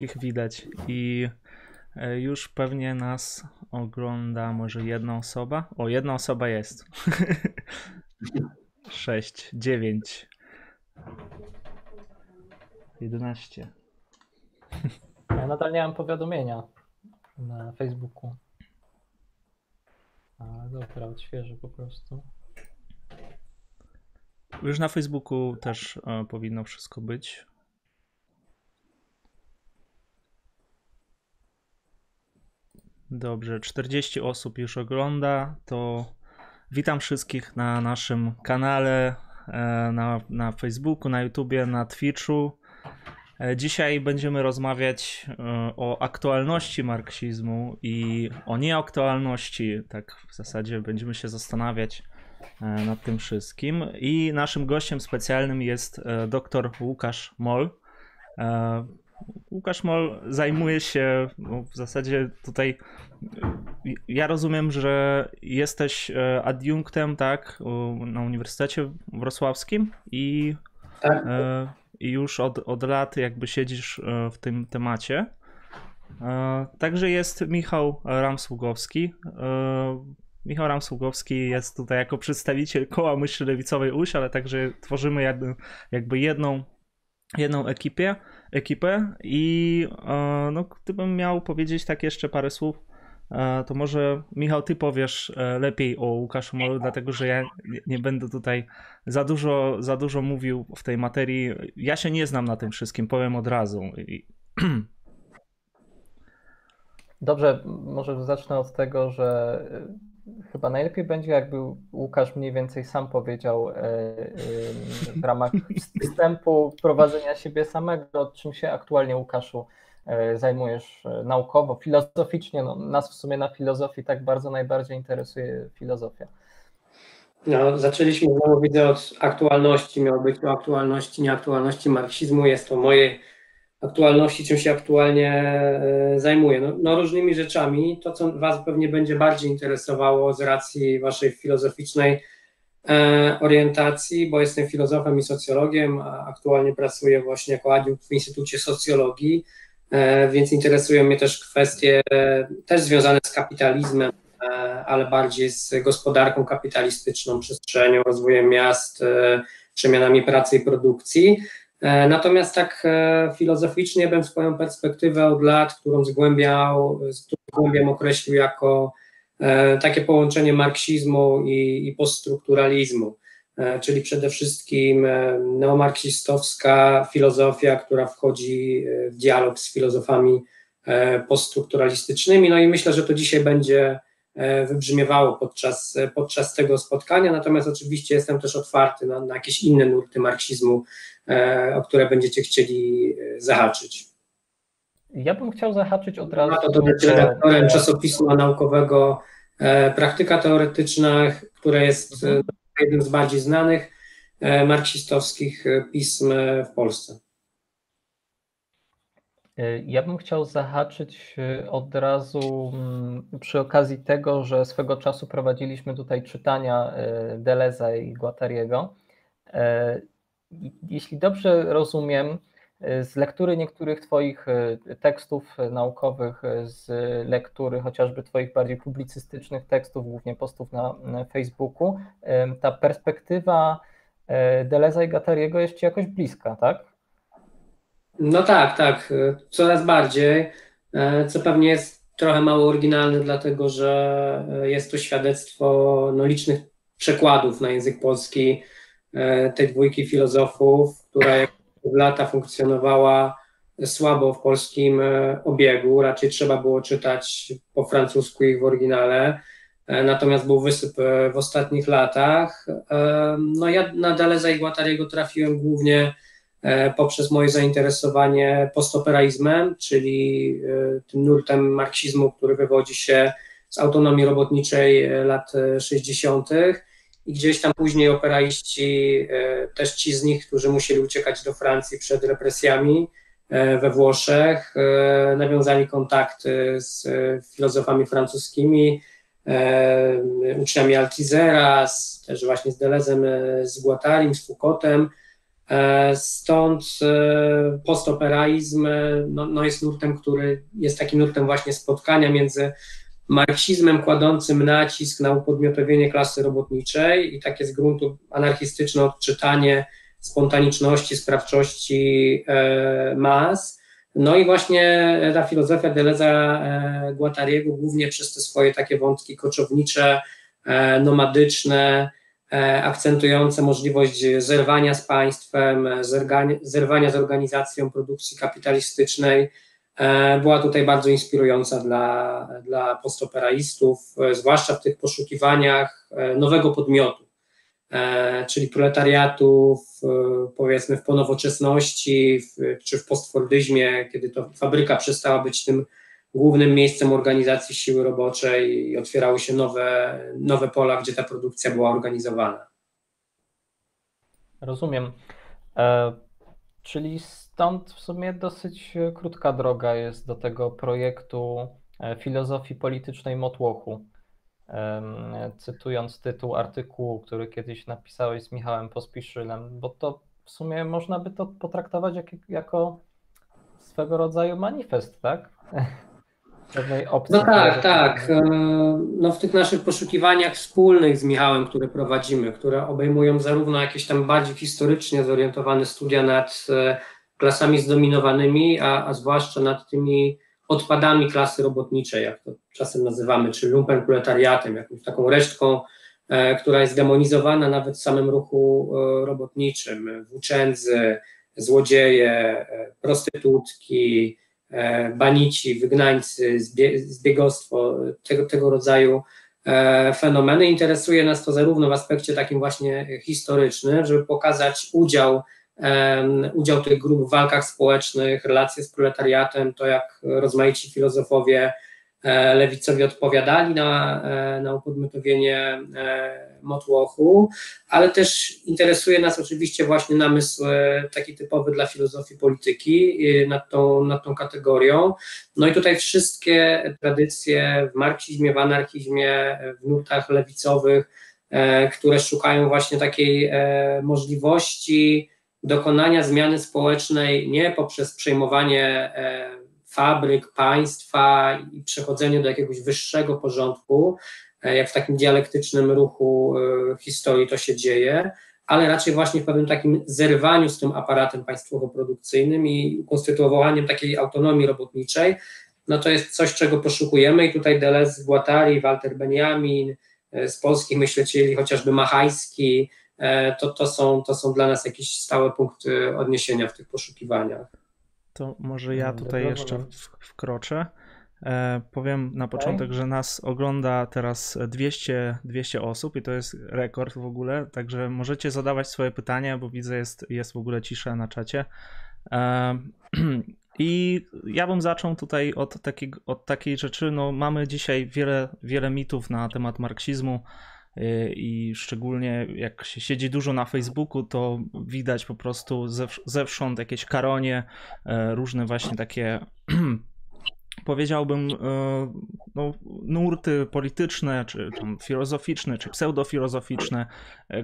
ich widać i e, już pewnie nas ogląda może jedna osoba. O, jedna osoba jest. Sześć, dziewięć, jedenaście. Ja nadal nie mam powiadomienia na Facebooku. Ale dobra, odświeżę po prostu. Już na Facebooku też e, powinno wszystko być. Dobrze, 40 osób już ogląda, to witam wszystkich na naszym kanale, e, na, na Facebooku, na YouTubie, na Twitchu. E, Dzisiaj będziemy rozmawiać e, o aktualności marksizmu i o nieaktualności. Tak w zasadzie będziemy się zastanawiać nad tym wszystkim. I naszym gościem specjalnym jest dr Łukasz Mol. Łukasz Mol zajmuje się no, w zasadzie tutaj. Ja rozumiem, że jesteś e, adiunktem, tak, na Uniwersytecie Wrocławskim i Tak. E, i już od, od lat jakby siedzisz e, w tym temacie. Także jest Michał Ramsługowski. Michał Ramsługowski jest tutaj jako przedstawiciel koła myśli lewicowej UŚ, ale także tworzymy jakby, jakby jedną, jedną ekipę, ekipę i e, no, gdybym miał powiedzieć tak jeszcze parę słów, e, to może Michał, ty powiesz e, lepiej o Łukaszu Molu, dlatego że ja nie- będę tutaj za dużo, za dużo mówił w tej materii. Ja się nie znam na tym wszystkim, powiem od razu. Dobrze, może zacznę od tego, że chyba najlepiej będzie, jakby Łukasz mniej więcej sam powiedział y, y, w ramach wstępu prowadzenia siebie samego, czym się aktualnie, Łukaszu, y, zajmujesz naukowo, filozoficznie. No, nas w sumie na filozofii tak bardzo najbardziej interesuje filozofia. No, zaczęliśmy znowu widzę od aktualności, miało być o aktualności, nieaktualności marksizmu, jest to mojej aktualności, czym się aktualnie e, zajmuję. No, no różnymi rzeczami, to co Was pewnie będzie bardziej interesowało z racji Waszej filozoficznej e, orientacji, bo jestem filozofem i socjologiem, a aktualnie pracuję właśnie jako adiunkt w Instytucie Socjologii, e, więc interesują mnie też kwestie e, też związane z kapitalizmem, e, ale bardziej z gospodarką kapitalistyczną, przestrzenią, rozwojem miast, e, przemianami pracy i produkcji. E, Natomiast tak e, filozoficznie bym swoją perspektywę od lat, którą zgłębiał, którą zgłębiam określił jako e, takie połączenie marksizmu i, i poststrukturalizmu, e, czyli przede wszystkim e, neomarksistowska filozofia, która wchodzi e, w dialog z filozofami e, poststrukturalistycznymi. No i myślę, że to dzisiaj będzie e, wybrzmiewało podczas, podczas tego spotkania, natomiast oczywiście jestem też otwarty na, na jakieś inne nurty marksizmu, e, o które będziecie chcieli e, zahaczyć. Ja bym chciał zahaczyć od razu. Ma to być redaktorem czasopisma naukowego e, Praktyka Teoretyczna, które jest e, jednym z bardziej znanych e, marksistowskich e, pism e, w Polsce. Y, Ja bym chciał zahaczyć y, od razu mm, przy okazji tego, że swego czasu prowadziliśmy tutaj czytania y, Deleza i Guattariego. E, Jeśli dobrze rozumiem, z lektury niektórych Twoich tekstów naukowych, z lektury chociażby Twoich bardziej publicystycznych tekstów, głównie postów na, Facebooku, ta perspektywa Deleza i Guattariego jest Ci jakoś bliska, tak? No tak, tak, e, coraz bardziej, e, co pewnie jest trochę mało oryginalne, dlatego że e, jest to świadectwo no, licznych przekładów na język polski tej dwójki filozofów, która jak w lata funkcjonowała słabo w polskim obiegu, raczej trzeba było czytać po francusku ich w oryginale, natomiast był wysyp w ostatnich latach. No ja na Deleza i Guattariego trafiłem głównie poprzez moje zainteresowanie postoperaizmem, czyli e, tym nurtem marksizmu, który wywodzi się z autonomii robotniczej e, lat e, 60. I gdzieś tam później operaiści, e, też ci z nich, którzy musieli uciekać do Francji przed represjami e, we Włoszech, e, nawiązali kontakty z e, filozofami francuskimi, e, uczniami Althusera, z, też właśnie z Delezem, e, z Guattarim, z Foucaultem. Stąd postoperaizm no, no jest nurtem, który jest takim nurtem właśnie spotkania między marksizmem kładącym nacisk na upodmiotowienie klasy robotniczej i takie z gruntu anarchistyczne odczytanie spontaniczności, sprawczości e, mas. No i właśnie ta filozofia Deleza e, Guattariego głównie przez te swoje takie wątki koczownicze, e, nomadyczne, akcentujące możliwość zerwania z państwem, zerwania z organizacją produkcji kapitalistycznej, była tutaj bardzo inspirująca dla, dla postoperaistów, zwłaszcza w tych poszukiwaniach nowego podmiotu E, czyli proletariatu, w, powiedzmy w ponowoczesności, w, czy w postfordyzmie, kiedy to fabryka przestała być tym głównym miejscem organizacji siły roboczej i otwierały się nowe, nowe pola, gdzie ta produkcja była organizowana. Rozumiem. E, czyli stąd w sumie dosyć krótka droga jest do tego projektu e, filozofii politycznej Motłochu cytując tytuł artykułu, który kiedyś napisałeś z Michałem Pospiszylem, bo to w sumie można by to potraktować jak, jako swego rodzaju manifest, tak? Pewnej opcji. No tak, tak. E, no w tych naszych poszukiwaniach wspólnych z Michałem, które prowadzimy, które obejmują zarówno jakieś tam bardziej historycznie zorientowane studia nad e, klasami zdominowanymi, a, a zwłaszcza nad tymi odpadami klasy robotniczej, jak to czasem nazywamy, czy lumpenproletariatem, jakąś taką resztką, e, która jest demonizowana nawet w samym ruchu robotniczym. Włóczędzy, złodzieje, prostytutki, banici, wygnańcy, zbiegostwo, tego, tego rodzaju fenomeny. Interesuje nas to zarówno w aspekcie takim właśnie historycznym, żeby pokazać udział udział tych grup w walkach społecznych, relacje z proletariatem, to jak rozmaici filozofowie e, lewicowi odpowiadali na, e, na upodmiotowienie e, motłochu, ale też interesuje nas oczywiście właśnie namysł taki typowy dla filozofii polityki nad tą, nad tą kategorią. No i tutaj wszystkie tradycje w marksizmie, w anarchizmie, w nurtach lewicowych, które szukają właśnie takiej możliwości dokonania zmiany społecznej nie poprzez przejmowanie e, fabryk, państwa i przechodzenie do jakiegoś wyższego porządku, e, jak w takim dialektycznym ruchu e, historii to się dzieje, ale raczej właśnie w pewnym takim zerwaniu z tym aparatem państwowo-produkcyjnym i ukonstytuowaniem takiej autonomii robotniczej, no to jest coś, czego poszukujemy i tutaj Deleuze Guattari, Walter Benjamin, z polskich myślicieli chociażby Machajski, E, to, to, są, to są dla nas jakieś stałe punkty odniesienia w tych poszukiwaniach. To może ja tutaj jeszcze wkroczę. E, powiem na początek, że nas ogląda teraz 200, 200 osób i to jest rekord w ogóle, także możecie zadawać swoje pytania, bo widzę jest, jest w ogóle cisza na czacie. E, I ja bym zaczął tutaj od, takiej, od takiej rzeczy, no mamy dzisiaj wiele, wiele mitów na temat marksizmu, i szczególnie jak się siedzi dużo na Facebooku, to widać po prostu zewsząd jakieś karonie, e, różne właśnie takie powiedziałbym, e, no, nurty polityczne, czy tam filozoficzne, czy pseudofilozoficzne,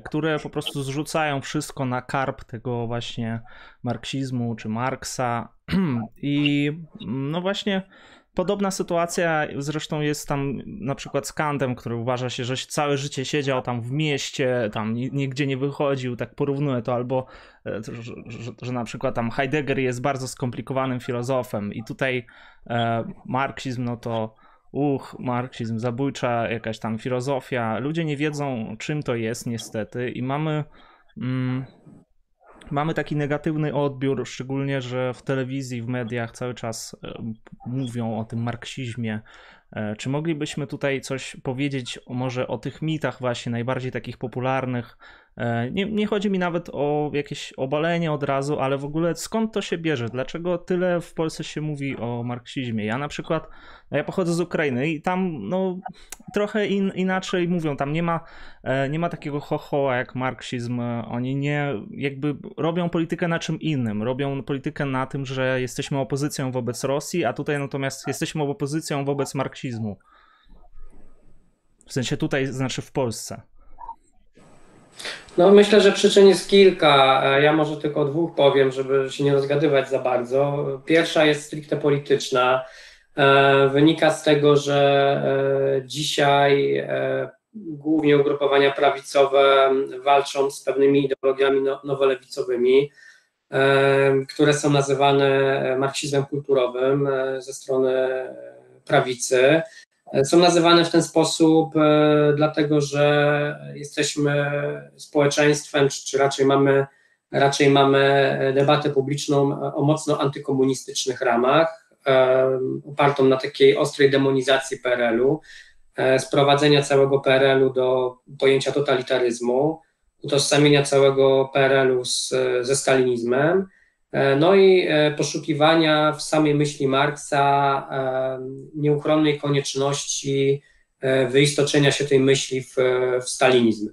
które po prostu zrzucają wszystko na karp tego właśnie marksizmu, czy Marksa. I no właśnie Podobna sytuacja zresztą jest tam na przykład z Kantem, który uważa się, że całe życie siedział tam w mieście, tam nigdzie nie wychodził, tak porównuję to, albo e, że, że, że na przykład tam Heidegger jest bardzo skomplikowanym filozofem i tutaj e, marksizm, no to uch, marksizm, zabójcza jakaś tam filozofia. Ludzie nie wiedzą, czym to jest niestety i mamy... Mm, mamy taki negatywny odbiór, szczególnie, że w telewizji, w mediach cały czas e, mówią o tym marksizmie. E, czy moglibyśmy tutaj coś powiedzieć może o tych mitach właśnie najbardziej takich popularnych, nie, nie, chodzi mi nawet o jakieś obalenie od razu, ale w ogóle skąd to się bierze? Dlaczego tyle w Polsce się mówi o marksizmie? Ja na przykład, no ja pochodzę z Ukrainy i tam no, trochę in, inaczej mówią. Tam nie ma, e, nie ma takiego chochoła jak marksizm. Oni nie jakby robią politykę na czym innym. Robią politykę na tym, że jesteśmy opozycją wobec Rosji, a tutaj natomiast jesteśmy opozycją wobec marksizmu. W sensie tutaj, znaczy w Polsce. No myślę, że przyczyn jest kilka. Ja może tylko dwóch powiem, żeby się nie rozgadywać za bardzo. Pierwsza jest stricte polityczna. E, wynika z tego, że e, dzisiaj e, głównie ugrupowania prawicowe walczą z pewnymi ideologiami no, nowolewicowymi, które są nazywane marksizmem kulturowym ze strony prawicy. Są nazywane w ten sposób, dlatego że jesteśmy społeczeństwem, czy, raczej mamy raczej mamy debatę publiczną o mocno antykomunistycznych ramach opartą na takiej ostrej demonizacji PRL-u, e, sprowadzenia całego PRL-u do pojęcia totalitaryzmu, utożsamienia całego PRL-u z, ze stalinizmem, e, no i e, poszukiwania w samej myśli Marksa nieuchronnej konieczności wyistoczenia się tej myśli w, w stalinizm.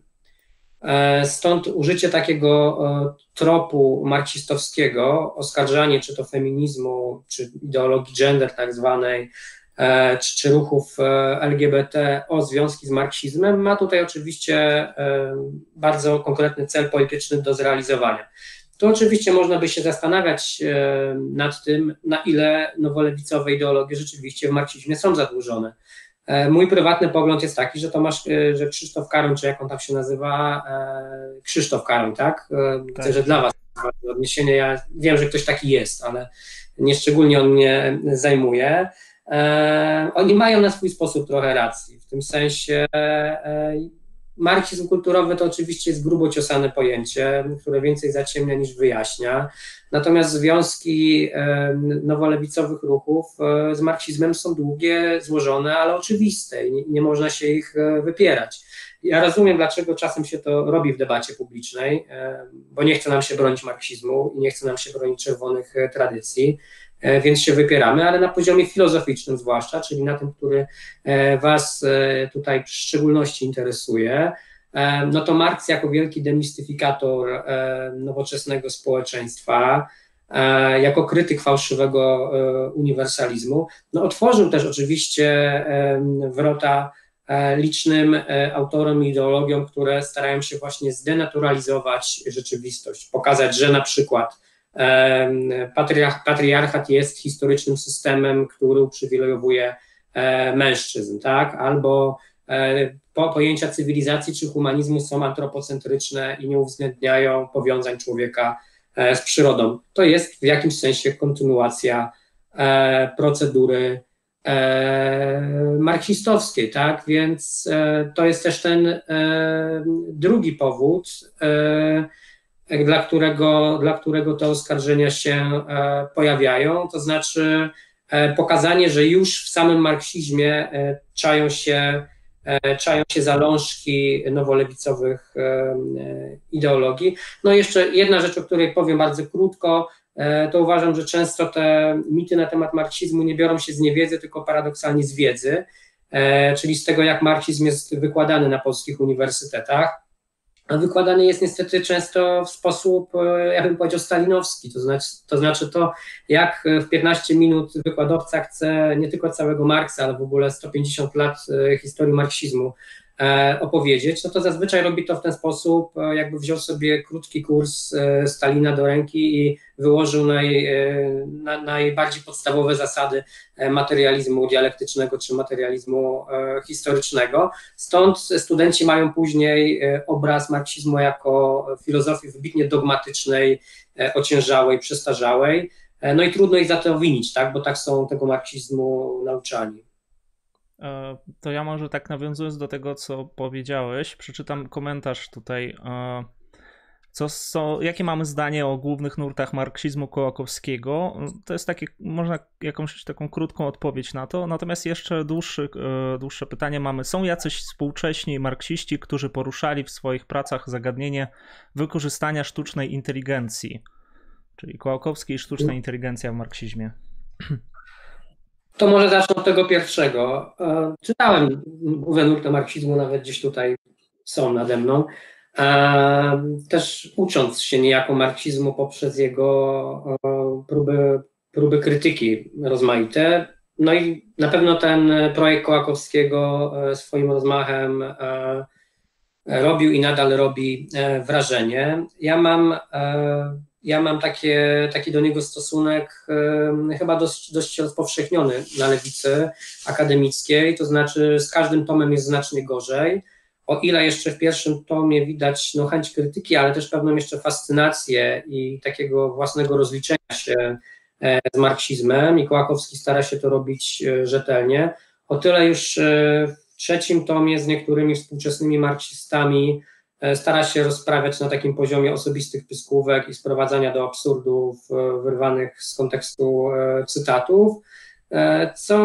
E, stąd użycie takiego e, tropu marksistowskiego, oskarżanie czy to feminizmu, czy ideologii gender tak zwanej, e, czy, czy ruchów LGBT o związki z marksizmem, ma tutaj oczywiście bardzo konkretny cel polityczny do zrealizowania. Tu oczywiście można by się zastanawiać nad tym, na ile nowolewicowe ideologie rzeczywiście w marksizmie są zadłużone. E, mój prywatny pogląd jest taki, że Tomasz, e, że Krzysztof Karoń, czy jak on tam się nazywa, e, Krzysztof Karoń, tak? Tak. że dla Was odniesienie, ja wiem, że ktoś taki jest, ale nieszczególnie on mnie zajmuje. Oni mają na swój sposób trochę racji, w tym sensie marksizm kulturowy to oczywiście jest grubo ciosane pojęcie, które więcej zaciemnia niż wyjaśnia. Natomiast związki nowolewicowych ruchów e, z marksizmem są długie, złożone, ale oczywiste i nie, można się ich e, wypierać. Ja rozumiem, dlaczego czasem się to robi w debacie publicznej, e, bo nie chce nam się bronić marksizmu i nie chce nam się bronić czerwonych tradycji, więc się wypieramy, ale na poziomie filozoficznym zwłaszcza, czyli na tym, który Was tutaj w szczególności interesuje, no to Marx jako wielki demistyfikator nowoczesnego społeczeństwa, e, jako krytyk fałszywego e, uniwersalizmu, no otworzył też oczywiście wrota e, licznym autorom i ideologiom, które starają się właśnie zdenaturalizować rzeczywistość, pokazać, że na przykład patriarchat jest historycznym systemem, który uprzywilejowuje mężczyzn, tak? Albo E, po, pojęcia cywilizacji czy humanizmu są antropocentryczne i nie uwzględniają powiązań człowieka e, z przyrodą. To jest w jakimś sensie kontynuacja e, procedury marksistowskiej, tak? Więc to jest też ten drugi powód, dla którego, dla którego te oskarżenia się pojawiają, to znaczy pokazanie, że już w samym marksizmie czają się E, czają się zalążki nowolewicowych e, e, ideologii. No jeszcze jedna rzecz, o której powiem bardzo krótko, to uważam, że często te mity na temat marksizmu nie biorą się z niewiedzy, tylko paradoksalnie z wiedzy, czyli z tego, jak marksizm jest wykładany na polskich uniwersytetach wykładany jest niestety często w sposób, e, ja bym powiedział, stalinowski, to znaczy, to znaczy to, jak w 15 minut wykładowca chce nie tylko całego Marksa, ale w ogóle 150 lat e, historii marksizmu opowiedzieć, no to zazwyczaj robi to w ten sposób, e, jakby wziął sobie krótki kurs e, Stalina do ręki i wyłożył naj, na, najbardziej podstawowe zasady materializmu dialektycznego czy materializmu historycznego. Stąd studenci mają później obraz marksizmu jako filozofii wybitnie dogmatycznej, ociężałej, przestarzałej. No i trudno ich za to winić, tak? bo tak są tego marksizmu nauczani. E, to ja może tak nawiązując do tego, co powiedziałeś, przeczytam komentarz tutaj. E, co są, jakie mamy zdanie o głównych nurtach marksizmu Kołakowskiego? To jest takie, można jakąś taką krótką odpowiedź na to. Natomiast jeszcze dłuższy, e, dłuższe pytanie mamy. Są jacyś współcześni marksiści, którzy poruszali w swoich pracach zagadnienie wykorzystania sztucznej inteligencji? Czyli Kołakowski i sztuczna inteligencja w marksizmie. To może zacznę od tego pierwszego. E, czytałem główne nurty marksizmu, nawet gdzieś tutaj są nade mną. E, też ucząc się niejako marksizmu poprzez jego e, próby, próby krytyki rozmaite. No i na pewno ten projekt Kołakowskiego swoim rozmachem robił i nadal robi wrażenie. Ja mam, ja mam takie, taki do niego stosunek chyba dość, dość rozpowszechniony na lewicy akademickiej, to znaczy z każdym tomem jest znacznie gorzej. O ile jeszcze w pierwszym tomie widać no, chęć krytyki, ale też pewną jeszcze fascynację i takiego własnego rozliczenia się e, z marksizmem. I Kołakowski stara się to robić e, rzetelnie, o tyle już e, w trzecim tomie z niektórymi współczesnymi marksistami stara się rozprawiać na takim poziomie osobistych pyskówek i sprowadzania do absurdów wyrwanych z kontekstu cytatów. E, co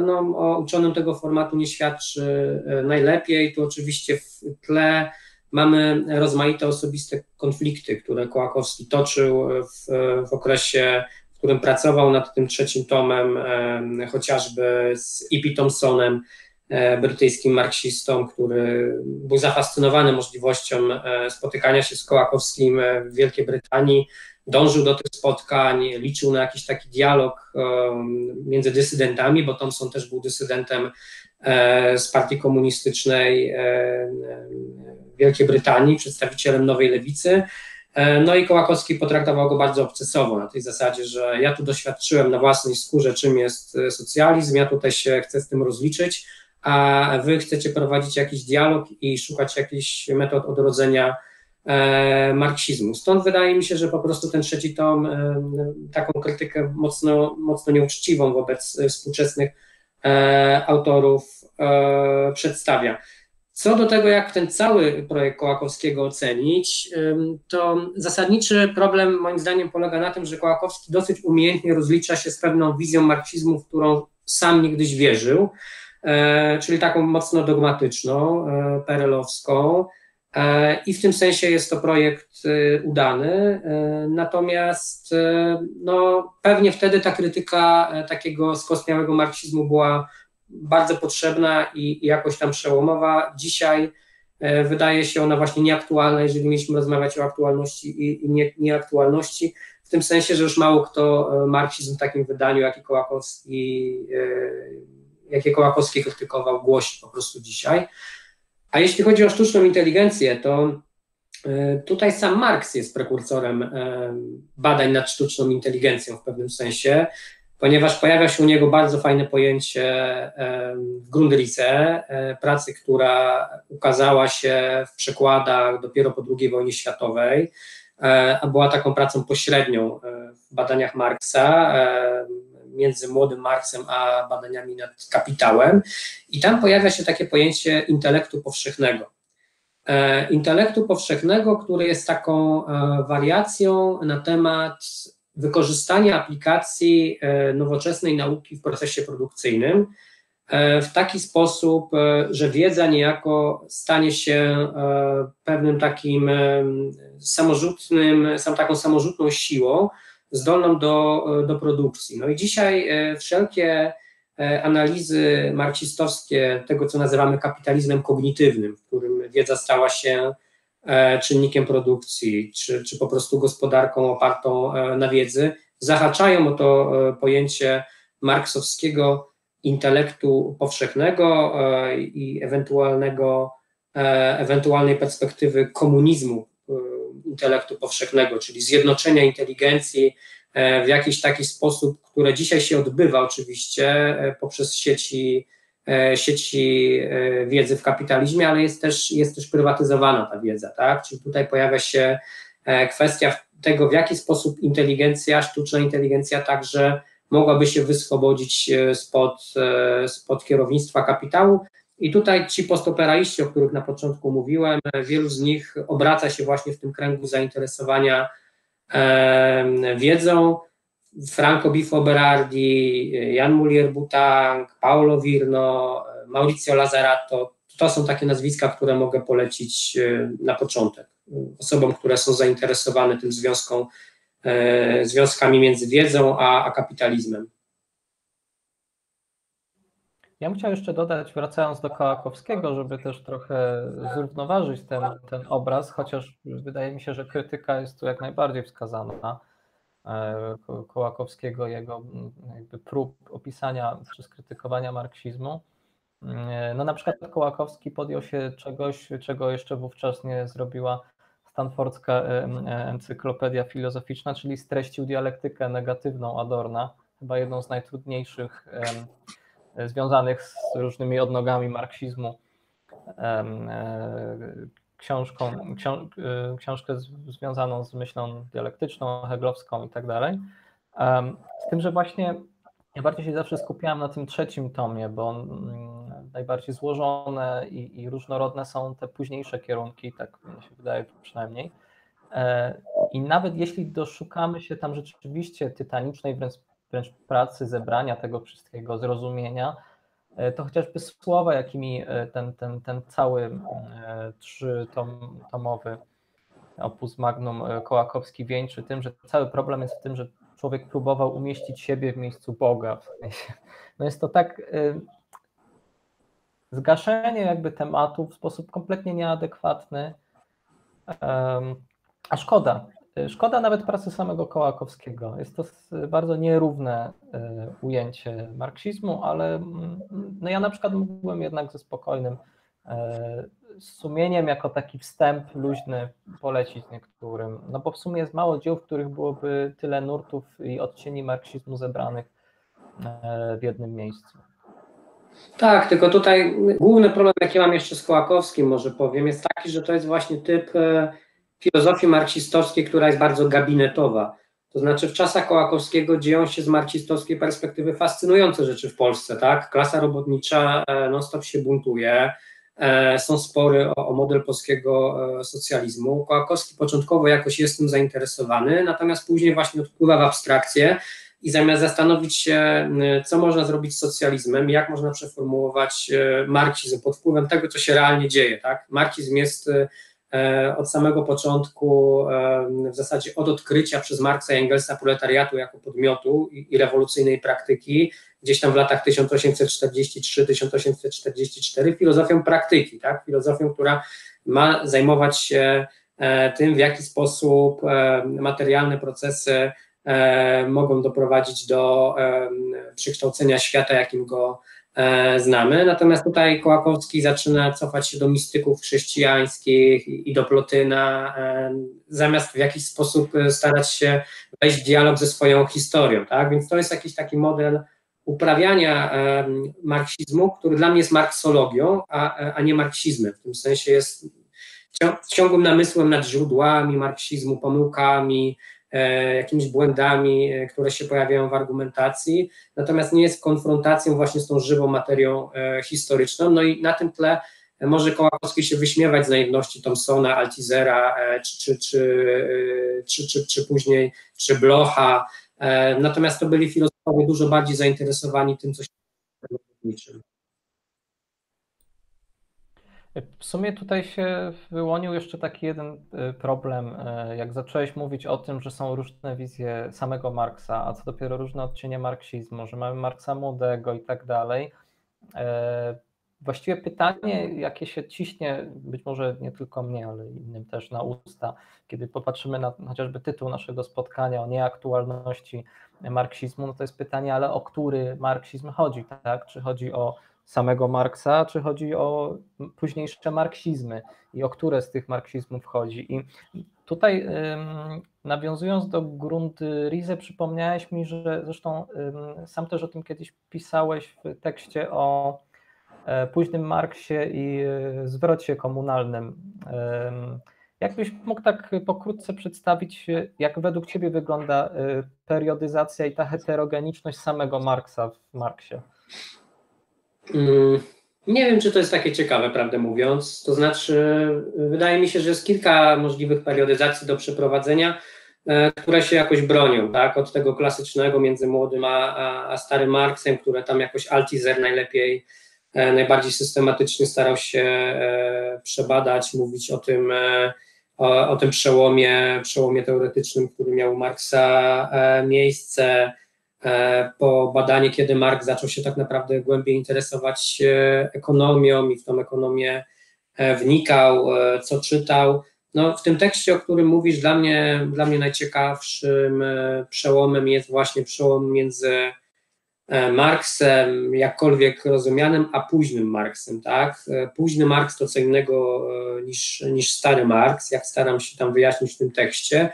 no, o uczonym tego formatu nie świadczy e, najlepiej. Tu oczywiście w tle mamy rozmaite osobiste konflikty, które Kołakowski toczył w, w okresie, w którym pracował nad tym trzecim tomem, e, chociażby z E.P. Thompsonem, brytyjskim marksistą, który był zafascynowany możliwością spotykania się z Kołakowskim w Wielkiej Brytanii dążył do tych spotkań, liczył na jakiś taki dialog między dysydentami, bo Thompson też był dysydentem e, z partii komunistycznej e, e, Wielkiej Brytanii, przedstawicielem nowej lewicy. No i Kołakowski potraktował go bardzo obcesowo, na tej zasadzie, że ja tu doświadczyłem na własnej skórze, czym jest socjalizm, ja tutaj się chcę z tym rozliczyć, a wy chcecie prowadzić jakiś dialog i szukać jakichś metod odrodzenia E, marksizmu. Stąd wydaje mi się, że po prostu ten trzeci tom e, taką krytykę mocno, mocno nieuczciwą wobec współczesnych e, autorów przedstawia. Co do tego, jak ten cały projekt Kołakowskiego ocenić, to zasadniczy problem moim zdaniem polega na tym, że Kołakowski dosyć umiejętnie rozlicza się z pewną wizją marksizmu, w którą sam niegdyś wierzył, czyli taką mocno dogmatyczną, perelowską, E, I w tym sensie jest to projekt e, udany. E, natomiast no, pewnie wtedy ta krytyka takiego skostniałego marksizmu była bardzo potrzebna i, i jakoś tam przełomowa. Dzisiaj wydaje się ona właśnie nieaktualna, jeżeli mieliśmy rozmawiać o aktualności i, i nie, nieaktualności, w tym sensie, że już mało kto marksizm w takim wydaniu, jaki Kołakowski, jakie Kołakowski krytykował, głosi po prostu dzisiaj. A jeśli chodzi o sztuczną inteligencję, to e, tutaj sam Marx jest prekursorem e, badań nad sztuczną inteligencją w pewnym sensie, ponieważ pojawia się u niego bardzo fajne pojęcie e, w Grundrisse, pracy, która ukazała się w przekładach dopiero po II wojnie światowej, a była taką pracą pośrednią w badaniach Marksa między młodym Marksem a badaniami nad kapitałem. I tam pojawia się takie pojęcie intelektu powszechnego. E, intelektu powszechnego, który jest taką e, wariacją na temat wykorzystania aplikacji e, nowoczesnej nauki w procesie produkcyjnym w taki sposób, że wiedza niejako stanie się pewnym takim samorzutnym, taką samorzutną siłą, zdolną do, do produkcji. No i dzisiaj e, wszelkie e, analizy marksistowskie tego, co nazywamy kapitalizmem kognitywnym, w którym wiedza stała się e, czynnikiem produkcji, czy, czy po prostu gospodarką opartą na wiedzy, zahaczają o to pojęcie marksowskiego intelektu powszechnego i ewentualnego, ewentualnej perspektywy komunizmu intelektu powszechnego, czyli zjednoczenia inteligencji e, w jakiś taki sposób, które dzisiaj się odbywa oczywiście e, poprzez sieci, e, sieci wiedzy w kapitalizmie, ale jest też, jest też prywatyzowana ta wiedza, tak? Czyli tutaj pojawia się kwestia tego, w jaki sposób inteligencja, sztuczna inteligencja także mogłaby się wyswobodzić spod, spod kierownictwa kapitału, i tutaj ci postoperaiści, o których na początku mówiłem, wielu z nich obraca się właśnie w tym kręgu zainteresowania e, wiedzą. Franco Bifo Berardi, Jan Mulier-Butang, Paolo Virno, Maurizio Lazzarato, to są takie nazwiska, które mogę polecić na początek. Osobom, które są zainteresowane tym związką, e, związkami między wiedzą a, a kapitalizmem. Ja bym chciał jeszcze dodać, wracając do Kołakowskiego, żeby też trochę zrównoważyć ten, ten obraz, chociaż wydaje mi się, że krytyka jest tu jak najbardziej wskazana. E, Kołakowskiego, jego jakby prób opisania czy skrytykowania marksizmu. No na przykład Kołakowski podjął się czegoś, czego jeszcze wówczas nie zrobiła Stanfordzka Encyklopedia Filozoficzna, czyli streścił dialektykę negatywną Adorna, chyba jedną z najtrudniejszych związanych z różnymi odnogami marksizmu książką, książ, książkę związaną z myślą dialektyczną, heglowską i tak dalej. Z tym, że właśnie ja bardziej się zawsze skupiałem na tym trzecim tomie, bo mm, najbardziej złożone i, i, różnorodne są te późniejsze kierunki, tak mi się wydaje przynajmniej. E, I nawet jeśli doszukamy się tam rzeczywiście tytanicznej wręcz, wręcz pracy, zebrania tego wszystkiego, zrozumienia, e, to chociażby słowa, jakimi e, ten, ten, ten cały trzytomowy opus magnum Kołakowski wieńczy tym, że cały problem jest w tym, że człowiek próbował umieścić siebie w miejscu Boga. No jest to tak zgaszenie jakby tematu w sposób kompletnie nieadekwatny, a szkoda. Szkoda nawet pracy samego Kołakowskiego. Jest to bardzo nierówne y, ujęcie marksizmu, ale mm, no ja na przykład mógłbym jednak ze spokojnym z sumieniem jako taki wstęp luźny polecić niektórym. No bo w sumie jest mało dzieł, w których byłoby tyle nurtów i odcieni marksizmu zebranych e, w jednym miejscu. Tak, tylko tutaj główny problem, jaki mam jeszcze z Kołakowskim, może powiem, jest taki, że to jest właśnie typ e, filozofii marksistowskiej, która jest bardzo gabinetowa. To znaczy w czasach Kołakowskiego dzieją się z marksistowskiej perspektywy fascynujące rzeczy w Polsce, tak? Klasa robotnicza e, non-stop się buntuje, E, są spory o, o model polskiego e, socjalizmu. Kołakowski początkowo jakoś jest tym zainteresowany, natomiast później właśnie odpływa w abstrakcję i zamiast zastanowić się, co można zrobić z socjalizmem, jak można przeformułować marksizm pod wpływem tego, co się realnie dzieje. Tak? Marksizm jest od samego początku, w zasadzie od odkrycia przez Marksa i Engelsa proletariatu jako podmiotu i, i rewolucyjnej praktyki, gdzieś tam w latach 1843-1844 filozofią praktyki, tak? filozofią, która ma zajmować się e, tym, w jaki sposób e, materialne procesy e, mogą doprowadzić do przekształcenia świata, jakim go znamy. Natomiast tutaj Kołakowski zaczyna cofać się do mistyków chrześcijańskich i do Plotyna, zamiast w jakiś sposób starać się wejść w dialog ze swoją historią. Tak? Więc to jest jakiś taki model uprawiania marksizmu, który dla mnie jest marksologią, a, a nie marksizmem. W tym sensie jest ciągłym namysłem nad źródłami marksizmu, pomyłkami, e, jakimiś błędami, e, które się pojawiają w argumentacji, natomiast nie jest konfrontacją właśnie z tą żywą materią e, historyczną. No i na tym tle może Kołakowski się wyśmiewać z naiwności Thompsona, Altizera, czy, czy, czy, czy, czy, czy później, czy Blocha, natomiast to byli filozofowie, dużo bardziej zainteresowani tym, co się dzieje w sumie tutaj się wyłonił jeszcze taki jeden y, problem, y, jak zacząłeś mówić o tym, że są różne wizje samego Marksa, a co dopiero różne odcienie marksizmu, że mamy Marksa młodego i tak dalej. E, Właściwie pytanie, jakie się ciśnie, być może nie tylko mnie, ale innym też na usta, kiedy popatrzymy na chociażby tytuł naszego spotkania o nieaktualności marksizmu, no to jest pytanie, ale o który marksizm chodzi, tak? Czy chodzi o samego Marksa, czy chodzi o późniejsze marksizmy i o które z tych marksizmów chodzi. I tutaj nawiązując do Grundrisse, przypomniałeś mi, że zresztą sam też o tym kiedyś pisałeś w tekście o E, późnym Marksie i e, zwrocie komunalnym. Jakbyś mógł tak pokrótce przedstawić, jak według Ciebie wygląda e, periodyzacja i ta heterogeniczność samego Marksa w Marksie? Mm, nie wiem, czy to jest takie ciekawe, prawdę mówiąc. To znaczy, wydaje mi się, że jest kilka możliwych periodyzacji do przeprowadzenia, które się jakoś bronią, tak? Od tego klasycznego między młodym a, a, a starym Marksem, które tam jakoś Altizer najlepiej E, najbardziej systematycznie starał się e, przebadać, mówić o tym, e, o, o tym przełomie, przełomie teoretycznym, który miał u Marksa miejsce, po badaniu, kiedy Mark zaczął się tak naprawdę głębiej interesować ekonomią i w tą ekonomię wnikał, co czytał. No, w tym tekście, o którym mówisz, dla mnie, dla mnie najciekawszym przełomem jest właśnie przełom między Marksem, jakkolwiek rozumianym, a późnym Marksem, tak? Późny Marks to co innego niż, niż stary Marks, jak staram się tam wyjaśnić w tym tekście.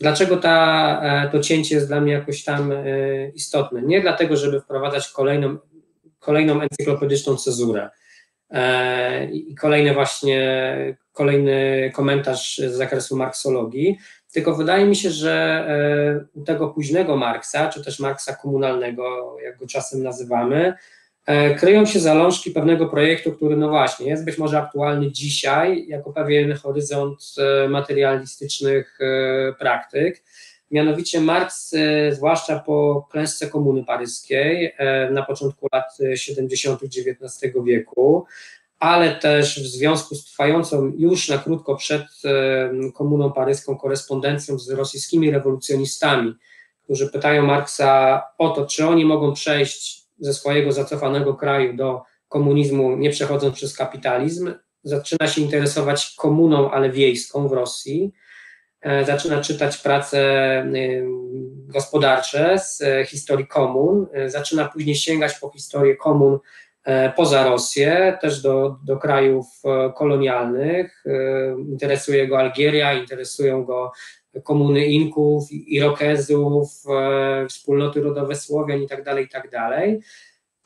Dlaczego ta, to cięcie jest dla mnie jakoś tam istotne? Nie dlatego, żeby wprowadzać kolejną, kolejną encyklopedyczną cezurę, E, i kolejny właśnie, kolejny komentarz z zakresu marksologii, tylko wydaje mi się, że e, u tego późnego Marksa, czy też Marksa komunalnego, jak go czasem nazywamy, e, kryją się zalążki pewnego projektu, który no właśnie jest być może aktualny dzisiaj jako pewien horyzont materialistycznych praktyk. Mianowicie Marks, zwłaszcza po klęsce Komuny Paryskiej na początku lat 70. XIX wieku, ale też w związku z trwającą już na krótko przed Komuną Paryską korespondencją z rosyjskimi rewolucjonistami, którzy pytają Marksa o to, czy oni mogą przejść ze swojego zacofanego kraju do komunizmu, nie przechodząc przez kapitalizm, zaczyna się interesować komuną, ale wiejską w Rosji E, zaczyna czytać prace gospodarcze z e, historii komun, e, zaczyna później sięgać po historię komun poza Rosję, też do, do krajów kolonialnych. Interesuje go Algieria, interesują go komuny Inków, Irokezów, wspólnoty rodowe Słowian tak. Tak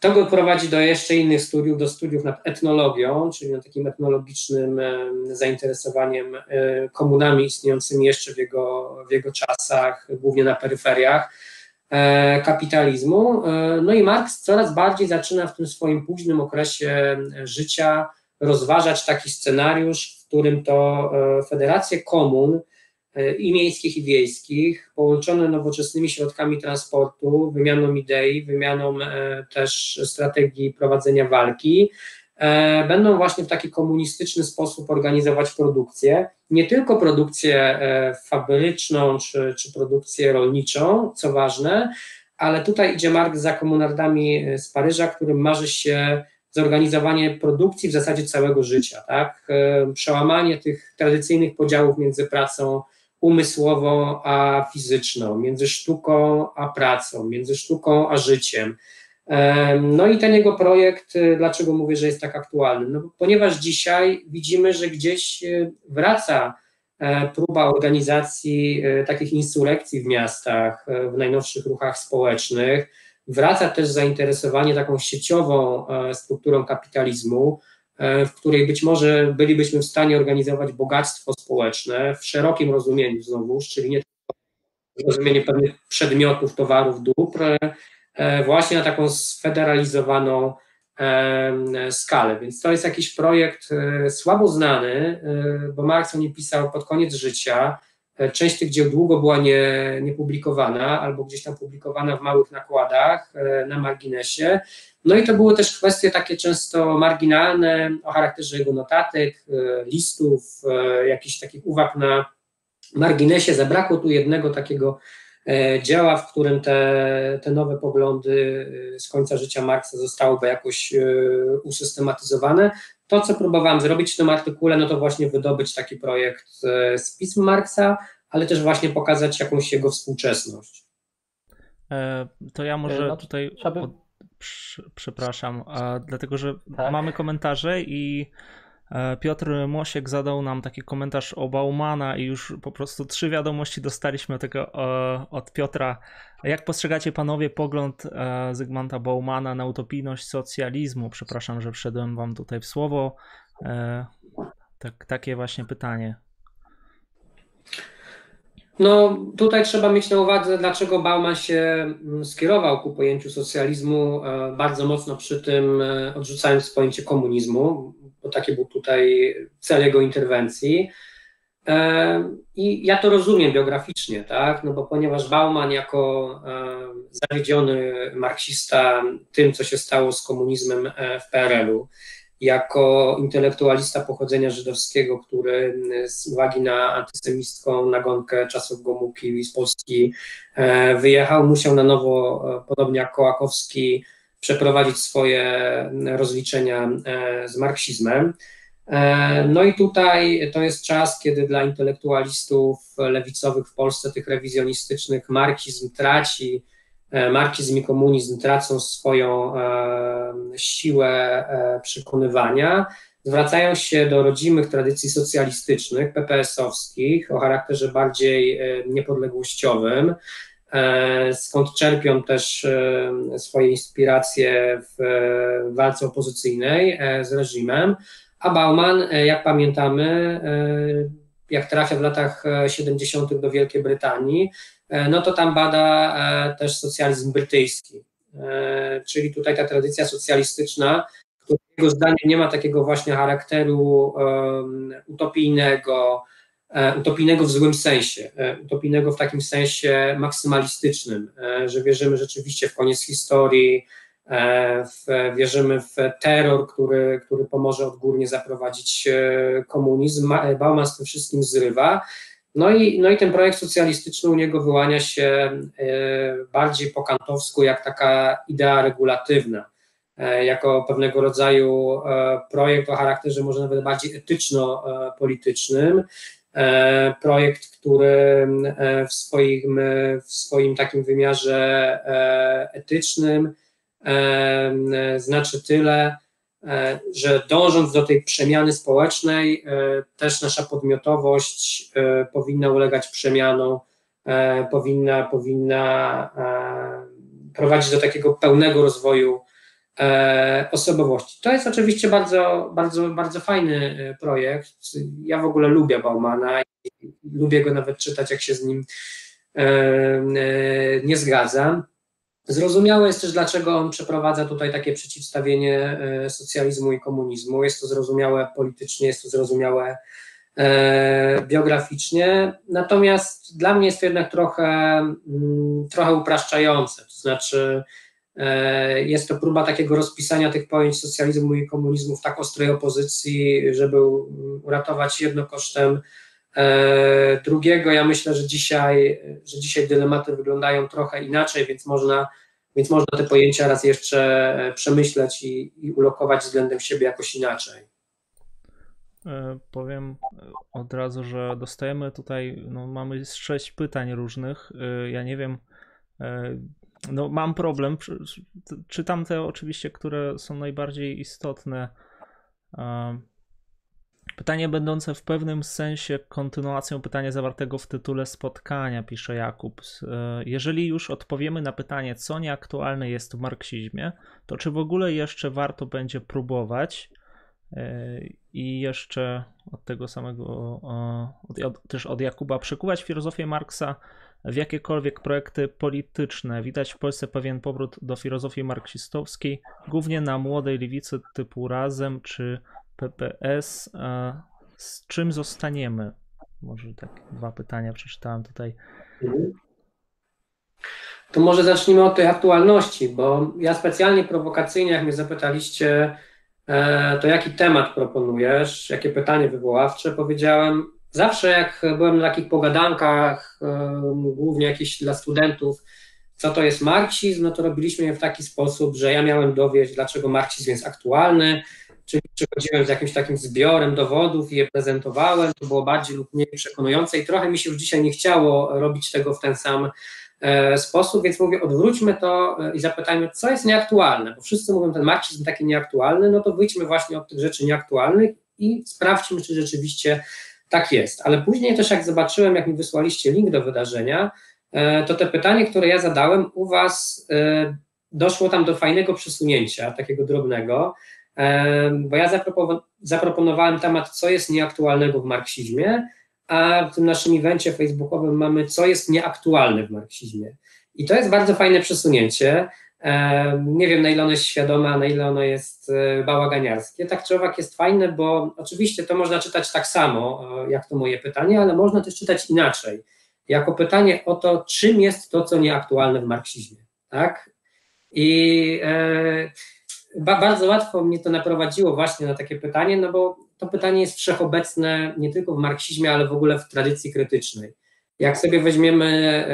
to go prowadzi do jeszcze innych studiów, do studiów nad etnologią, czyli nad takim etnologicznym zainteresowaniem e, komunami istniejącymi jeszcze w jego, w jego czasach, głównie na peryferiach e, kapitalizmu. E, no i Marx coraz bardziej zaczyna w tym swoim późnym okresie życia rozważać taki scenariusz, w którym to federacje komun i miejskich, i wiejskich, połączone nowoczesnymi środkami transportu, wymianą idei, wymianą e, też strategii prowadzenia walki, e, będą właśnie w taki komunistyczny sposób organizować produkcję, nie tylko produkcję e, fabryczną czy, czy produkcję rolniczą, co ważne, ale tutaj idzie Mark za komunardami z Paryża, którym marzy się zorganizowanie produkcji w zasadzie całego życia, tak? Przełamanie tych tradycyjnych podziałów między pracą umysłową a fizyczną, między sztuką a pracą, między sztuką a życiem. No i ten jego projekt, y, dlaczego mówię, że jest tak aktualny? No, ponieważ dzisiaj widzimy, że gdzieś y, wraca e, próba organizacji e, takich insurrekcji w miastach, e, w najnowszych ruchach społecznych, wraca też zainteresowanie taką sieciową strukturą kapitalizmu, w której być może bylibyśmy w stanie organizować bogactwo społeczne w szerokim rozumieniu znowuż, czyli nie tylko rozumienie pewnych przedmiotów, towarów, dóbr, e, właśnie na taką sfederalizowaną e, skalę. Więc to jest jakiś projekt słabo znany, bo Marx o nim pisał pod koniec życia. Część tych dzieł długo była nie, niepublikowana albo gdzieś tam publikowana w małych nakładach na marginesie. No i to były też kwestie takie często marginalne o charakterze jego notatek, e, listów, e, jakichś takich uwag na marginesie. Zabrakło tu jednego takiego e, dzieła, w którym te, te nowe poglądy z końca życia Marksa zostałyby jakoś usystematyzowane. To, co próbowałem zrobić w tym artykule, no to właśnie wydobyć taki projekt z pism Marksa, ale też właśnie pokazać jakąś jego współczesność. To ja może no, tutaj przepraszam, dlatego że tak? mamy komentarze i e, Piotr Mosiek zadał nam taki komentarz o Baumana i już po prostu trzy wiadomości dostaliśmy tego e, od Piotra. Jak postrzegacie panowie pogląd e, Zygmunta Baumana na utopijność socjalizmu? Przepraszam, że wszedłem wam tutaj w słowo. Tak, takie właśnie pytanie. No, tutaj trzeba mieć na uwadze, dlaczego Bauman się mm, skierował ku pojęciu socjalizmu, e, bardzo mocno przy tym e, odrzucając pojęcie komunizmu, bo taki był tutaj cel jego interwencji. E, I ja to rozumiem biograficznie, tak? No bo ponieważ Bauman jako zawiedziony marksista tym, co się stało z komunizmem w PRL-u, jako intelektualista pochodzenia żydowskiego, który z uwagi na antysemicką nagonkę czasów Gomułki z Polski e, wyjechał, musiał na nowo, e, podobnie jak Kołakowski, przeprowadzić swoje rozliczenia e, z marksizmem. No i tutaj to jest czas, kiedy dla intelektualistów lewicowych w Polsce, tych rewizjonistycznych, marksizm traci marksizm i komunizm tracą swoją siłę przekonywania, zwracają się do rodzimych tradycji socjalistycznych, PPS-owskich, o charakterze bardziej niepodległościowym, skąd czerpią też swoje inspiracje w walce opozycyjnej z reżimem. A Bauman, jak pamiętamy, jak trafia w latach 70. do Wielkiej Brytanii, no to tam bada też socjalizm brytyjski. Czyli tutaj ta tradycja socjalistyczna, którego zdaniem nie ma takiego właśnie charakteru utopijnego, E, utopijnego w złym sensie, e, utopijnego w takim sensie maksymalistycznym, e, że wierzymy rzeczywiście w koniec historii, w, wierzymy w terror, który, który pomoże odgórnie zaprowadzić komunizm. Bauman z tym wszystkim zrywa. No i, no i ten projekt socjalistyczny u niego wyłania się bardziej po kantowsku, jak taka idea regulatywna, jako pewnego rodzaju projekt o charakterze może nawet bardziej etyczno-politycznym, E, projekt, który e, w swoim, w swoim takim wymiarze e, etycznym znaczy tyle, że dążąc do tej przemiany społecznej, też nasza podmiotowość powinna ulegać przemianom, powinna, powinna prowadzić do takiego pełnego rozwoju E, osobowości. To jest oczywiście bardzo, bardzo, bardzo fajny e, projekt. Ja w ogóle lubię Baumana i lubię go nawet czytać, jak się z nim e, nie zgadzam. Zrozumiałe jest też, dlaczego on przeprowadza tutaj takie przeciwstawienie socjalizmu i komunizmu. Jest to zrozumiałe politycznie, jest to zrozumiałe biograficznie. Natomiast dla mnie jest to jednak trochę, mm, trochę upraszczające. To znaczy, E, jest to próba takiego rozpisania tych pojęć socjalizmu i komunizmu w tak ostrej opozycji, żeby uratować jedno kosztem e, drugiego. Ja myślę, że dzisiaj, że dzisiaj dylematy wyglądają trochę inaczej, więc można, więc można te pojęcia raz jeszcze przemyśleć i, i ulokować względem siebie jakoś inaczej. E, powiem od razu, że dostajemy tutaj, no mamy sześć pytań różnych. Ja nie wiem, no mam problem. Czytam te oczywiście, które są najbardziej istotne. Pytanie będące w pewnym sensie kontynuacją pytania zawartego w tytule spotkania, pisze Jakub. E, jeżeli już odpowiemy na pytanie, co nieaktualne jest w marksizmie, to czy w ogóle jeszcze warto będzie próbować e, i jeszcze od tego samego, od, też od Jakuba, przekuwać filozofię Marksa w jakiekolwiek projekty polityczne. Widać w Polsce pewien powrót do filozofii marksistowskiej, głównie na młodej lewicy typu Razem czy PPS. Z czym zostaniemy? Może tak dwa pytania przeczytałem tutaj. To może zacznijmy od tej aktualności, bo ja specjalnie prowokacyjnie, jak mnie zapytaliście, e, to jaki temat proponujesz, jakie pytanie wywoławcze, powiedziałem Zawsze jak byłem na takich pogadankach, głównie jakieś dla studentów, co to jest marksizm, no to robiliśmy je w taki sposób, że ja miałem dowieść, dlaczego marksizm jest aktualny, czyli przychodziłem z jakimś takim zbiorem dowodów i je prezentowałem, to było bardziej lub mniej przekonujące i trochę mi się już dzisiaj nie chciało robić tego w ten sam e, sposób, więc mówię, odwróćmy to e, i zapytajmy, co jest nieaktualne, bo wszyscy mówią, ten marksizm taki nieaktualny, no to wyjdźmy właśnie od tych rzeczy nieaktualnych i sprawdźmy, czy rzeczywiście tak jest, ale później też jak zobaczyłem, jak mi wysłaliście link do wydarzenia, e, to te pytanie, które ja zadałem u Was, doszło tam do fajnego przesunięcia, takiego drobnego, bo ja zaproponowałem temat, co jest nieaktualnego w marksizmie, a w tym naszym evencie facebookowym mamy, co jest nieaktualne w marksizmie. I to jest bardzo fajne przesunięcie. Nie wiem, na ile ono jest świadome, a na ile ono jest e, bałaganiarskie. Tak czy owak jest fajne, bo oczywiście to można czytać tak samo, e, jak to moje pytanie, ale można też czytać inaczej. Jako pytanie o to, czym jest to, co nieaktualne w marksizmie. Tak? I e, ba, bardzo łatwo mnie to naprowadziło właśnie na takie pytanie, no bo to pytanie jest wszechobecne nie tylko w marksizmie, ale w ogóle w tradycji krytycznej. Jak sobie weźmiemy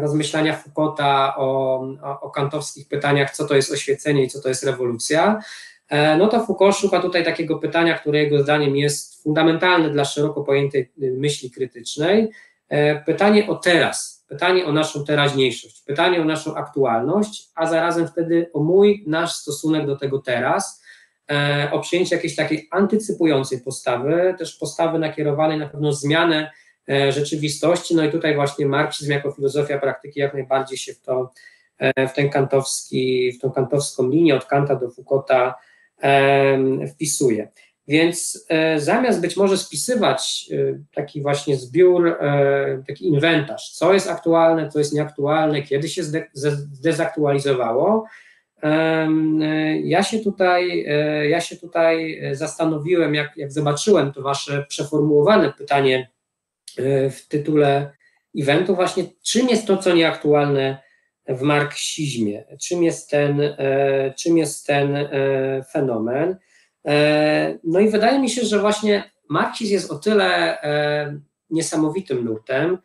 rozmyślania Foucaulta o, o, o kantowskich pytaniach, co to jest oświecenie i co to jest rewolucja, e, no to Foucault szuka tutaj takiego pytania, które jego zdaniem jest fundamentalne dla szeroko pojętej y, myśli krytycznej. E, pytanie o teraz, pytanie o naszą teraźniejszość, pytanie o naszą aktualność, a zarazem wtedy o mój, nasz stosunek do tego teraz, e, o przyjęcie jakiejś takiej antycypującej postawy, też postawy nakierowanej na pewną zmianę e, rzeczywistości, no i tutaj właśnie marksizm jako filozofia praktyki jak najbardziej się w to, e, w ten kantowski, w tą kantowską linię od Kanta do Foucaulta wpisuje. Więc e, zamiast być może spisywać e, taki właśnie zbiór, e, taki inwentarz, co jest aktualne, co jest nieaktualne, kiedy się zdezaktualizowało, ja się tutaj, ja się tutaj zastanowiłem, jak, jak zobaczyłem to wasze przeformułowane pytanie w tytule eventu, właśnie czym jest to, co nieaktualne w marksizmie, czym jest ten, czym jest ten fenomen. E, no i wydaje mi się, że właśnie marksizm jest o tyle e, niesamowitym nurtem,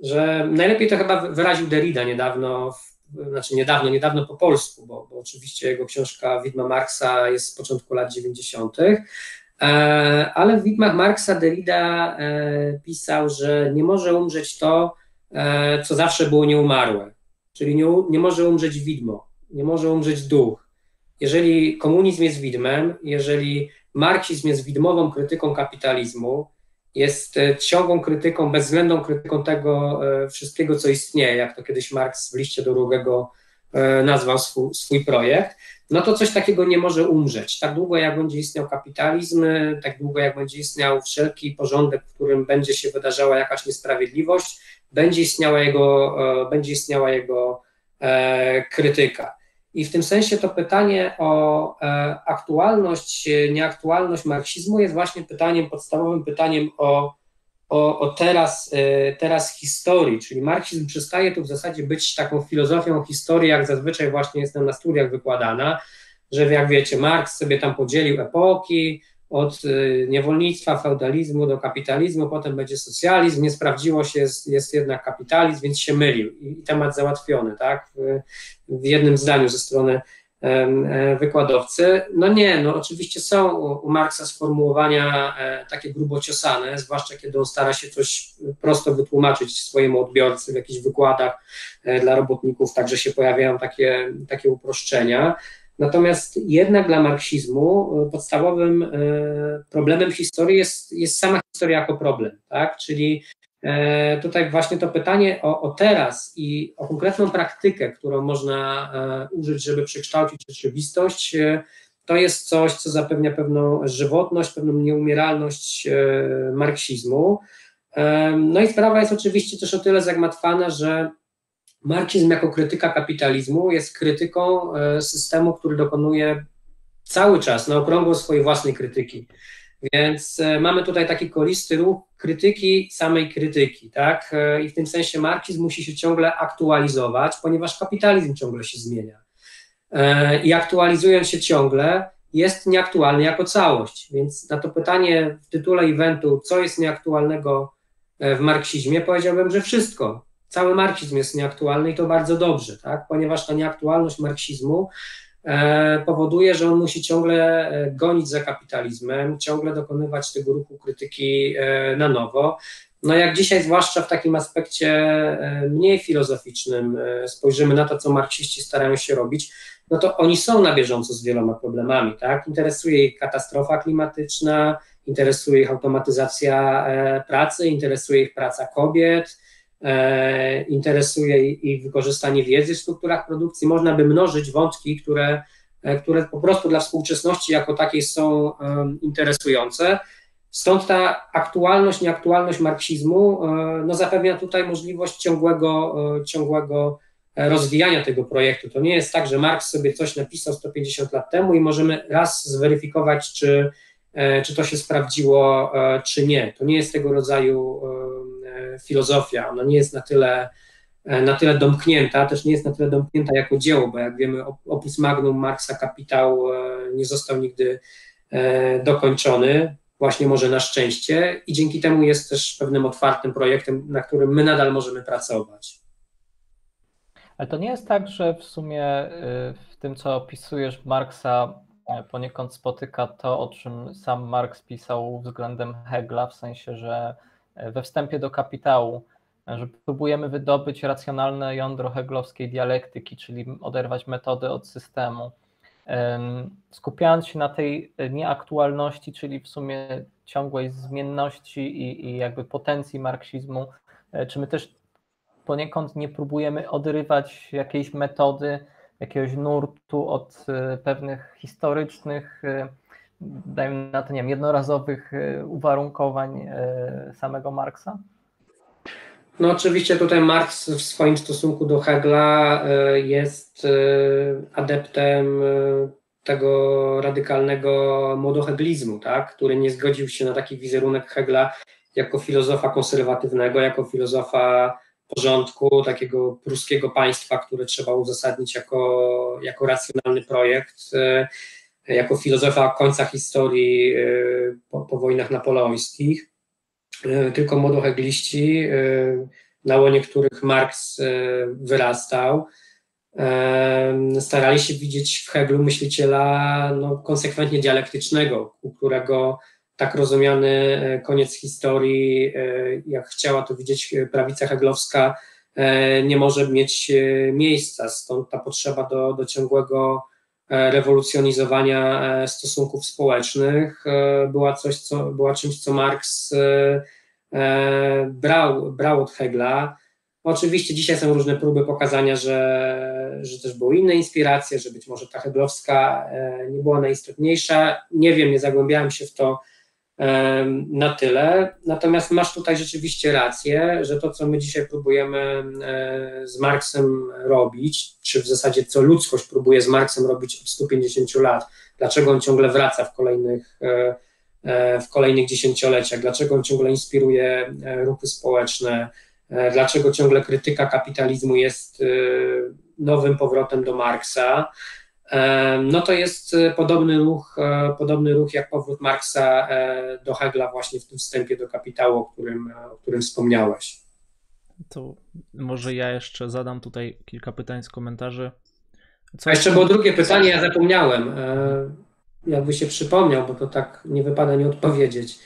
że najlepiej to chyba wyraził Derrida niedawno, znaczy niedawno, niedawno po polsku, bo, bo oczywiście jego książka Widma Marksa jest z początku lat 90., e, ale w widmach Marksa Derrida pisał, że nie może umrzeć to, co zawsze było nieumarłe, czyli nie, nie może umrzeć widmo, nie może umrzeć duch, jeżeli komunizm jest widmem, jeżeli marksizm jest widmową krytyką kapitalizmu, jest e, ciągłą krytyką, bezwzględną krytyką tego e, wszystkiego, co istnieje, jak to kiedyś Marx w liście do Rugego e, nazwał swój, swój projekt, no to coś takiego nie może umrzeć. Tak długo jak będzie istniał kapitalizm, tak długo jak będzie istniał wszelki porządek, w którym będzie się wydarzała jakaś niesprawiedliwość, będzie istniała jego, będzie istniała jego krytyka. I w tym sensie to pytanie o e, aktualność, nieaktualność marksizmu jest właśnie pytaniem, podstawowym pytaniem o, o, o teraz, e, teraz historii, czyli marksizm przestaje tu w zasadzie być taką filozofią historii, jak zazwyczaj właśnie jest na studiach wykładana, że jak wiecie, Marks sobie tam podzielił epoki, od y, niewolnictwa, feudalizmu do kapitalizmu, potem będzie socjalizm, nie sprawdziło się, jest, jest jednak kapitalizm, więc się mylił i, temat załatwiony, tak, w, w, jednym zdaniu ze strony e, wykładowcy. No nie, no oczywiście są u, Marksa sformułowania e, takie grubo ciosane, zwłaszcza kiedy on stara się coś prosto wytłumaczyć swojemu odbiorcy w jakichś wykładach e, dla robotników, także się pojawiają takie, takie uproszczenia. Natomiast jednak dla marksizmu e, podstawowym e, problemem historii jest, jest sama historia jako problem, tak? Czyli e, tutaj właśnie to pytanie o, o teraz i o konkretną praktykę, którą można użyć, żeby przekształcić rzeczywistość, to jest coś, co zapewnia pewną żywotność, pewną nieumieralność marksizmu. No i sprawa jest oczywiście też o tyle zagmatwana, że Marksizm jako krytyka kapitalizmu jest krytyką e, systemu, który dokonuje cały czas na okrągło swojej własnej krytyki. Więc e, mamy tutaj taki kolisty ruch krytyki samej krytyki, tak? E, I w tym sensie marksizm musi się ciągle aktualizować, ponieważ kapitalizm ciągle się zmienia. I aktualizując się ciągle, jest nieaktualny jako całość. Więc na to pytanie w tytule eventu, co jest nieaktualnego w marksizmie, powiedziałbym, że wszystko cały marksizm jest nieaktualny i to bardzo dobrze, tak? ponieważ ta nieaktualność marksizmu e, powoduje, że on musi ciągle e, gonić za kapitalizmem, ciągle dokonywać tego ruchu krytyki e, na nowo. No jak dzisiaj, zwłaszcza w takim aspekcie mniej filozoficznym, spojrzymy na to, co marksiści starają się robić, no to oni są na bieżąco z wieloma problemami, tak? Interesuje ich katastrofa klimatyczna, interesuje ich automatyzacja pracy, interesuje ich praca kobiet, interesuje ich wykorzystanie wiedzy w strukturach produkcji. Można by mnożyć wątki, które, e, które po prostu dla współczesności jako takiej są interesujące. Stąd ta aktualność, nieaktualność marksizmu e, no, zapewnia tutaj możliwość ciągłego, ciągłego rozwijania tego projektu. To nie jest tak, że Marx sobie coś napisał 150 lat temu i możemy raz zweryfikować, czy, czy to się sprawdziło, czy nie. To nie jest tego rodzaju filozofia, ona nie jest na tyle, e, na tyle domknięta, też nie jest na tyle domknięta jako dzieło, bo jak wiemy, opus magnum Marksa Kapitał e, nie został nigdy e, dokończony, właśnie może na szczęście i dzięki temu jest też pewnym otwartym projektem, na którym my nadal możemy pracować. Ale to nie jest tak, że w sumie w tym, co opisujesz, Marksa poniekąd spotyka to, o czym sam Marx pisał względem Hegla, w sensie, że we wstępie do kapitału że próbujemy wydobyć racjonalne jądro heglowskiej dialektyki, czyli oderwać metody od systemu. Skupiając się na tej nieaktualności, czyli w sumie ciągłej zmienności i, i jakby potencji marksizmu, e, czy my też poniekąd nie próbujemy odrywać jakiejś metody, jakiegoś nurtu od e, pewnych historycznych, e, dajmy na to, nie wiem, jednorazowych uwarunkowań samego Marksa? No oczywiście tutaj Marx w swoim stosunku do Hegla e, jest e, adeptem e, tego radykalnego modoheglizmu, tak? który nie zgodził się na taki wizerunek Hegla jako filozofa konserwatywnego, jako filozofa porządku, takiego pruskiego państwa, które trzeba uzasadnić jako, jako racjonalny projekt, jako filozofa końca historii po, po wojnach napoleońskich. E, tylko młodohegliści, e, na łonie których Marx wyrastał, starali się widzieć w Heglu myśliciela no, konsekwentnie dialektycznego, u którego tak rozumiany koniec historii, jak chciała to widzieć prawica heglowska, nie może mieć miejsca. Stąd ta potrzeba do, do ciągłego rewolucjonizowania e, stosunków społecznych e, była, coś, co, była czymś, co Marx e, brał, brał od Hegla. Oczywiście dzisiaj są różne próby pokazania, że, że też były inne inspiracje, że być może ta heglowska nie była najistotniejsza. Nie wiem, nie zagłębiałem się w to na tyle. Natomiast masz tutaj rzeczywiście rację, że to, co my dzisiaj próbujemy z Marksem robić, czy w zasadzie co ludzkość próbuje z Marksem robić od 150 lat, dlaczego on ciągle wraca w kolejnych, e, e, w kolejnych dziesięcioleciach, dlaczego on ciągle inspiruje e, ruchy społeczne, dlaczego ciągle krytyka kapitalizmu jest nowym powrotem do Marksa no to jest e, podobny ruch, e, podobny ruch jak powrót Marksa e, do Hegla właśnie w tym wstępie do kapitału, o którym, o którym wspomniałeś. To może ja jeszcze zadam tutaj kilka pytań z komentarzy. Co A jeszcze było drugie pytanie, ja zapomniałem. Jakby się przypomniał, bo to tak nie wypada nie odpowiedzieć.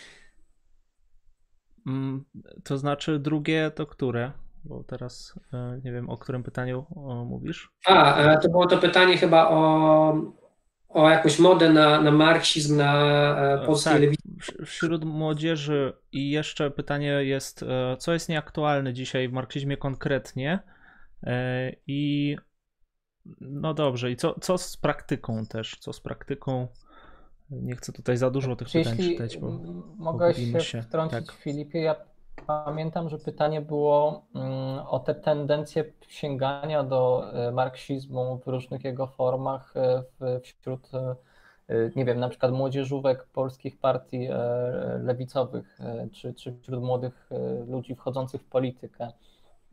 Mm, to znaczy drugie to które? Bo teraz e, nie wiem, o którym pytaniu mówisz. A, e, to było to pytanie chyba o, o jakąś modę na, na marksizm na e, polskiej tak, lewicy. Wśród młodzieży i jeszcze pytanie jest, co jest nieaktualne dzisiaj w marksizmie konkretnie i no dobrze, i co, co z praktyką też, co z praktyką? Nie chcę tutaj za dużo tych Jeśli pytań czytać, bo mogę się, się wtrącić, tak. Filipie, ja Pamiętam, że pytanie było mm, o te tendencje sięgania do e, marksizmu w różnych jego formach e, wśród, e, nie wiem, na przykład młodzieżówek polskich partii lewicowych, czy, czy wśród młodych ludzi wchodzących w politykę.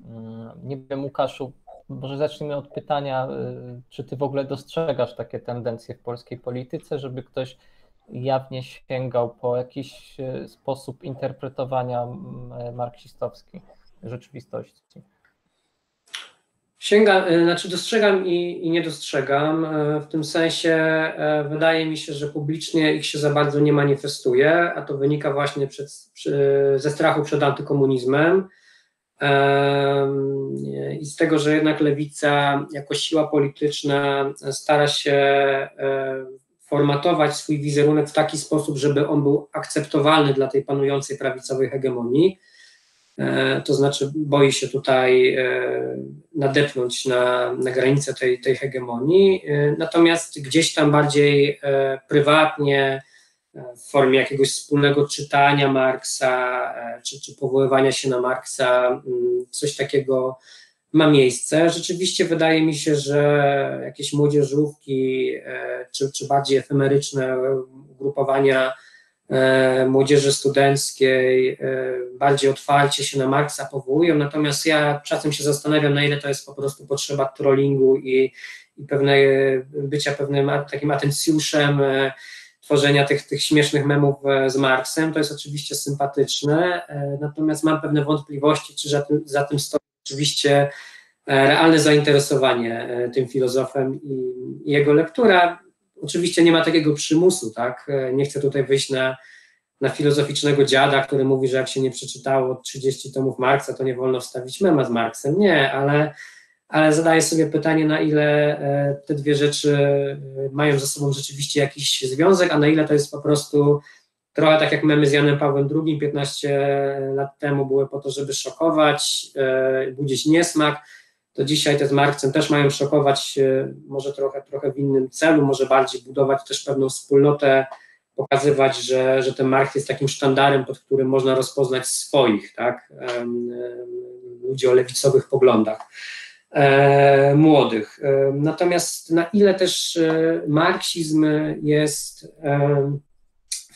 Mm, nie wiem, Łukaszu, może zacznijmy od pytania, czy ty w ogóle dostrzegasz takie tendencje w polskiej polityce, żeby ktoś jawnie sięgał po jakiś e, sposób interpretowania e, marksistowskiej rzeczywistości. Sięgam, e, znaczy dostrzegam i, i, nie dostrzegam. W tym sensie wydaje mi się, że publicznie ich się za bardzo nie manifestuje, a to wynika właśnie przed, ze strachu przed antykomunizmem i z tego, że jednak lewica jako siła polityczna stara się formatować swój wizerunek w taki sposób, żeby on był akceptowalny dla tej panującej prawicowej hegemonii. E, to znaczy, boi się tutaj e, nadepnąć na, na granicę tej, tej hegemonii, e, natomiast gdzieś tam bardziej prywatnie, w formie jakiegoś wspólnego czytania Marksa, czy, czy powoływania się na Marksa, mm, coś takiego ma miejsce. Rzeczywiście wydaje mi się, że jakieś młodzieżówki, e, czy, czy bardziej efemeryczne ugrupowania e, młodzieży studenckiej e, bardziej otwarcie się na Marksa powołują, natomiast ja czasem się zastanawiam, na ile to jest po prostu potrzeba trollingu i, i pewne, bycia pewnym takim atencjuszem, tworzenia tych, tych śmiesznych memów z Marksem. To jest oczywiście sympatyczne, natomiast mam pewne wątpliwości, czy za tym, za tym stoi oczywiście e, realne zainteresowanie e, tym filozofem i jego lektura. Oczywiście nie ma takiego przymusu, tak? E, nie chcę tutaj wyjść na, na filozoficznego dziada, który mówi, że jak się nie przeczytało 30 tomów Marksa, to nie wolno wstawić mema z Marksem. Nie, ale, ale zadaję sobie pytanie, na ile te dwie rzeczy mają ze sobą rzeczywiście jakiś związek, a na ile to jest po prostu trochę tak jak memy z Janem Pawłem II 15 lat temu były po to, żeby szokować, e, budzić niesmak, to dzisiaj te z Marksem też mają szokować, może trochę, trochę w innym celu, może bardziej budować też pewną wspólnotę pokazywać, że, że ten mark jest takim sztandarem, pod którym można rozpoznać swoich, tak, ludzi o lewicowych poglądach, e, młodych. Natomiast na ile też e, marksizm jest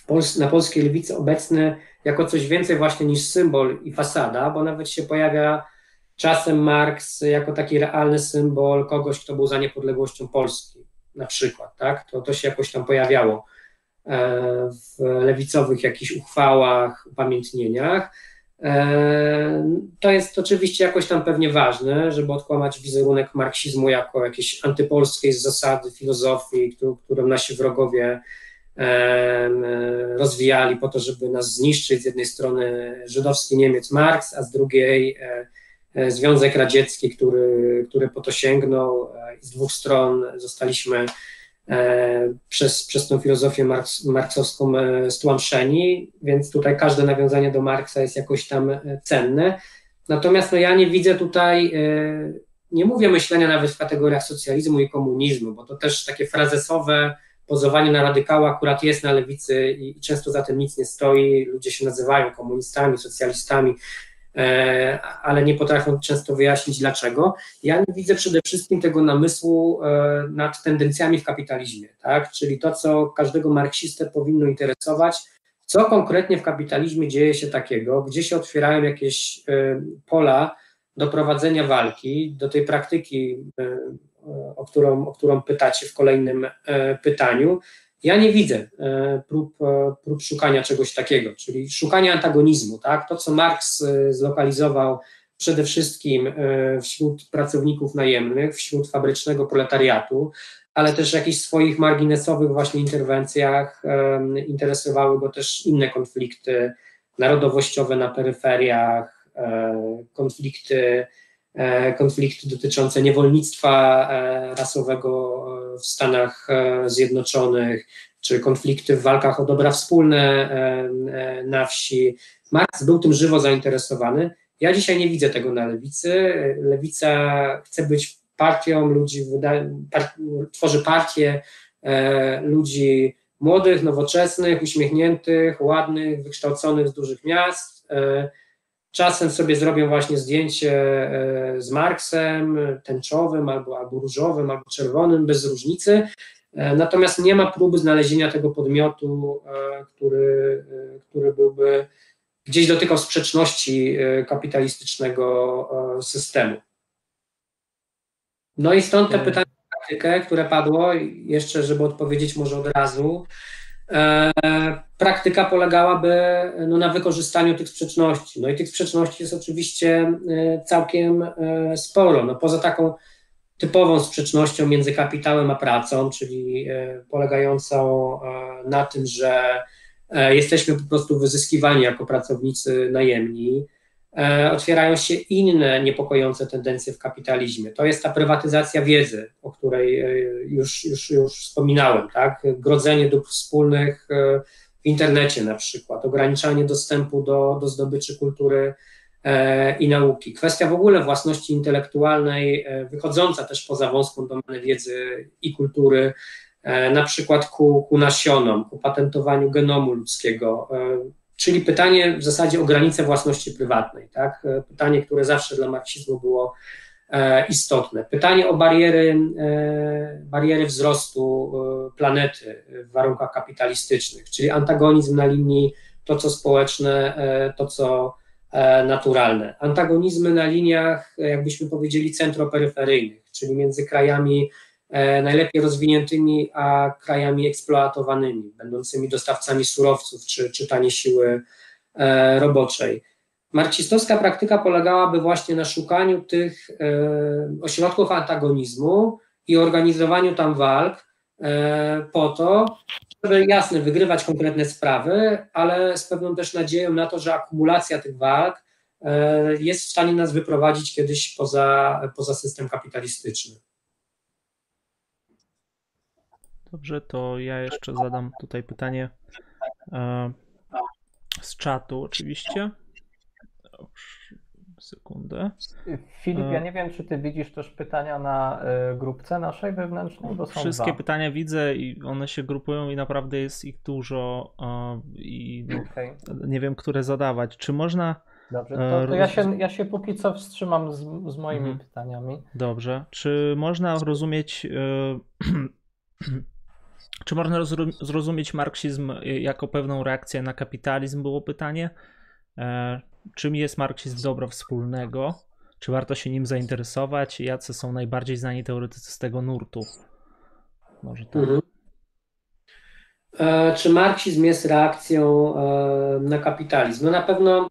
Pols na polskiej lewicy obecny jako coś więcej właśnie niż symbol i fasada, bo nawet się pojawia czasem Marks jako taki realny symbol kogoś, kto był za niepodległością Polski, na przykład, tak, to, to się jakoś tam pojawiało E, w lewicowych jakichś uchwałach, upamiętnieniach. E, to jest oczywiście jakoś tam pewnie ważne, żeby odkłamać wizerunek marksizmu jako jakiejś antypolskiej zasady filozofii, którą nasi wrogowie rozwijali po to, żeby nas zniszczyć. Z jednej strony żydowski Niemiec Marks, a z drugiej Związek Radziecki, który, który po to sięgnął. Z dwóch stron zostaliśmy E, przez, przez tą filozofię marks, marksowską e, stłamszeni, więc tutaj każde nawiązanie do Marksa jest jakoś tam e, cenne. Natomiast no, ja nie widzę tutaj, nie mówię myślenia nawet w kategoriach socjalizmu i komunizmu, bo to też takie frazesowe pozowanie na radykała akurat jest na lewicy i często za tym nic nie stoi. Ludzie się nazywają komunistami, socjalistami. E, ale nie potrafią często wyjaśnić dlaczego. Ja nie widzę przede wszystkim tego namysłu e, nad tendencjami w kapitalizmie, tak? czyli to, co każdego marksistę powinno interesować, co konkretnie w kapitalizmie dzieje się takiego, gdzie się otwierają jakieś e, pola do prowadzenia walki, do tej praktyki, o którą, o którą pytacie w kolejnym pytaniu, ja nie widzę e, prób, e, prób szukania czegoś takiego, czyli szukania antagonizmu. Tak? To, co Marx e, zlokalizował przede wszystkim wśród pracowników najemnych, wśród fabrycznego proletariatu, ale też w jakichś swoich marginesowych właśnie interwencjach interesowały go też inne konflikty narodowościowe na peryferiach, konflikty, konflikty dotyczące niewolnictwa rasowego w Stanach e, Zjednoczonych, czy konflikty w walkach o dobra wspólne e, e, na wsi. Marx był tym żywo zainteresowany. Ja dzisiaj nie widzę tego na lewicy. Lewica chce być partią ludzi, tworzy partię ludzi młodych, nowoczesnych, uśmiechniętych, ładnych, wykształconych z dużych miast. Czasem sobie zrobią właśnie zdjęcie e, z Marksem, tęczowym, albo, albo różowym, albo czerwonym, bez różnicy. E, natomiast nie ma próby znalezienia tego podmiotu, e, który, który byłby gdzieś dotykał sprzeczności kapitalistycznego systemu. No i stąd te pytania praktykę, które padło, jeszcze żeby odpowiedzieć może od razu, praktyka polegałaby no, na wykorzystaniu tych sprzeczności. No i tych sprzeczności jest oczywiście e, całkiem e, sporo. No, poza taką typową sprzecznością między kapitałem a pracą, czyli polegającą na tym, że jesteśmy po prostu wyzyskiwani jako pracownicy najemni, E, otwierają się inne niepokojące tendencje w kapitalizmie. To jest ta prywatyzacja wiedzy, o której e, już, już, już wspominałem, tak? Grodzenie dóbr wspólnych e, w internecie na przykład, ograniczanie dostępu do, do zdobyczy kultury i nauki. Kwestia w ogóle własności intelektualnej, wychodząca też poza wąską domenę wiedzy i kultury, na przykład ku, ku nasionom, ku patentowaniu genomu ludzkiego, Czyli pytanie w zasadzie o granicę własności prywatnej, tak? E, pytanie, które zawsze dla marksizmu było e, istotne. Pytanie o bariery, e, bariery wzrostu planety w warunkach kapitalistycznych, czyli antagonizm na linii to, co społeczne, to, co naturalne. Antagonizmy na liniach, jakbyśmy powiedzieli, centroperyferyjnych, czyli między krajami najlepiej rozwiniętymi, a krajami eksploatowanymi, będącymi dostawcami surowców czy, czy taniej siły e, roboczej. Marksistowska praktyka polegałaby właśnie na szukaniu tych e, ośrodków antagonizmu i organizowaniu tam walk, po to, żeby jasne, wygrywać konkretne sprawy, ale z pewną też nadzieją na to, że akumulacja tych walk jest w stanie nas wyprowadzić kiedyś poza, poza system kapitalistyczny. Dobrze, to ja jeszcze zadam tutaj pytanie z czatu oczywiście. Sekundę. Filip, ja e, nie wiem, czy ty widzisz też pytania na e, grupce naszej wewnętrznej, bo są Wszystkie dwa. pytania widzę i one się grupują i naprawdę jest ich dużo i no, okay. nie wiem, które zadawać. Czy można... Dobrze, to, to ja, się, ja się póki co wstrzymam z, z moimi mhm. pytaniami. Dobrze. Czy można rozumieć... Czy można zrozumieć marksizm jako pewną reakcję na kapitalizm? Było pytanie. E, czym jest marksizm dobra wspólnego? Czy warto się nim zainteresować? Jacy są najbardziej znani teoretycy z tego nurtu? Może tak. Mhm. E, czy marksizm jest reakcją e, na kapitalizm? No na pewno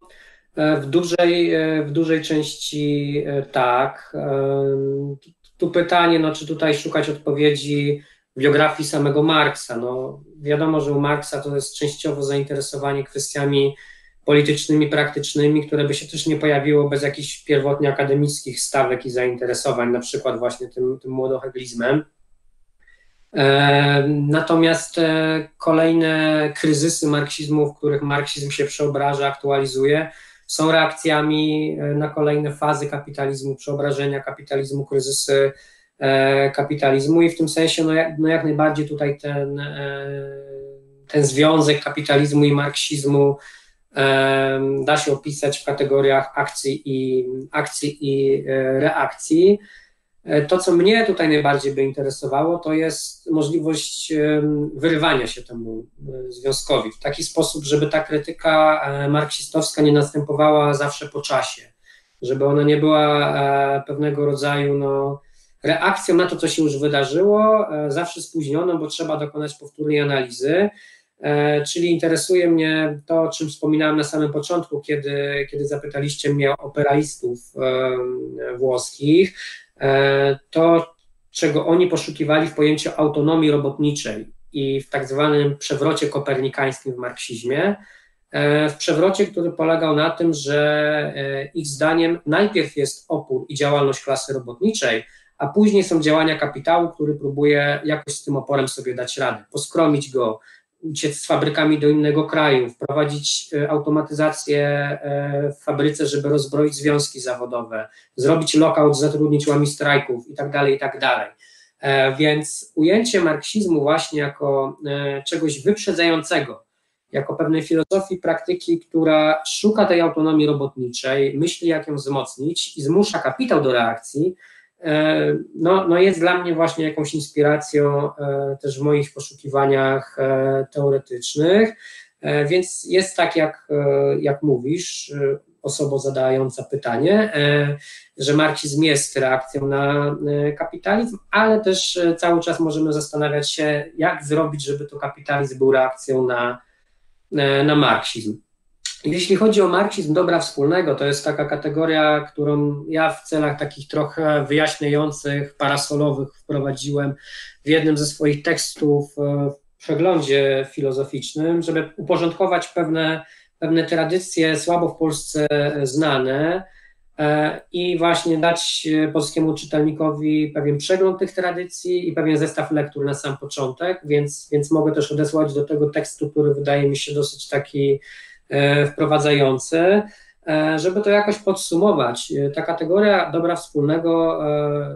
w dużej, w dużej części tak. Tu pytanie, no, czy tutaj szukać odpowiedzi biografii samego Marksa. No, wiadomo, że u Marksa to jest częściowo zainteresowanie kwestiami politycznymi, praktycznymi, które by się też nie pojawiło bez jakichś pierwotnie akademickich stawek i zainteresowań, na przykład właśnie tym, tym młodoheglizmem. E, natomiast e, kolejne kryzysy marksizmu, w których marksizm się przeobraża, aktualizuje, są reakcjami e, na kolejne fazy kapitalizmu, przeobrażenia kapitalizmu, kryzysy kapitalizmu i w tym sensie no jak, no jak najbardziej tutaj ten, e, ten związek kapitalizmu i marksizmu e, da się opisać w kategoriach akcji i, akcji i reakcji. To, co mnie tutaj najbardziej by interesowało, to jest możliwość wyrywania się temu związkowi w taki sposób, żeby ta krytyka marksistowska nie następowała zawsze po czasie, żeby ona nie była pewnego rodzaju no, reakcją na to, co się już wydarzyło, e, zawsze spóźnioną, bo trzeba dokonać powtórnej analizy. E, czyli interesuje mnie to, o czym wspominałem na samym początku, kiedy, kiedy zapytaliście mnie o operaistów e, włoskich, to czego oni poszukiwali w pojęciu autonomii robotniczej i w tak zwanym przewrocie kopernikańskim w marksizmie, w przewrocie, który polegał na tym, że ich zdaniem najpierw jest opór i działalność klasy robotniczej, a później są działania kapitału, który próbuje jakoś z tym oporem sobie dać radę, poskromić go, uciec z fabrykami do innego kraju, wprowadzić e, automatyzację e, w fabryce, żeby rozbroić związki zawodowe, zrobić lockout, zatrudnić łami strajków itd., tak itd. Tak e, więc ujęcie marksizmu właśnie jako czegoś wyprzedzającego, jako pewnej filozofii praktyki, która szuka tej autonomii robotniczej, myśli jak ją wzmocnić i zmusza kapitał do reakcji, no, no jest dla mnie właśnie jakąś inspiracją e, też w moich poszukiwaniach e, teoretycznych, więc jest tak, jak, jak mówisz, osoba zadająca pytanie, że marksizm jest reakcją na kapitalizm, ale też cały czas możemy zastanawiać się, jak zrobić, żeby to kapitalizm był reakcją na, na marksizm. Jeśli chodzi o marksizm dobra wspólnego, to jest taka kategoria, którą ja w celach takich trochę wyjaśniających, parasolowych wprowadziłem w jednym ze swoich tekstów e, w przeglądzie filozoficznym, żeby uporządkować pewne, pewne tradycje słabo w Polsce znane e, i właśnie dać polskiemu czytelnikowi pewien przegląd tych tradycji i pewien zestaw lektur na sam początek, więc, więc mogę też odesłać do tego tekstu, który wydaje mi się dosyć taki wprowadzający. E, żeby to jakoś podsumować, e, ta kategoria dobra wspólnego,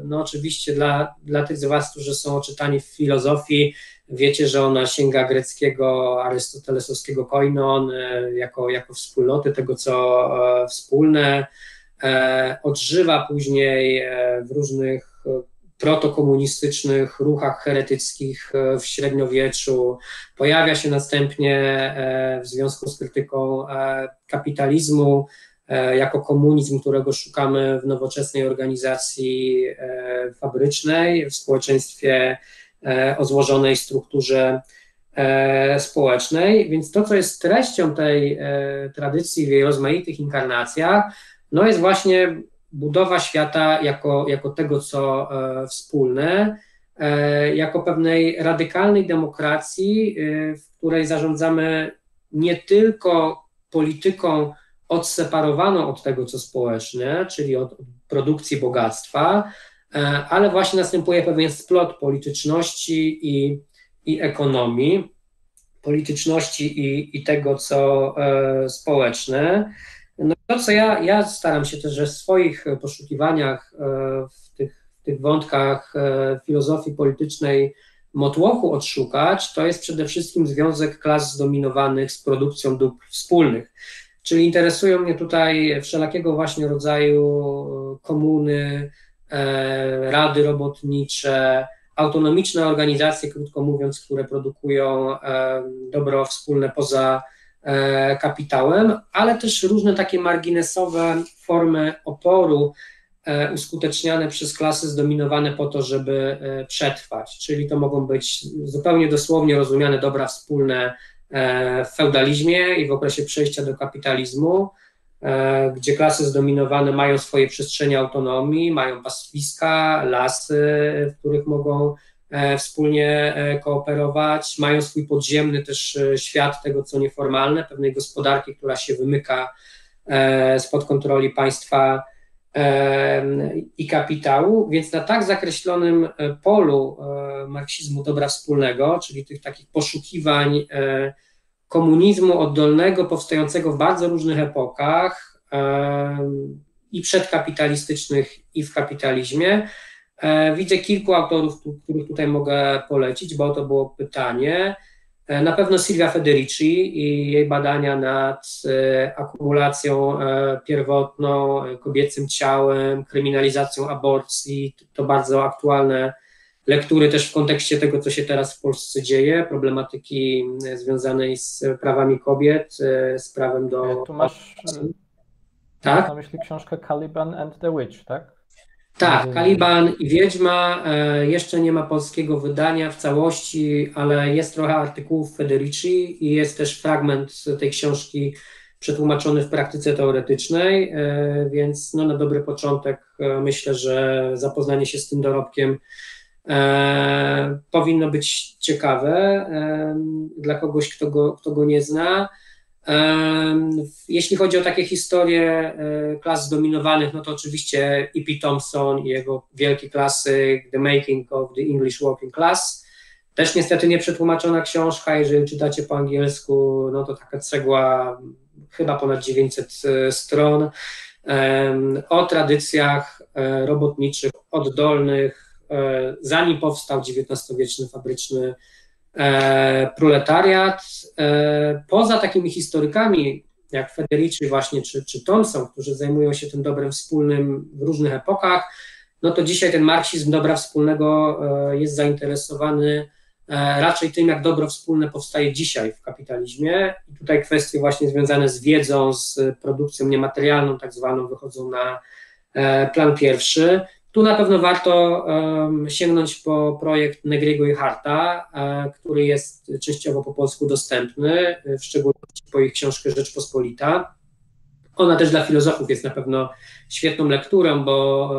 no oczywiście dla, dla tych z Was, którzy są oczytani w filozofii, wiecie, że ona sięga greckiego, arystotelesowskiego koinon jako, jako wspólnoty tego, co wspólne, odżywa później w różnych protokomunistycznych ruchach heretyckich e, w średniowieczu, pojawia się następnie e, w związku z krytyką e, kapitalizmu jako komunizm, którego szukamy w nowoczesnej organizacji fabrycznej, w społeczeństwie o złożonej strukturze społecznej. Więc to, co jest treścią tej tradycji w jej rozmaitych inkarnacjach, no jest właśnie budowa świata jako, jako tego, co e, wspólne, jako pewnej radykalnej demokracji, w której zarządzamy nie tylko polityką odseparowaną od tego, co społeczne, czyli od produkcji bogactwa, ale właśnie następuje pewien splot polityczności i, i ekonomii, polityczności i, i tego, co e, społeczne. To, co ja, ja staram się też w swoich poszukiwaniach e, w tych, w tych wątkach e, filozofii politycznej motłochu odszukać, to jest przede wszystkim związek klas zdominowanych z produkcją dóbr wspólnych. Czyli interesują mnie tutaj wszelakiego właśnie rodzaju komuny, rady robotnicze, autonomiczne organizacje, krótko mówiąc, które produkują dobro wspólne poza e, kapitałem, ale też różne takie marginesowe formy oporu e, uskuteczniane przez klasy zdominowane po to, żeby e, przetrwać. Czyli to mogą być zupełnie dosłownie rozumiane dobra wspólne w feudalizmie i w okresie przejścia do kapitalizmu, gdzie klasy zdominowane mają swoje przestrzenie autonomii, mają pastwiska, lasy, w których mogą E, wspólnie e, kooperować, mają swój podziemny też e, świat tego, co nieformalne, pewnej gospodarki, która się wymyka spod kontroli państwa i kapitału, więc na tak zakreślonym polu marksizmu dobra wspólnego, czyli tych takich poszukiwań komunizmu oddolnego, powstającego w bardzo różnych epokach i przedkapitalistycznych, i w kapitalizmie, E, widzę kilku autorów, których tutaj mogę polecić, bo to było pytanie. E, na pewno Silvia Federici i jej badania nad e, akumulacją pierwotną, kobiecym ciałem, kryminalizacją aborcji. To bardzo aktualne lektury też w kontekście tego, co się teraz w Polsce dzieje, problematyki związanej z prawami kobiet, z prawem do. Tu masz, tak? na myśli książkę Caliban and the Witch, tak? Tak, Kaliban i Wiedźma. E, jeszcze nie ma polskiego wydania w całości, ale jest trochę artykułów Federici i jest też fragment tej książki przetłumaczony w praktyce teoretycznej, e, więc no, na dobry początek e, myślę, że zapoznanie się z tym dorobkiem powinno być ciekawe dla kogoś, kto go, kto go nie zna. Jeśli chodzi o takie historie e, klas zdominowanych, no to oczywiście E.P. Thompson i jego wielki klasyk The Making of the English Working Class. Też niestety nie przetłumaczona książka, jeżeli czytacie po angielsku, no to taka cegła chyba ponad 900 e, stron o tradycjach e, robotniczych, oddolnych, zanim powstał XIX-wieczny fabryczny proletariat. E, poza takimi historykami jak Federici właśnie czy, czy Thompson, którzy zajmują się tym dobrem wspólnym w różnych epokach, no to dzisiaj ten marksizm dobra wspólnego e, jest zainteresowany raczej tym, jak dobro wspólne powstaje dzisiaj w kapitalizmie. I tutaj kwestie właśnie związane z wiedzą, z produkcją niematerialną, tak zwaną, wychodzą na plan pierwszy. Tu na pewno warto um, sięgnąć po projekt Negriego i Harta, e, który jest częściowo po polsku dostępny, w szczególności po ich książkę Rzeczpospolita. Ona też dla filozofów jest na pewno świetną lekturą, bo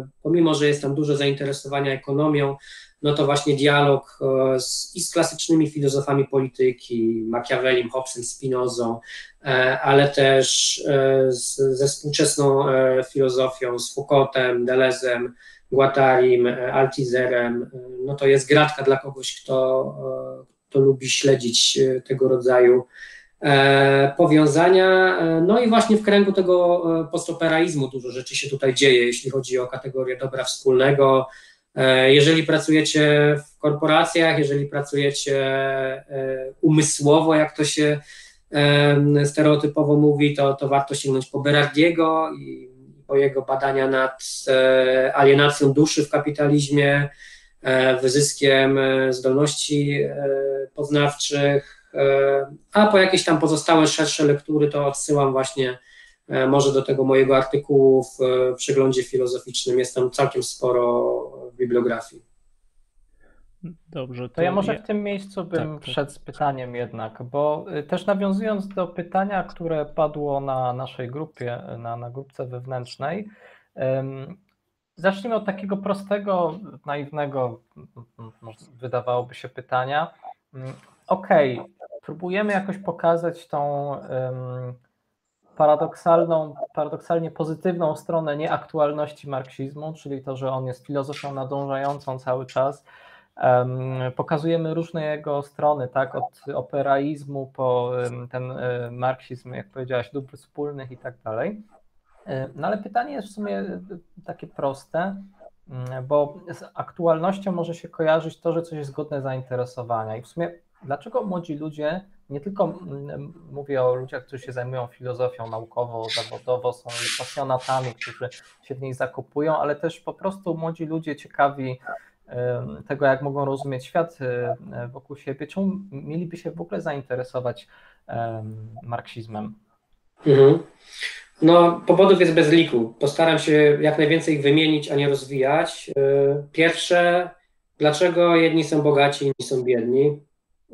e, pomimo, że jest tam dużo zainteresowania ekonomią, no to właśnie dialog e, z, i z klasycznymi filozofami polityki, Machiavellim, Hobbesem, Spinozą, e, ale też e, z, ze współczesną filozofią, z Foucaultem, Delezem, Guattarim, Altizerem, no to jest gratka dla kogoś, kto, kto lubi śledzić tego rodzaju powiązania. No i właśnie w kręgu tego postoperaizmu dużo rzeczy się tutaj dzieje, jeśli chodzi o kategorię dobra wspólnego, jeżeli pracujecie w korporacjach, jeżeli pracujecie e, umysłowo, jak to się stereotypowo mówi, to, to warto sięgnąć po Berardiego i po jego badania nad e, alienacją duszy w kapitalizmie, wyzyskiem zdolności poznawczych, a po jakieś tam pozostałe szersze lektury to odsyłam właśnie E, może do tego mojego artykułu w e, przeglądzie filozoficznym. Jest tam całkiem sporo bibliografii. Dobrze. To, to ja może w tym miejscu bym tak, tak. wszedł z pytaniem jednak, bo y, też nawiązując do pytania, które padło na naszej grupie, na, na grupce wewnętrznej, zacznijmy od takiego prostego, naiwnego, wydawałoby się pytania. Mm, okej, okay, próbujemy jakoś pokazać tą um, paradoksalną, paradoksalnie pozytywną stronę nieaktualności marksizmu, czyli to, że on jest filozofią nadążającą cały czas. Pokazujemy różne jego strony, tak, od operaizmu po ten um, marksizm, jak powiedziałaś, dóbr wspólnych i tak dalej. E, no ale pytanie jest w sumie takie proste, mm, bo z aktualnością może się kojarzyć to, że coś jest godne zainteresowania. I w sumie dlaczego młodzi ludzie, nie tylko mm, mówię o ludziach, którzy się zajmują filozofią naukowo, zawodowo, są pasjonatami, którzy się w niej zakopują, ale też po prostu młodzi ludzie ciekawi tego, jak mogą rozumieć świat e, wokół siebie, czemu mieliby się w ogóle zainteresować marksizmem? Mhm. No, powodów jest bez liku. Postaram się jak najwięcej ich wymienić, a nie rozwijać. E, pierwsze, dlaczego jedni są bogaci, inni są biedni?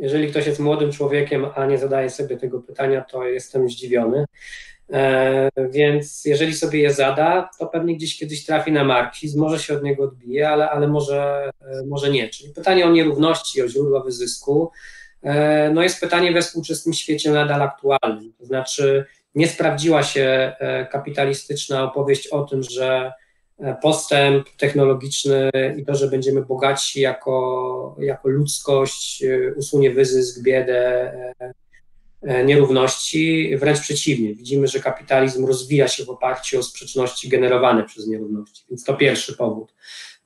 Jeżeli ktoś jest młodym człowiekiem, a nie zadaje sobie tego pytania, to jestem zdziwiony. E, więc jeżeli sobie je zada, to pewnie gdzieś kiedyś trafi na marksizm, może się od niego odbije, ale, ale może, e, może nie. Czyli pytanie o nierówności, o źródła wyzysku, no jest pytanie we współczesnym świecie nadal aktualnym. To znaczy, nie sprawdziła się e, kapitalistyczna opowieść o tym, że e, postęp technologiczny i to, że będziemy bogatsi jako, jako ludzkość, e, usunie wyzysk, biedę, nierówności. Wręcz przeciwnie, widzimy, że kapitalizm rozwija się w oparciu o sprzeczności generowane przez nierówności. Więc to pierwszy powód.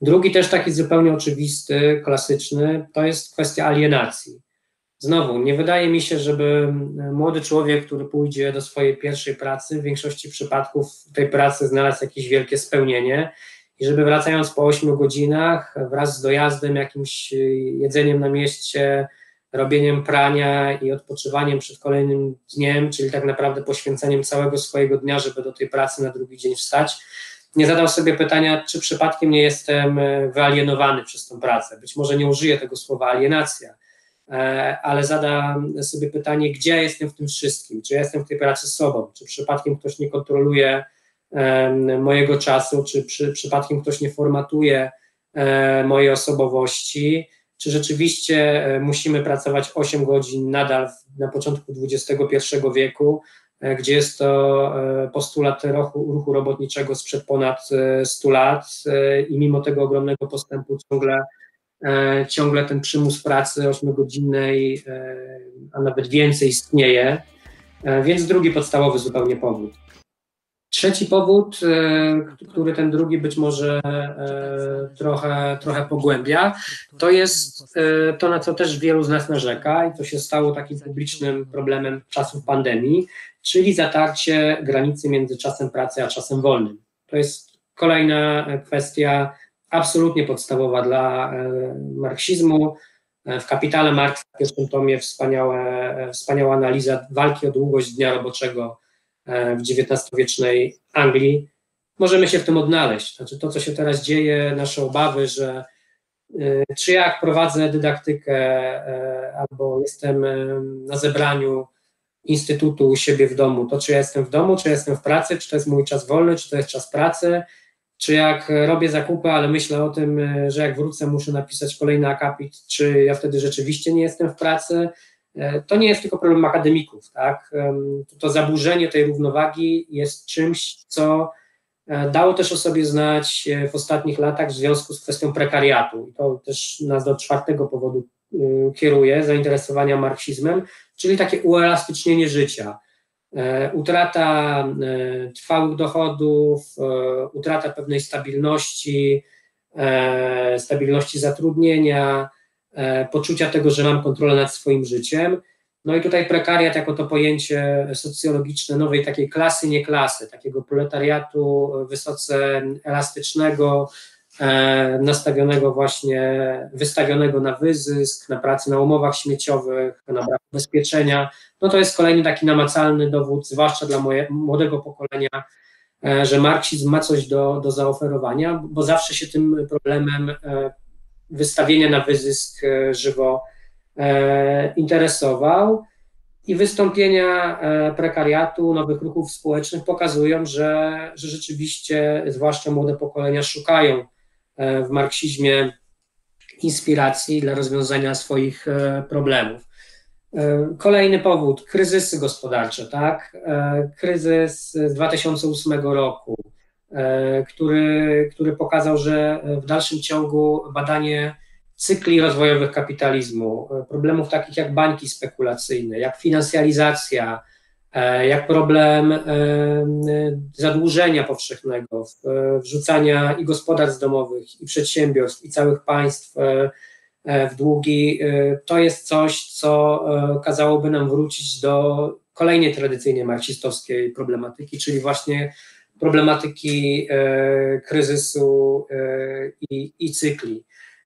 Drugi, też taki zupełnie oczywisty, klasyczny, to jest kwestia alienacji. Znowu, nie wydaje mi się, żeby młody człowiek, który pójdzie do swojej pierwszej pracy, w większości przypadków tej pracy znalazł jakieś wielkie spełnienie i żeby wracając po 8 godzinach wraz z dojazdem, jakimś jedzeniem na mieście, robieniem prania i odpoczywaniem przed kolejnym dniem, czyli tak naprawdę poświęceniem całego swojego dnia, żeby do tej pracy na drugi dzień wstać, nie zadał sobie pytania, czy przypadkiem nie jestem wyalienowany przez tą pracę. Być może nie użyję tego słowa alienacja, E, ale zadam sobie pytanie, gdzie ja jestem w tym wszystkim? Czy ja jestem w tej pracy sobą? Czy przypadkiem ktoś nie kontroluje mojego czasu? Czy przy, przypadkiem ktoś nie formatuje e, mojej osobowości? Czy rzeczywiście e, musimy pracować 8 godzin nadal na początku XXI wieku, gdzie jest to postulat ruchu, ruchu robotniczego sprzed ponad 100 lat i mimo tego ogromnego postępu ciągle E, ciągle ten przymus pracy 8-godzinnej, e, a nawet więcej istnieje, e, więc drugi podstawowy zupełnie powód. Trzeci powód, który ten drugi być może trochę, trochę pogłębia, to jest to, na co też wielu z nas narzeka i to się stało takim publicznym problemem czasów pandemii, czyli zatarcie granicy między czasem pracy a czasem wolnym. To jest kolejna kwestia absolutnie podstawowa dla e, marksizmu. E, w Kapitale Marx w pierwszym tomie wspaniałe, e, wspaniała analiza walki o długość dnia roboczego w XIX-wiecznej Anglii. Możemy się w tym odnaleźć. Znaczy to, co się teraz dzieje, nasze obawy, że czy jak prowadzę dydaktykę albo jestem na zebraniu instytutu u siebie w domu, to czy ja jestem w domu, czy ja jestem w pracy, czy to jest mój czas wolny, czy to jest czas pracy, czy jak robię zakupy, ale myślę o tym, e, że jak wrócę, muszę napisać kolejny akapit, czy ja wtedy rzeczywiście nie jestem w pracy, e, to nie jest tylko problem akademików, tak? To zaburzenie tej równowagi jest czymś, co e, dało też o sobie znać w ostatnich latach w związku z kwestią prekariatu. I to też nas do czwartego powodu kieruje, zainteresowania marksizmem, czyli takie uelastycznienie życia. E, utrata e, trwałych dochodów, e, utrata pewnej stabilności, stabilności zatrudnienia, poczucia tego, że mam kontrolę nad swoim życiem. No i tutaj prekariat jako to pojęcie socjologiczne nowej takiej klasy, nie klasy, takiego proletariatu wysoce elastycznego, nastawionego właśnie, wystawionego na wyzysk, na pracę na umowach śmieciowych, na brak ubezpieczenia, no to jest kolejny taki namacalny dowód, zwłaszcza dla moje, młodego pokolenia, e, że marksizm ma coś do, do zaoferowania, bo zawsze się tym problemem e, wystawienia na wyzysk e, żywo interesował. i wystąpienia prekariatu, nowych ruchów społecznych pokazują, że, że rzeczywiście, zwłaszcza młode pokolenia, szukają w marksizmie inspiracji dla rozwiązania swoich problemów. Kolejny powód, kryzysy gospodarcze, tak? Kryzys z 2008 roku, który, który pokazał, że w dalszym ciągu badanie cykli rozwojowych kapitalizmu, problemów takich jak bańki spekulacyjne, jak finansjalizacja, jak problem zadłużenia powszechnego, wrzucania i gospodarstw domowych, i przedsiębiorstw, i całych państw E, w długi, e, to jest coś, co e, kazałoby nam wrócić do kolejnej tradycyjnie marksistowskiej problematyki, czyli właśnie problematyki kryzysu i, i cykli.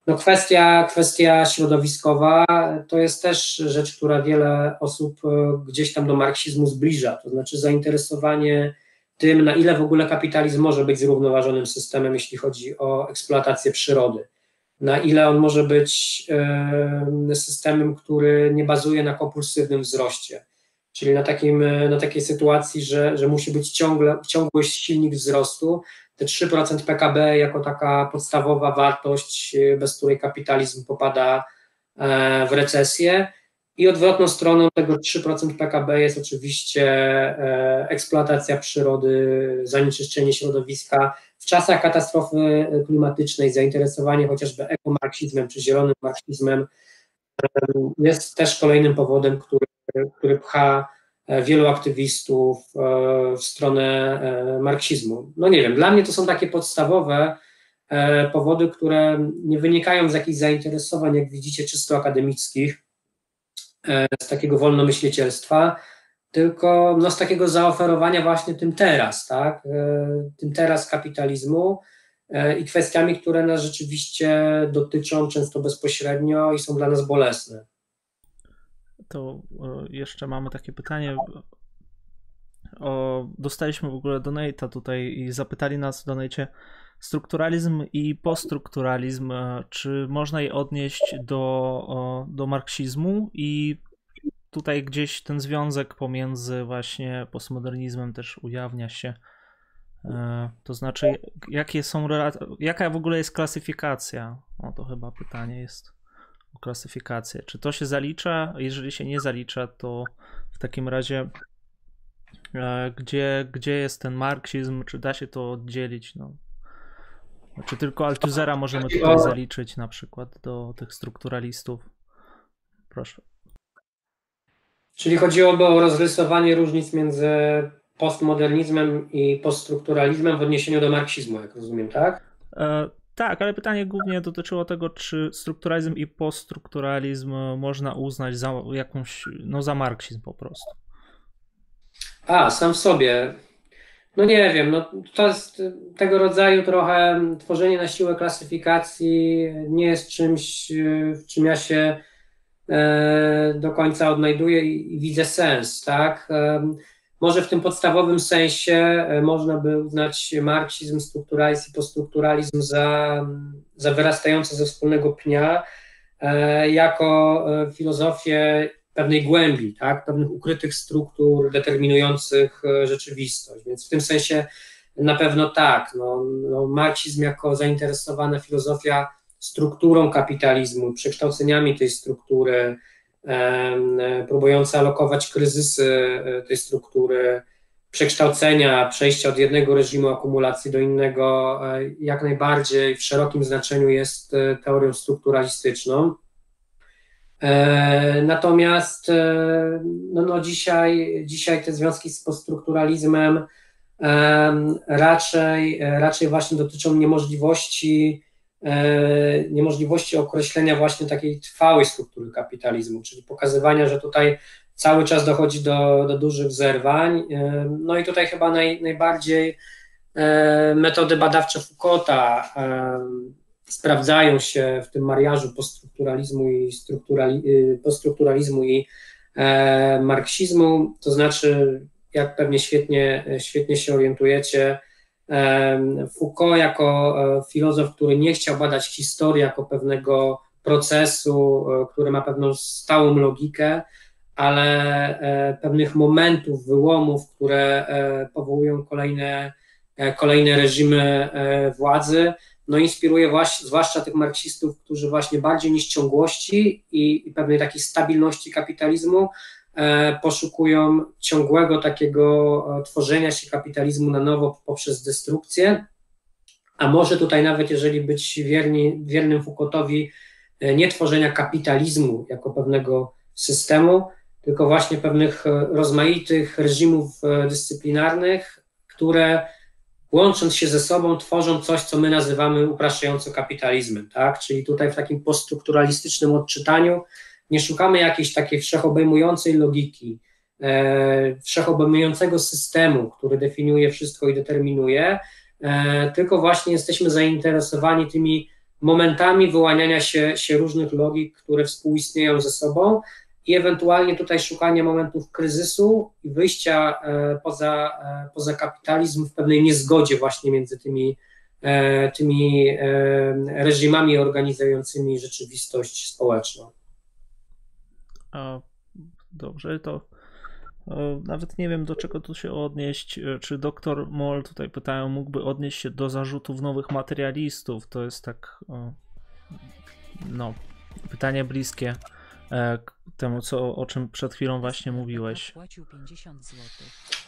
No kwestia, kwestia środowiskowa to jest też rzecz, która wiele osób gdzieś tam do marksizmu zbliża, to znaczy zainteresowanie tym, na ile w ogóle kapitalizm może być zrównoważonym systemem, jeśli chodzi o eksploatację przyrody. Na ile on może być systemem, który nie bazuje na kompulsywnym wzroście, czyli na, takim, na takiej sytuacji, że, że musi być ciągle, ciągły silnik wzrostu, te 3% PKB jako taka podstawowa wartość, bez której kapitalizm popada e, w recesję. I odwrotną stroną tego 3% PKB jest oczywiście e, eksploatacja przyrody, zanieczyszczenie środowiska, w czasach katastrofy klimatycznej zainteresowanie chociażby ekomarksizmem czy zielonym marksizmem jest też kolejnym powodem, który, który pcha e, wielu aktywistów e, w stronę e, marksizmu. No nie wiem, dla mnie to są takie podstawowe powody, które nie wynikają z jakichś zainteresowań, jak widzicie, czysto akademickich, z takiego wolnomyślicielstwa, tylko no, z takiego zaoferowania właśnie tym teraz, tak, e, tym teraz kapitalizmu e, i kwestiami, które nas rzeczywiście dotyczą często bezpośrednio i są dla nas bolesne. To e, jeszcze mamy takie pytanie. O, dostaliśmy w ogóle donate'a tutaj i zapytali nas w donate strukturalizm i poststrukturalizm, czy można je odnieść do, do marksizmu i tutaj gdzieś ten związek pomiędzy właśnie postmodernizmem też ujawnia się. E, to znaczy, jakie są jaka w ogóle jest klasyfikacja? O to chyba pytanie jest o klasyfikację. Czy to się zalicza? Jeżeli się nie zalicza, to w takim razie e, gdzie, gdzie jest ten marksizm? Czy da się to oddzielić? No. Czy tylko Althusera możemy tutaj zaliczyć na przykład do tych strukturalistów? Proszę. Czyli chodziłoby o rozrysowanie różnic między postmodernizmem i poststrukturalizmem w odniesieniu do marksizmu, jak rozumiem, tak? E, tak, ale pytanie głównie dotyczyło tego, czy strukturalizm i poststrukturalizm można uznać za jakąś, no za marksizm po prostu. A, sam w sobie. No nie wiem, no to jest tego rodzaju trochę tworzenie na siłę klasyfikacji nie jest czymś, w czym ja się E, do końca odnajduję i widzę sens, tak? E, może w tym podstawowym sensie e, można by uznać marksizm, strukturalizm i poststrukturalizm za, za wyrastające ze wspólnego pnia, jako filozofię pewnej głębi, tak? pewnych ukrytych struktur determinujących rzeczywistość. Więc w tym sensie na pewno tak. No, no marksizm jako zainteresowana filozofia strukturą kapitalizmu, przekształceniami tej struktury, próbujące alokować kryzysy e, tej struktury, przekształcenia, przejścia od jednego reżimu akumulacji do innego, e, jak najbardziej w szerokim znaczeniu jest e, teorią strukturalistyczną. Natomiast no, no dzisiaj, dzisiaj te związki z poststrukturalizmem raczej, raczej właśnie dotyczą niemożliwości niemożliwości określenia właśnie takiej trwałej struktury kapitalizmu, czyli pokazywania, że tutaj cały czas dochodzi do, do dużych zerwań. E, no i tutaj chyba naj, najbardziej e, metody badawcze Foucaulta sprawdzają się w tym mariażu poststrukturalizmu i, strukturali, poststrukturalizmu i marksizmu, to znaczy, jak pewnie świetnie, świetnie się orientujecie, Foucault jako e, filozof, który nie chciał badać historii jako pewnego procesu, e, który ma pewną stałą logikę, ale pewnych momentów, wyłomów, które powołują kolejne, kolejne reżimy władzy, no inspiruje właśnie, zwłaszcza tych marksistów, którzy właśnie bardziej niż ciągłości i, i pewnej takiej stabilności kapitalizmu e, poszukują ciągłego takiego e, tworzenia się kapitalizmu na nowo poprzez destrukcję, a może tutaj nawet jeżeli być wierni, wiernym Foucaultowi, e, nie tworzenia kapitalizmu jako pewnego systemu, tylko właśnie pewnych rozmaitych reżimów dyscyplinarnych, które łącząc się ze sobą, tworzą coś, co my nazywamy upraszczająco kapitalizmem, tak? Czyli tutaj w takim poststrukturalistycznym odczytaniu nie szukamy jakiejś takiej wszechobejmującej logiki, e, wszechobejmującego systemu, który definiuje wszystko i determinuje, e, tylko właśnie jesteśmy zainteresowani tymi momentami wyłaniania się, się różnych logik, które współistnieją ze sobą i ewentualnie tutaj szukanie momentów kryzysu i wyjścia e, poza, poza kapitalizm w pewnej niezgodzie właśnie między tymi, tymi reżimami organizującymi rzeczywistość społeczną. A, dobrze, to nawet nie wiem do czego tu się odnieść. Czy doktor Moll tutaj pytają, mógłby odnieść się do zarzutów nowych materialistów? To jest tak, no, pytanie bliskie temu, co, o czym przed chwilą właśnie mówiłeś.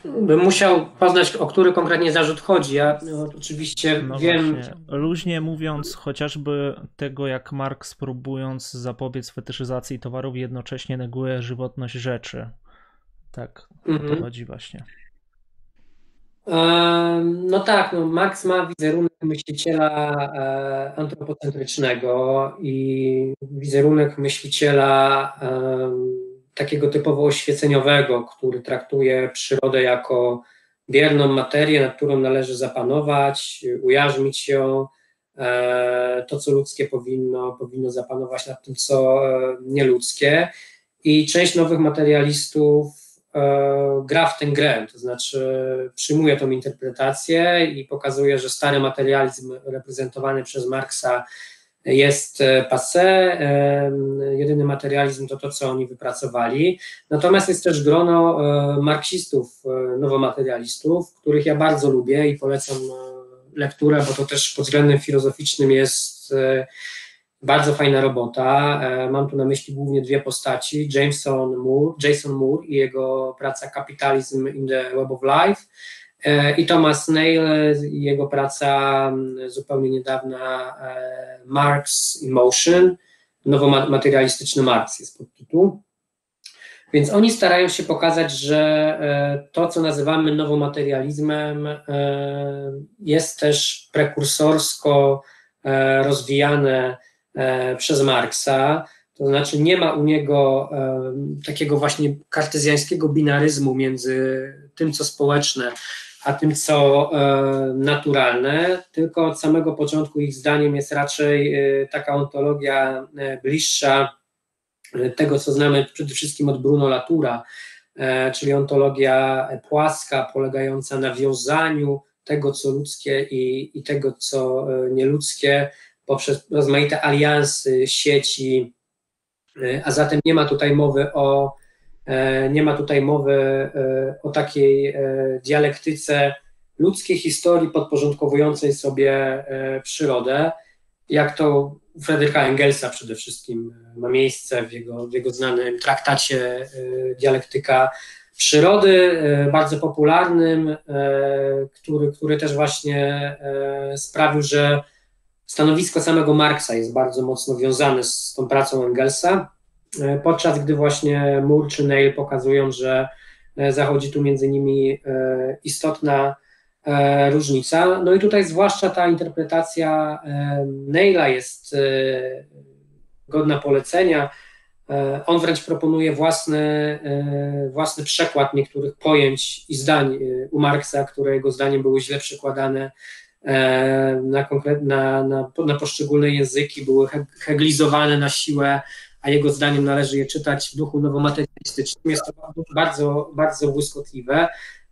Bym musiał poznać, o który konkretnie zarzut chodzi. Ja no, oczywiście no wiem. Właśnie. Luźnie mówiąc, chociażby tego, jak Marx próbując zapobiec fetyszyzacji towarów, jednocześnie neguje żywotność rzeczy. Tak, mhm. to chodzi właśnie. No tak, no Max ma wizerunek myśliciela e, antropocentrycznego i wizerunek myśliciela takiego typowo oświeceniowego, który traktuje przyrodę jako bierną materię, nad którą należy zapanować, ujarzmić ją. E, to, co ludzkie powinno, powinno zapanować nad tym, co e, nieludzkie. I część nowych materialistów gra w tę grę, to znaczy przyjmuje tą interpretację i pokazuje, że stary materializm reprezentowany przez Marksa jest e, passé, e, jedyny materializm to to, co oni wypracowali. Natomiast jest też grono marksistów, nowomaterialistów, których ja bardzo lubię i polecam lekturę, bo to też pod względem filozoficznym jest bardzo fajna robota. E, mam tu na myśli głównie dwie postaci: Jameson Moore, Jason Moore i jego praca Capitalism in the Web of Life e, i Thomas Nail i jego praca zupełnie niedawna e, Marx in Motion, nowomaterialistyczny Marx jest podtytuł. Więc oni starają się pokazać, że to, co nazywamy nowomaterializmem, jest też prekursorsko rozwijane przez Marksa, to znaczy nie ma u niego e, takiego właśnie kartezjańskiego binaryzmu między tym, co społeczne, a tym, co e, naturalne, tylko od samego początku ich zdaniem jest raczej taka ontologia bliższa tego, co znamy przede wszystkim od Bruno Latoura, czyli ontologia płaska, polegająca na wiązaniu tego, co ludzkie i, i tego, co nieludzkie, poprzez rozmaite aliansy, sieci, e, a zatem nie ma tutaj mowy o e, nie ma tutaj mowy e, o takiej dialektyce ludzkiej historii podporządkowującej sobie przyrodę, jak to u Engelsa przede wszystkim ma miejsce w jego, w jego znanym traktacie Dialektyka Przyrody, bardzo popularnym, który, który też właśnie sprawił, że stanowisko samego Marksa jest bardzo mocno wiązane z tą pracą Engelsa, e, podczas gdy właśnie Moore czy Neil pokazują, że e, zachodzi tu między nimi e, istotna różnica. No i tutaj zwłaszcza ta interpretacja Neila jest godna polecenia. On wręcz proponuje własny, własny przekład niektórych pojęć i zdań u Marksa, które jego zdaniem były źle przekładane E, na, na, na, na poszczególne języki, były heglizowane na siłę, a jego zdaniem należy je czytać w duchu nowomaterialistycznym. Jest to bardzo, bardzo błyskotliwe,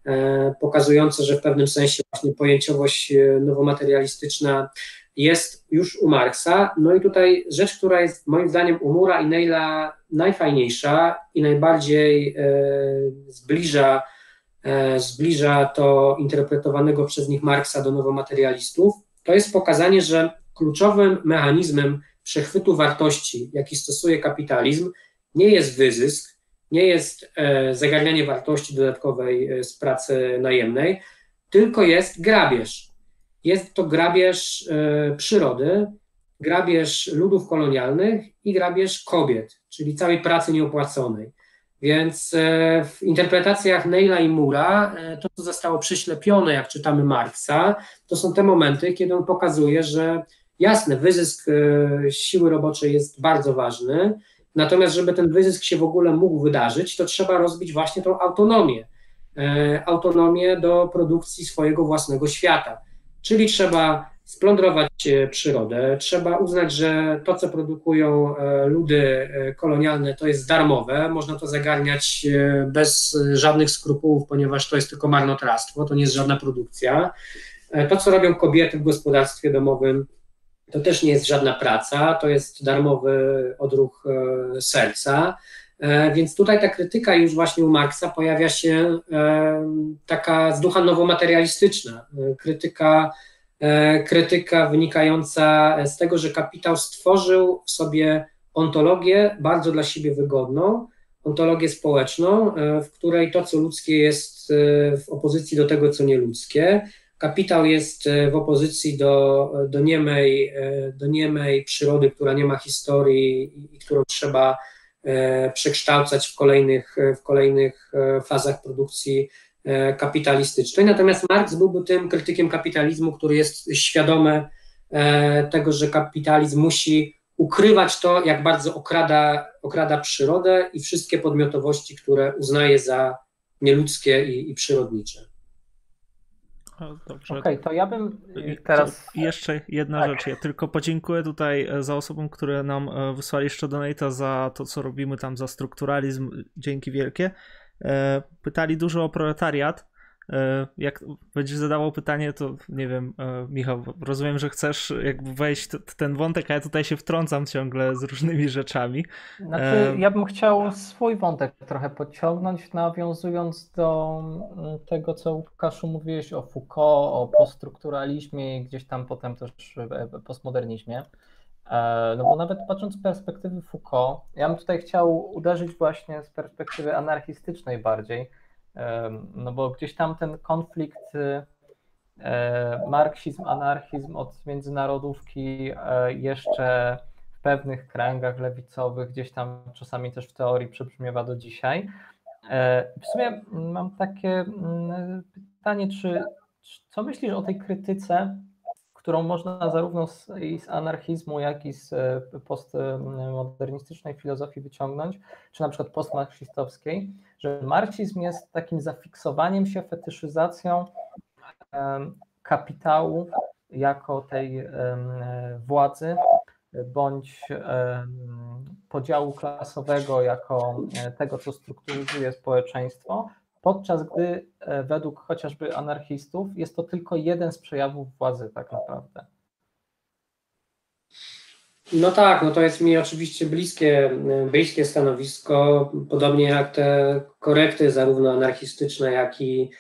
e, pokazujące, że w pewnym sensie właśnie pojęciowość e, nowomaterialistyczna jest już u Marksa. No i tutaj rzecz, która jest moim zdaniem u Mura i Neila najfajniejsza i najbardziej zbliża, zbliża to interpretowanego przez nich Marksa do nowomaterialistów, to jest pokazanie, że kluczowym mechanizmem przechwytu wartości, jaki stosuje kapitalizm, nie jest wyzysk, nie jest e, zagarnianie wartości dodatkowej e, z pracy najemnej, tylko jest grabież. Jest to grabież e, przyrody, grabież ludów kolonialnych i grabież kobiet, czyli całej pracy nieopłaconej. Więc w interpretacjach Neila i Mura to, co zostało przyślepione, jak czytamy Marksa, to są te momenty, kiedy on pokazuje, że jasne, wyzysk siły roboczej jest bardzo ważny, Natomiast, żeby ten wyzysk się w ogóle mógł wydarzyć, to trzeba rozbić właśnie tą autonomię. E, autonomię do produkcji swojego własnego świata. Czyli trzeba splądrować e, przyrodę, trzeba uznać, że to, co produkują e, ludy kolonialne, to jest darmowe, można to zagarniać bez żadnych skrupułów, ponieważ to jest tylko marnotrawstwo, to nie jest żadna produkcja. To, co robią kobiety w gospodarstwie domowym, to też nie jest żadna praca, to jest darmowy odruch e, serca. E, więc tutaj ta krytyka już właśnie u Marksa pojawia się e, taka z ducha nowomaterialistyczna, krytyka, krytyka wynikająca z tego, że kapitał stworzył sobie ontologię bardzo dla siebie wygodną, ontologię społeczną, w której to, co ludzkie jest w opozycji do tego, co nieludzkie, Kapitał jest e, w opozycji do, do, niemej, e, do niemej przyrody, która nie ma historii i którą trzeba e, przekształcać w kolejnych, w kolejnych fazach produkcji kapitalistycznej. Natomiast Marx byłby tym krytykiem kapitalizmu, który jest świadomy tego, że kapitalizm musi ukrywać to, jak bardzo okrada, okrada przyrodę i wszystkie podmiotowości, które uznaje za nieludzkie i, i przyrodnicze. Okej, okay, to ja bym teraz. Jeszcze jedna tak. rzecz. Ja tylko podziękuję tutaj e, za osobom, które nam e, wysłali jeszcze donata za to, co robimy tam za strukturalizm. Dzięki wielkie. E, pytali dużo o proletariat. E, jak będziesz zadawał pytanie, to nie wiem, e, Michał, rozumiem, że chcesz jakby wejść w ten wątek, a ja tutaj się wtrącam ciągle z różnymi rzeczami. Znaczy, ja bym chciał swój wątek trochę podciągnąć, nawiązując do mm, tego, co Łukaszu mówiłeś o Foucault, o poststrukturalizmie i gdzieś tam potem też postmodernizmie. No bo nawet patrząc z perspektywy Foucault, ja bym tutaj chciał uderzyć właśnie z perspektywy anarchistycznej bardziej, no bo gdzieś tam ten konflikt e, marksizm, anarchizm od międzynarodówki e, jeszcze w pewnych kręgach lewicowych, gdzieś tam czasami też w teorii przebrzmiewa do dzisiaj. E, w sumie mam takie mm, pytanie, czy, co myślisz o tej krytyce którą można zarówno z, z anarchizmu, jak i z e, postmodernistycznej filozofii wyciągnąć, czy na przykład postmarksistowskiej, że marksizm jest takim zafiksowaniem się, fetyszyzacją kapitału jako tej władzy, bądź podziału klasowego jako e, tego, co strukturyzuje społeczeństwo, podczas gdy e, według chociażby anarchistów jest to tylko jeden z przejawów władzy tak naprawdę. No tak, no to jest mi oczywiście bliskie, bliskie stanowisko, podobnie jak te korekty zarówno anarchistyczne, jak i,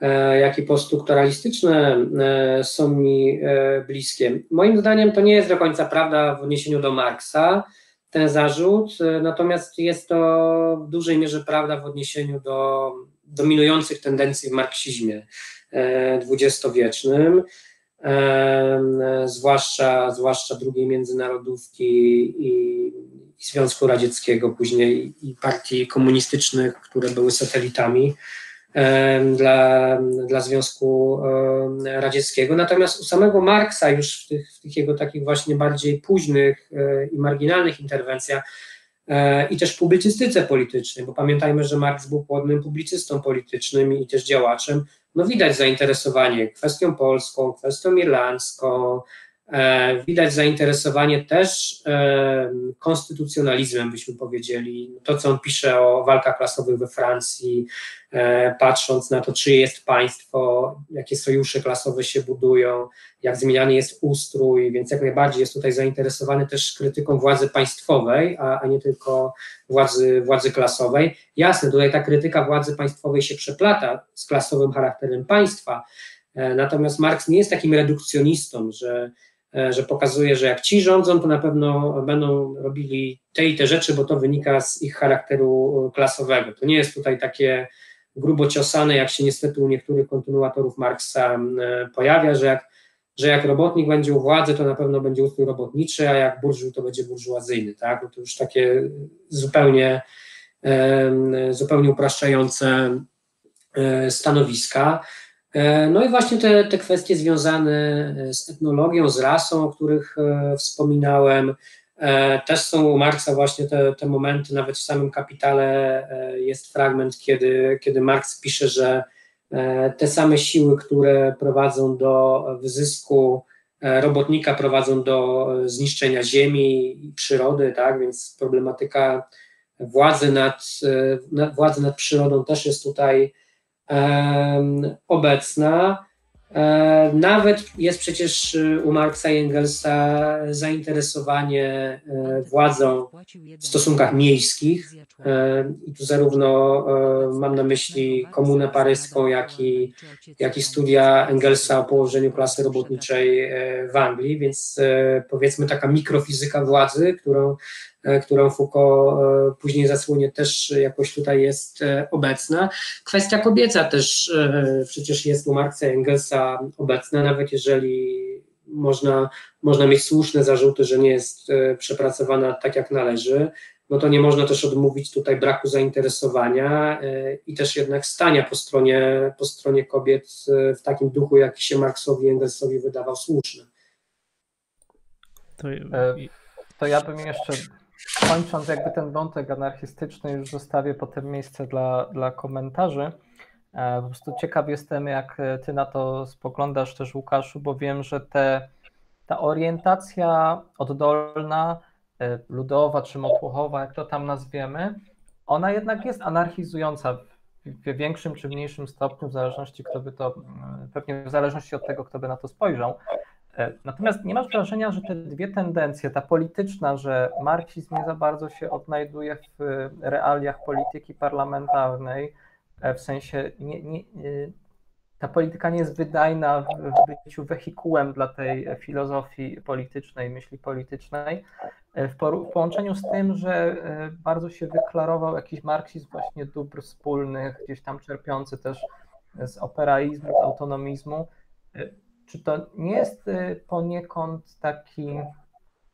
e, jak i poststrukturalistyczne e, są mi bliskie. Moim zdaniem to nie jest do końca prawda w odniesieniu do Marksa, ten zarzut, natomiast jest to w dużej mierze prawda w odniesieniu do dominujących tendencji w marksizmie e, dwudziestowiecznym, e, zwłaszcza, zwłaszcza drugiej międzynarodówki i, Związku Radzieckiego, później i partii komunistycznych, które były satelitami e, dla, dla Związku Radzieckiego. Natomiast u samego Marksa już w tych, w tych jego takich właśnie bardziej późnych i marginalnych interwencjach i też publicystyce politycznej, bo pamiętajmy, że Marx był płodnym publicystą politycznym i też działaczem. No widać zainteresowanie kwestią polską, kwestią irlandzką, E, widać zainteresowanie też e, konstytucjonalizmem, byśmy powiedzieli. To, co on pisze o walkach klasowych we Francji, e, patrząc na to, czy jest państwo, jakie sojusze klasowe się budują, jak zmieniany jest ustrój, więc jak najbardziej jest tutaj zainteresowany też krytyką władzy państwowej, a, a nie tylko władzy, władzy klasowej. Jasne, tutaj ta krytyka władzy państwowej się przeplata z klasowym charakterem państwa, natomiast Marx nie jest takim redukcjonistą, że E, że pokazuje, że jak ci rządzą, to na pewno będą robili te i te rzeczy, bo to wynika z ich charakteru klasowego. To nie jest tutaj takie grubo ciosane, jak się niestety u niektórych kontynuatorów Marksa e, pojawia, że jak, że jak robotnik będzie u władzy, to na pewno będzie ustrój robotniczy, a jak burżuj, to będzie burżuazyjny, tak? To już takie zupełnie, zupełnie upraszczające e, stanowiska. E, no i właśnie te, te kwestie związane e, z etnologią, z rasą, o których e, wspominałem, też są u Marksa właśnie te, te momenty, nawet w samym kapitale jest fragment, kiedy, kiedy Marx pisze, że te same siły, które prowadzą do wyzysku robotnika, prowadzą do zniszczenia ziemi i przyrody, tak, więc problematyka władzy nad, władzy nad przyrodą też jest tutaj obecna. E, nawet jest przecież y, u Marksa i Engelsa zainteresowanie e, władzą w stosunkach miejskich. E, I tu zarówno mam na myśli komunę paryską, jak i, jak i studia Engelsa o położeniu klasy robotniczej w Anglii, więc powiedzmy taka mikrofizyka władzy, którą E, którą Foucault e, później zasłonie też jakoś tutaj jest e, obecna. Kwestia kobieca też przecież jest u Marksa Engelsa obecna, nawet jeżeli można, można mieć słuszne zarzuty, że nie jest przepracowana tak jak należy, no to nie można też odmówić tutaj braku zainteresowania i też jednak stania po stronie, po stronie kobiet w takim duchu, jaki się Marksowi i Engelsowi wydawał słuszny. To, to ja bym jeszcze kończąc jakby ten wątek anarchistyczny, już zostawię potem miejsce dla, dla komentarzy. E, po prostu ciekaw jestem, jak ty na to spoglądasz też, Łukaszu, bo wiem, że te, ta orientacja oddolna, e, ludowa czy motłochowa, jak to tam nazwiemy, ona jednak jest anarchizująca w większym czy mniejszym stopniu, w zależności kto by to, pewnie w zależności od tego, kto by na to spojrzał. E, natomiast nie masz wrażenia, że te dwie tendencje, ta polityczna, że marksizm nie za bardzo się odnajduje w realiach polityki parlamentarnej, e, w sensie nie, nie, ta polityka nie jest wydajna w, byciu wehikułem dla tej filozofii politycznej, myśli politycznej, e, w połączeniu z tym, że bardzo się wyklarował jakiś marksizm właśnie dóbr wspólnych, gdzieś tam czerpiący też z operaizmu, z autonomizmu, czy to nie jest y, poniekąd taki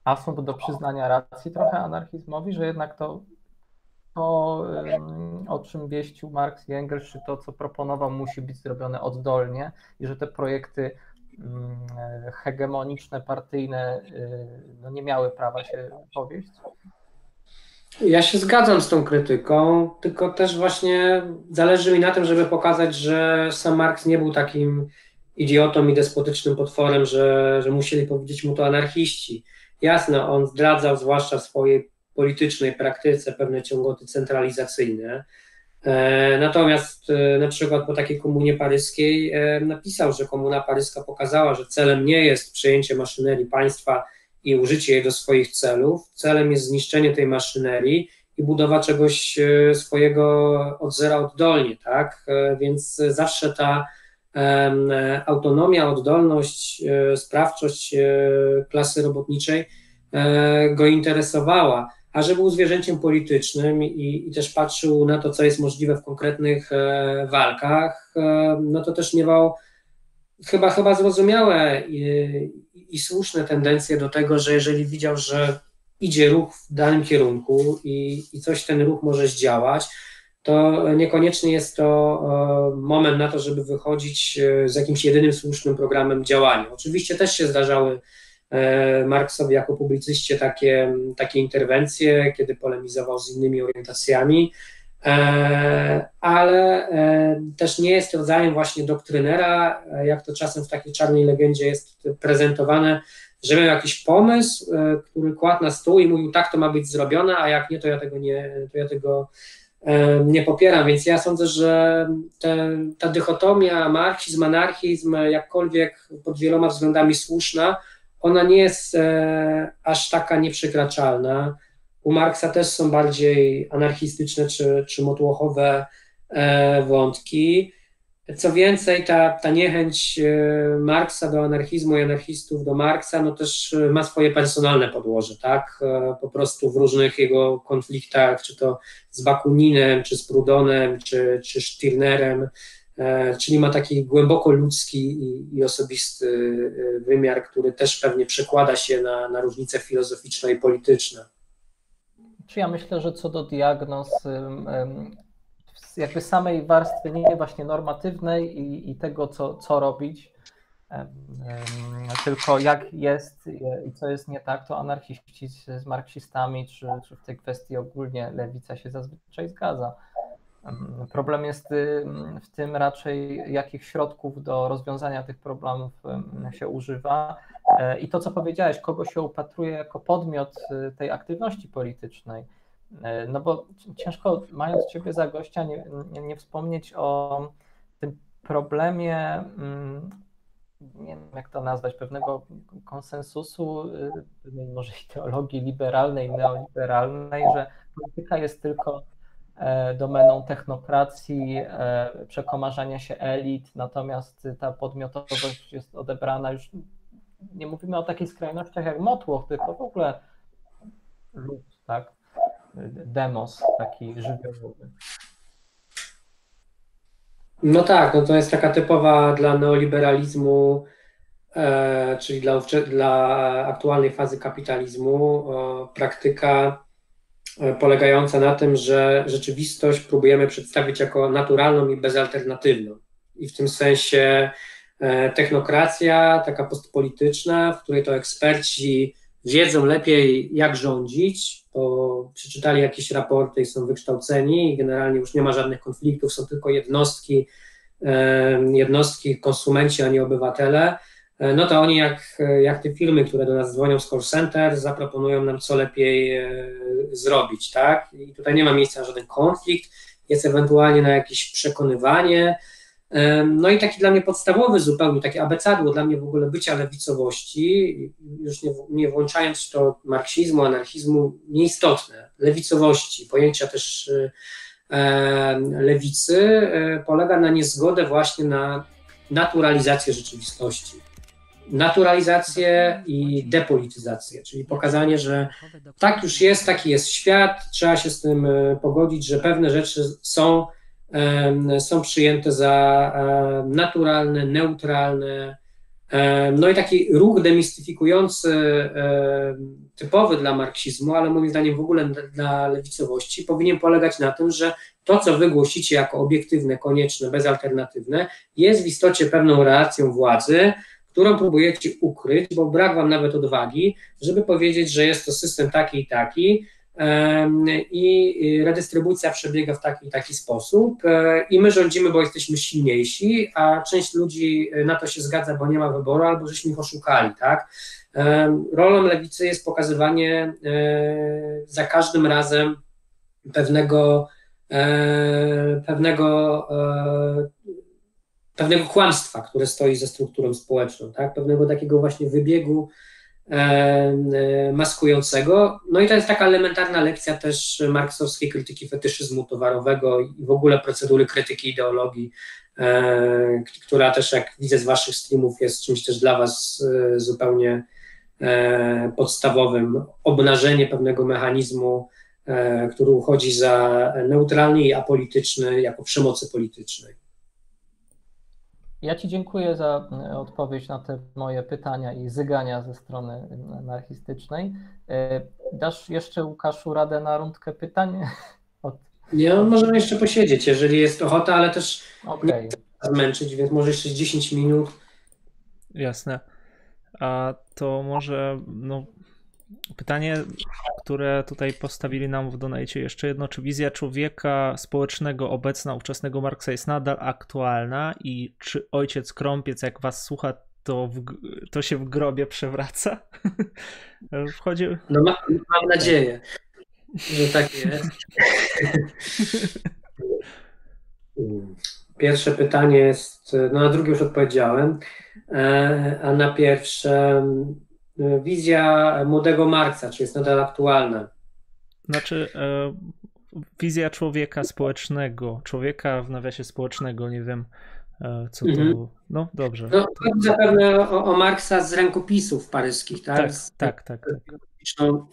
asumpt do przyznania racji trochę anarchizmowi, że jednak to, to o czym wieścił Marx i Engels, czy to, co proponował, musi być zrobione oddolnie i że te projekty hegemoniczne, partyjne y, no nie miały prawa się powieść? Ja się zgadzam z tą krytyką, tylko też właśnie zależy mi na tym, żeby pokazać, że sam Marx nie był takim idiotą i despotycznym potworem, że, że musieli powiedzieć mu to anarchiści. Jasne, on zdradzał zwłaszcza w swojej politycznej praktyce pewne ciągoty centralizacyjne. E, natomiast e, na przykład po takiej komunie paryskiej e, napisał, że komuna paryska pokazała, że celem nie jest przejęcie maszynerii państwa i użycie jej do swoich celów. Celem jest zniszczenie tej maszynerii i budowa czegoś swojego od zera oddolnie, tak? Więc zawsze ta autonomia, oddolność, e, sprawczość e, klasy robotniczej e, go interesowała, a że był zwierzęciem politycznym i, i też patrzył na to, co jest możliwe w konkretnych walkach, no to też miewał chyba, chyba zrozumiałe i, i słuszne tendencje do tego, że jeżeli widział, że idzie ruch w danym kierunku i, i coś ten ruch może zdziałać, to niekoniecznie jest to e, moment na to, żeby wychodzić e, z jakimś jedynym słusznym programem działania. Oczywiście też się zdarzały e, Marksowi jako publicyście takie, takie interwencje, kiedy polemizował z innymi orientacjami, ale też nie jest rodzajem właśnie doktrynera, jak to czasem w takiej czarnej legendzie jest prezentowane, że miał jakiś pomysł, który kładł na stół i mówił, tak to ma być zrobione, a jak nie, to ja tego nie, to ja tego nie popieram, więc ja sądzę, że te, ta dychotomia marksizm, anarchizm, jakkolwiek pod wieloma względami słuszna, ona nie jest e, aż taka nieprzekraczalna. U Marksa też są bardziej anarchistyczne czy, czy motłochowe e, wątki. Co więcej, ta, ta niechęć e, Marksa do anarchizmu i anarchistów do Marksa, no też e, ma swoje personalne podłoże, tak? E, po prostu w różnych jego konfliktach, czy to z Bakuninem, czy z Prudonem, czy, czy Stirnerem, czyli ma taki głęboko ludzki i, i osobisty wymiar, który też pewnie przekłada się na, na różnice filozoficzne i polityczne. Czy ja myślę, że co do diagnoz jakby samej warstwy nie właśnie normatywnej i, i tego, co, co robić, tylko jak jest i co jest nie tak, to anarchiści z, marksistami, czy, czy w tej kwestii ogólnie lewica się zazwyczaj zgadza. Problem jest w tym raczej, jakich środków do rozwiązania tych problemów się używa. E, I to, co powiedziałeś, kogo się upatruje jako podmiot y, tej aktywności politycznej. E, no bo ciężko, mając Ciebie za gościa, nie, nie, nie wspomnieć o tym problemie, mm, nie wiem jak to nazwać, pewnego konsensusu, y, może ideologii liberalnej, neoliberalnej, że polityka jest tylko e, domeną technokracji, e, przekomarzania się elit, natomiast ta podmiotowość jest odebrana już, nie mówimy o takich skrajnościach jak motłoch, tylko w ogóle lud, tak? Demos taki żywiołowy. No tak, no to jest taka typowa dla neoliberalizmu, e, czyli dla, dla aktualnej fazy kapitalizmu, e, praktyka e, polegająca na tym, że rzeczywistość próbujemy przedstawić jako naturalną i bezalternatywną. I w tym sensie e, technokracja, taka postpolityczna, w której to eksperci wiedzą lepiej, jak rządzić, bo przeczytali jakieś raporty i są wykształceni. Generalnie już nie ma żadnych konfliktów, są tylko jednostki, jednostki konsumenci, a nie obywatele, e, no to oni jak, jak te firmy, które do nas dzwonią z call center, zaproponują nam co lepiej e, zrobić, tak? I tutaj nie ma miejsca na żaden konflikt, jest ewentualnie na jakieś przekonywanie, no i taki dla mnie podstawowy zupełnie, takie abecadło dla mnie w ogóle bycia lewicowości, już nie, nie włączając to marksizmu, anarchizmu, nieistotne, lewicowości, pojęcia też e, lewicy, e, polega na niezgodę właśnie na naturalizację rzeczywistości. Naturalizację i depolityzację, czyli pokazanie, że tak już jest, taki jest świat, trzeba się z tym e, pogodzić, że pewne rzeczy są są przyjęte za naturalne, neutralne. No i taki ruch demistyfikujący, typowy dla marksizmu, ale moim zdaniem w ogóle dla lewicowości, powinien polegać na tym, że to, co wy głosicie jako obiektywne, konieczne, bezalternatywne, jest w istocie pewną reakcją władzy, którą próbujecie ukryć, bo brak wam nawet odwagi, żeby powiedzieć, że jest to system taki i taki, i redystrybucja przebiega w taki taki sposób e, i my rządzimy, bo jesteśmy silniejsi, a część ludzi na to się zgadza, bo nie ma wyboru, albo żeśmy ich oszukali, tak? Rolą lewicy jest pokazywanie e, za każdym razem pewnego e, pewnego pewnego kłamstwa, które stoi za strukturą społeczną, tak? pewnego takiego właśnie wybiegu E, maskującego. No i to jest taka elementarna lekcja też marksowskiej krytyki fetyszyzmu towarowego i w ogóle procedury krytyki ideologii, e, która też jak widzę z waszych streamów jest czymś też dla was e, zupełnie podstawowym. Obnażenie pewnego mechanizmu, który uchodzi za neutralny i apolityczny jako przemocy politycznej. Ja Ci dziękuję za e, odpowiedź na te moje pytania i zygania ze strony anarchistycznej. E, dasz jeszcze Łukaszu radę na rundkę pytań? Od... Nie, no, możemy jeszcze posiedzieć, jeżeli jest ochota, ale też okay. nie chcę zmęczyć, więc może jeszcze 10 minut. Jasne. A to może no, Pytanie, które tutaj postawili nam w donajcie jeszcze jedno, czy wizja człowieka społecznego obecna, ówczesnego Marksa jest nadal aktualna i czy ojciec Krąpiec, jak was słucha, to, w, to się w grobie przewraca. Wchodzi... No ma, mam nadzieję, że tak jest. Pierwsze pytanie jest, no na drugie już odpowiedziałem, e, a na pierwsze wizja młodego Marksa, czy jest nadal aktualna? Znaczy, e, wizja człowieka społecznego, człowieka w nawiasie społecznego, nie wiem e, co to. Mhm. No dobrze. No, zapewne o, o Marksa z rękopisów paryskich, tak? Tak, tak, tak. tak.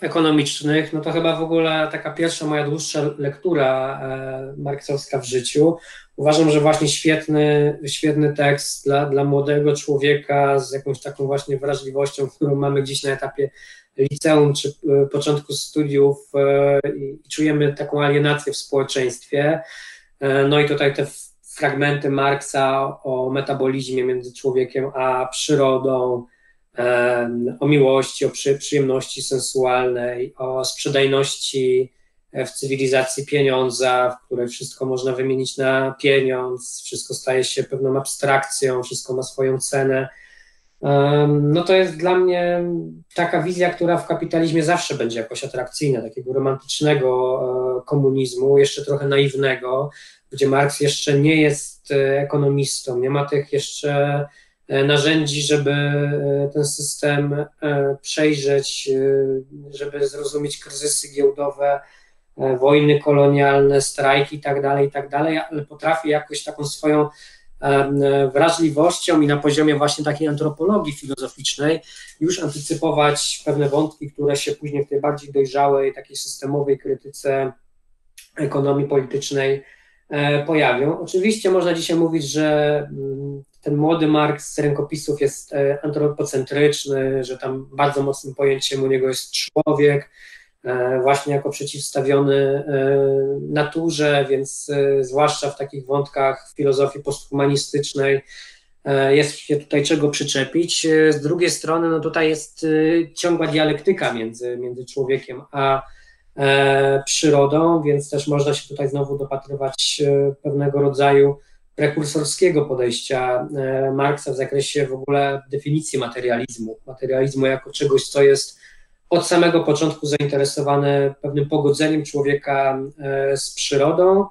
Ekonomicznych, no to chyba w ogóle taka pierwsza moja dłuższa lektura e, marksowska w życiu. Uważam, że właśnie świetny, świetny tekst dla, dla młodego człowieka z jakąś taką właśnie wrażliwością, którą mamy gdzieś na etapie liceum czy e, początku studiów e, i czujemy taką alienację w społeczeństwie. No i tutaj te fragmenty Marksa o metabolizmie między człowiekiem a przyrodą, o miłości, o przyjemności sensualnej, o sprzedajności w cywilizacji pieniądza, w której wszystko można wymienić na pieniądz, wszystko staje się pewną abstrakcją, wszystko ma swoją cenę. No to jest dla mnie taka wizja, która w kapitalizmie zawsze będzie jakoś atrakcyjna, takiego romantycznego e, komunizmu, jeszcze trochę naiwnego, gdzie Marx jeszcze nie jest e, ekonomistą, nie ma tych jeszcze e, narzędzi, żeby ten system przejrzeć, żeby zrozumieć kryzysy giełdowe, wojny kolonialne, strajki i tak dalej, i tak ale potrafi jakoś taką swoją wrażliwością i na poziomie właśnie takiej antropologii filozoficznej już antycypować pewne wątki, które się później w tej bardziej dojrzałej, takiej systemowej krytyce ekonomii politycznej e, pojawią. Oczywiście można dzisiaj mówić, że mm, ten młody Marx z rękopisów jest e, antropocentryczny, że tam bardzo mocnym pojęciem u niego jest człowiek, E, właśnie jako przeciwstawiony e, naturze, więc zwłaszcza w takich wątkach filozofii posthumanistycznej jest się tutaj czego przyczepić. Z drugiej strony, no tutaj jest ciągła dialektyka między, między człowiekiem a przyrodą, więc też można się tutaj znowu dopatrywać pewnego rodzaju prekursorskiego podejścia Marksa w zakresie w ogóle definicji materializmu. Materializmu jako czegoś, co jest od samego początku zainteresowany pewnym pogodzeniem człowieka e, z przyrodą.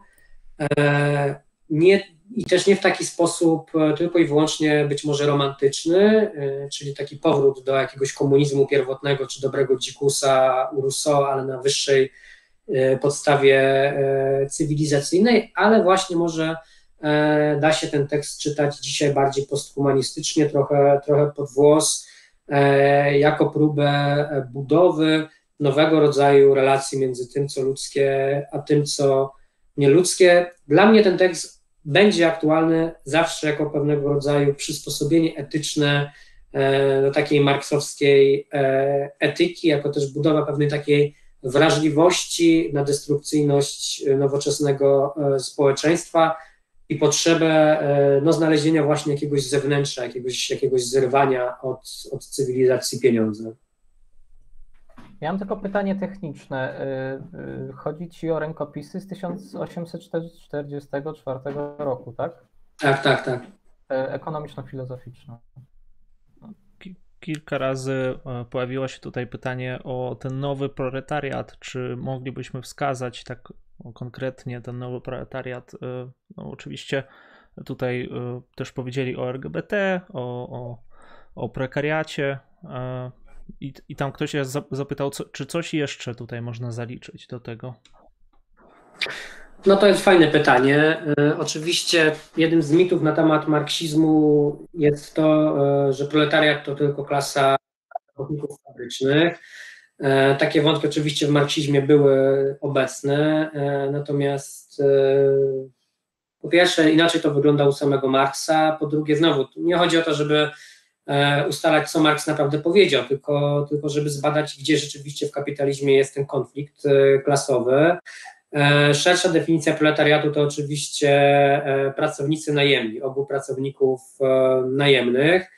E, nie, I też nie w taki sposób e, tylko i wyłącznie być może romantyczny, czyli taki powrót do jakiegoś komunizmu pierwotnego czy dobrego dzikusa u Rousseau, ale na wyższej podstawie cywilizacyjnej, ale właśnie może da się ten tekst czytać dzisiaj bardziej posthumanistycznie, trochę, trochę pod włos E, jako próbę e, budowy nowego rodzaju relacji między tym, co ludzkie, a tym, co nieludzkie. Dla mnie ten tekst będzie aktualny zawsze jako pewnego rodzaju przysposobienie etyczne e, do takiej marksowskiej etyki, jako też budowa pewnej takiej wrażliwości na destrukcyjność nowoczesnego społeczeństwa, i potrzebę e, no, znalezienia właśnie jakiegoś zewnętrza, jakiegoś, jakiegoś zerwania od, od cywilizacji pieniądza. Ja mam tylko pytanie techniczne. E, e, chodzi Ci o rękopisy z 1844 roku, tak? Tak, tak, tak. Ekonomiczno-filozoficzne. Kilka razy pojawiło się tutaj pytanie o ten nowy proletariat. Czy moglibyśmy wskazać tak konkretnie ten nowy proletariat. Y, no, oczywiście tutaj y, też powiedzieli o LGBT, o, o, o prekariacie. Y, I, I tam ktoś zapytał, co, czy coś jeszcze tutaj można zaliczyć do tego? No to jest fajne pytanie. Oczywiście jednym z mitów na temat marksizmu jest to, że proletariat to tylko klasa robotników fabrycznych. E, takie wątki oczywiście w marksizmie były obecne, e, natomiast e, po pierwsze inaczej to wygląda u samego Marksa, po drugie znowu nie chodzi o to, żeby ustalać, co Marks naprawdę powiedział, tylko, tylko żeby zbadać, gdzie rzeczywiście w kapitalizmie jest ten konflikt klasowy. Szersza definicja proletariatu to oczywiście pracownicy najemni, obu pracowników najemnych.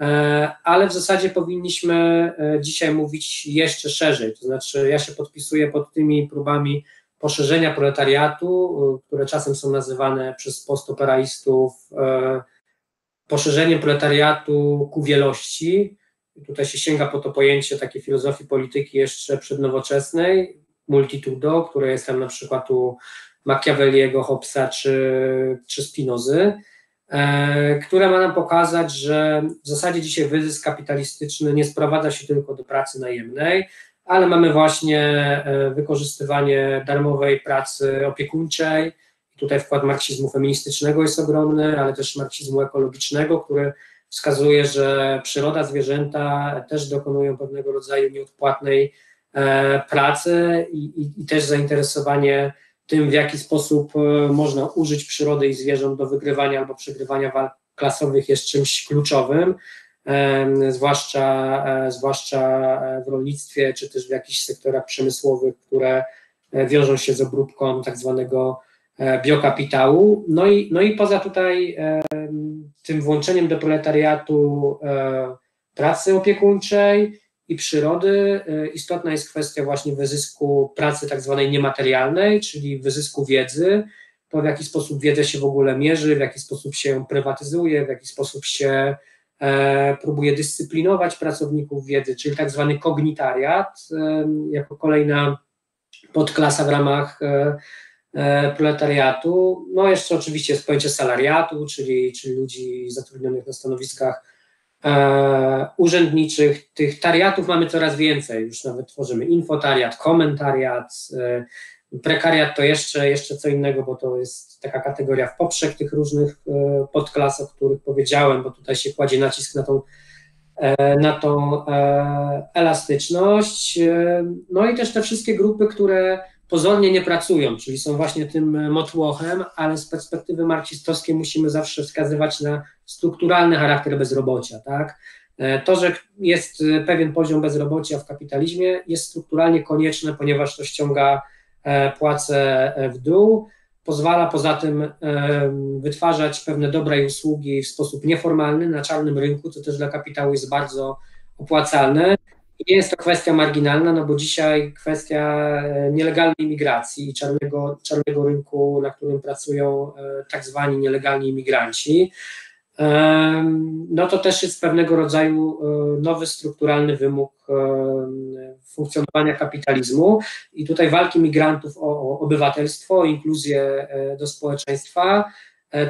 E, ale w zasadzie powinniśmy e, dzisiaj mówić jeszcze szerzej. To znaczy, ja się podpisuję pod tymi próbami poszerzenia proletariatu, e, które czasem są nazywane przez postoperaistów poszerzeniem proletariatu ku wielości. Tutaj się sięga po to pojęcie takiej filozofii polityki jeszcze przednowoczesnej, multitudo, które jest tam na przykład u Machiavelliego, Hobbesa czy, czy Spinozy, e, która ma nam pokazać, że w zasadzie dzisiaj wyzysk kapitalistyczny nie sprowadza się tylko do pracy najemnej, ale mamy właśnie e, wykorzystywanie darmowej pracy opiekuńczej. Tutaj wkład marksizmu feministycznego jest ogromny, ale też marksizmu ekologicznego, który wskazuje, że przyroda, zwierzęta też dokonują pewnego rodzaju nieodpłatnej e, pracy i, i, i też zainteresowanie tym, w jaki sposób e, można użyć przyrody i zwierząt do wygrywania albo przegrywania walk klasowych jest czymś kluczowym, zwłaszcza, e, zwłaszcza w rolnictwie czy też w jakichś sektorach przemysłowych, które wiążą się z obróbką tak zwanego biokapitału. No i, no i poza tutaj tym włączeniem do proletariatu pracy opiekuńczej, i przyrody y, istotna jest kwestia właśnie wyzysku pracy tak zwanej niematerialnej, czyli wyzysku wiedzy, to w jaki sposób wiedza się w ogóle mierzy, w jaki sposób się prywatyzuje, w jaki sposób się e, próbuje dyscyplinować pracowników wiedzy, czyli tak zwany kognitariat, e, jako kolejna podklasa w ramach e, e proletariatu. No jeszcze oczywiście jest pojęcie salariatu, czyli, czyli ludzi zatrudnionych na stanowiskach urzędniczych. Tych tariatów mamy coraz więcej, już nawet tworzymy infotariat, komentariat, e, prekariat to jeszcze, jeszcze co innego, bo to jest taka kategoria w poprzek tych różnych e, podklas, o których powiedziałem, bo tutaj się kładzie nacisk na tą e, na tą e, elastyczność. E, no i też te wszystkie grupy, które pozornie nie pracują, czyli są właśnie tym motłochem, ale z perspektywy marksistowskiej musimy zawsze wskazywać na strukturalny charakter bezrobocia, tak? E, to, że jest pewien poziom bezrobocia w kapitalizmie, jest strukturalnie konieczne, ponieważ to ściąga e, płace e, w dół, pozwala poza tym wytwarzać pewne dobra i usługi w sposób nieformalny na czarnym rynku, co też dla kapitału jest bardzo opłacalne. Nie jest to kwestia marginalna, no bo dzisiaj kwestia e, nielegalnej imigracji i czarnego, czarnego rynku, na którym pracują e, tak zwani nielegalni imigranci, no to też jest pewnego rodzaju e, nowy strukturalny wymóg funkcjonowania kapitalizmu. I tutaj walki migrantów o obywatelstwo, inkluzję do społeczeństwa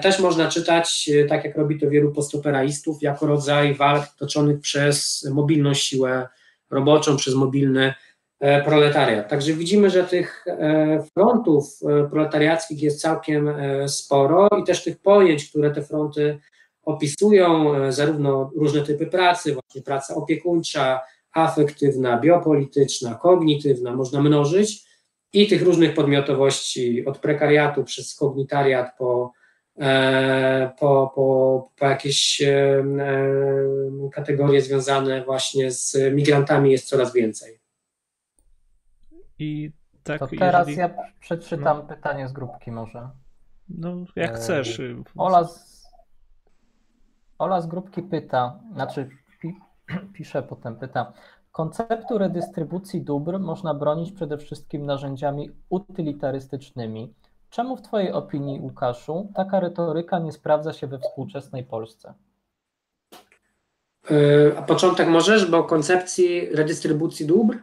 też można czytać, tak jak robi to wielu postoperaistów, jako rodzaj walk toczonych przez mobilną siłę roboczą, przez mobilny e, proletariat. Także widzimy, że tych e, frontów e, proletariackich jest całkiem sporo i też tych pojęć, które te fronty opisują, zarówno różne typy pracy, właśnie praca opiekuńcza, afektywna, biopolityczna, kognitywna, można mnożyć i tych różnych podmiotowości od prekariatu przez kognitariat po po, po, po jakieś e, e, kategorie związane właśnie z migrantami jest coraz więcej. I tak, to teraz jeżeli... ja przeczytam no. pytanie z grupki może. No, jak chcesz. Ola z, Ola z grupki pyta, znaczy pi, pisze potem, pyta, konceptu redystrybucji dóbr można bronić przede wszystkim narzędziami utylitarystycznymi, Czemu w Twojej opinii, Łukaszu, taka retoryka nie sprawdza się we współczesnej Polsce? E, a początek możesz, bo koncepcji redystrybucji dóbr?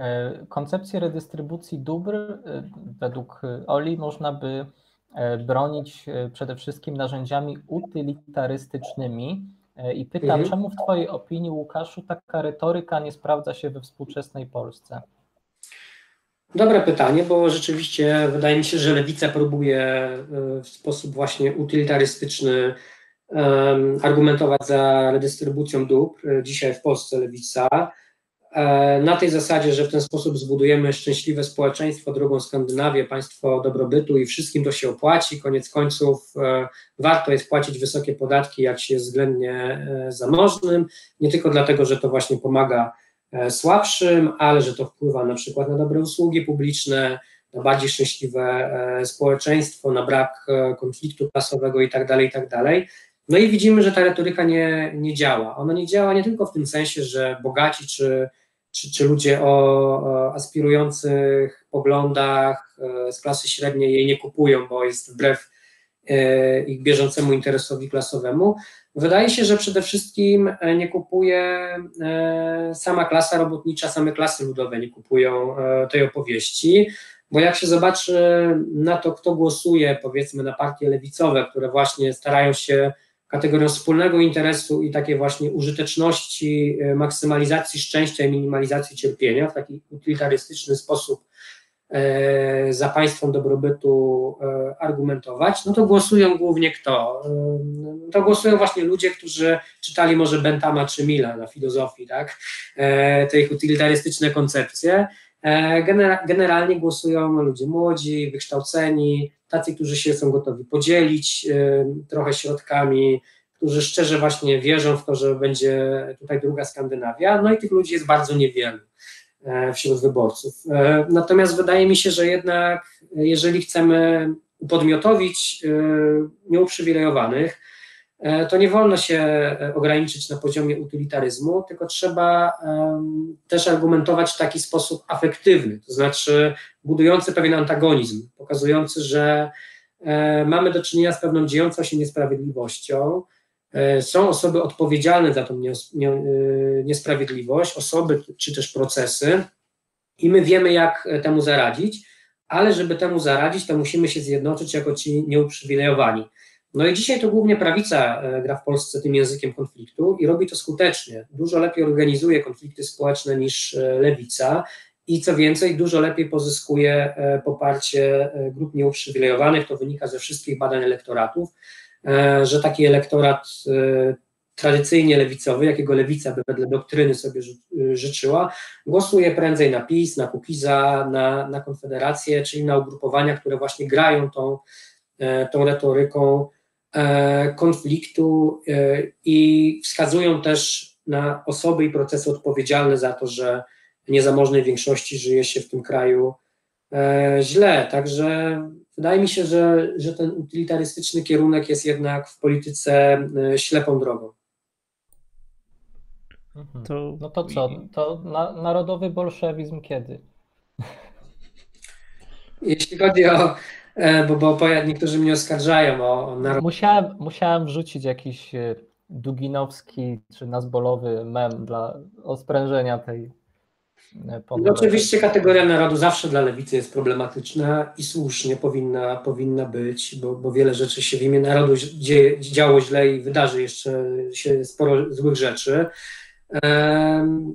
E, koncepcję redystrybucji dóbr e, według Oli można by bronić przede wszystkim narzędziami utylitarystycznymi. I pytam, mhm. czemu w Twojej opinii, Łukaszu, taka retoryka nie sprawdza się we współczesnej Polsce? Dobre pytanie, bo rzeczywiście wydaje mi się, że lewica próbuje e, w sposób właśnie utylitarystyczny argumentować za redystrybucją dóbr. E, dzisiaj w Polsce lewica. E, na tej zasadzie, że w ten sposób zbudujemy szczęśliwe społeczeństwo, drugą Skandynawię, państwo dobrobytu i wszystkim to się opłaci. Koniec końców warto jest płacić wysokie podatki, jak się jest względnie zamożnym, nie tylko dlatego, że to właśnie pomaga słabszym, ale że to wpływa na przykład na dobre usługi publiczne, na bardziej szczęśliwe e, społeczeństwo, na brak e, konfliktu klasowego itd., tak itd. Tak no i widzimy, że ta retoryka nie, nie działa. Ona nie działa nie tylko w tym sensie, że bogaci czy, czy, czy ludzie o, o aspirujących poglądach z klasy średniej jej nie kupują, bo jest wbrew ich bieżącemu interesowi klasowemu. Wydaje się, że przede wszystkim nie kupuje sama klasa robotnicza, same klasy ludowe nie kupują tej opowieści, bo jak się zobaczy na to, kto głosuje, powiedzmy, na partie lewicowe, które właśnie starają się kategorią wspólnego interesu i takiej właśnie użyteczności, e, maksymalizacji szczęścia i minimalizacji cierpienia w taki utylitarystyczny sposób e, za państwem dobrobytu e, argumentować, no to głosują głównie kto? To głosują właśnie ludzie, którzy czytali może Bentama czy Mila na filozofii, tak? Te ich utylitarystyczne koncepcje. Generalnie głosują ludzie młodzi, wykształceni, tacy, którzy się są gotowi podzielić trochę środkami, którzy szczerze właśnie wierzą w to, że będzie tutaj druga Skandynawia, no i tych ludzi jest bardzo niewielu e, wśród wyborców. E, natomiast wydaje mi się, że jednak jeżeli chcemy upodmiotowić nieuprzywilejowanych, e, to nie wolno się ograniczyć na poziomie utylitaryzmu, tylko trzeba też argumentować w taki sposób afektywny, to znaczy budujący pewien antagonizm, pokazujący, że e, mamy do czynienia z pewną dziejącą się niesprawiedliwością. E, są osoby odpowiedzialne za tą e, niesprawiedliwość, osoby czy też procesy, i my wiemy, jak temu zaradzić, ale żeby temu zaradzić, to musimy się zjednoczyć jako ci nieuprzywilejowani. No i dzisiaj to głównie prawica gra w Polsce tym językiem konfliktu i robi to skutecznie. Dużo lepiej organizuje konflikty społeczne niż lewica i co więcej, dużo lepiej pozyskuje e, poparcie e, grup nieuprzywilejowanych. To wynika ze wszystkich badań elektoratów, e, że taki elektorat tradycyjnie lewicowy, jakiego lewica wedle doktryny sobie życzyła, głosuje prędzej na PiS, na Kukiza, na, na Konfederację, czyli na ugrupowania, które właśnie grają tą, tą retoryką konfliktu i wskazują też na osoby i procesy odpowiedzialne za to, że niezamożnej większości żyje się w tym kraju e, źle. Także wydaje mi się, że, że ten utylitarystyczny kierunek jest jednak w polityce e, ślepą drogą. Mhm. To... No to co? To na, narodowy bolszewizm kiedy? Jeśli chodzi o. E, bo, bo, niektórzy mnie oskarżają o, o narod... musiałem, musiałem wrzucić jakiś duginowski czy nazbolowy mem dla osprężenia tej, no oczywiście kategoria narodu zawsze dla lewicy jest problematyczna i słusznie powinna, powinna być, bo, bo wiele rzeczy się w imię narodu dzieje, działo źle i wydarzy jeszcze się sporo złych rzeczy.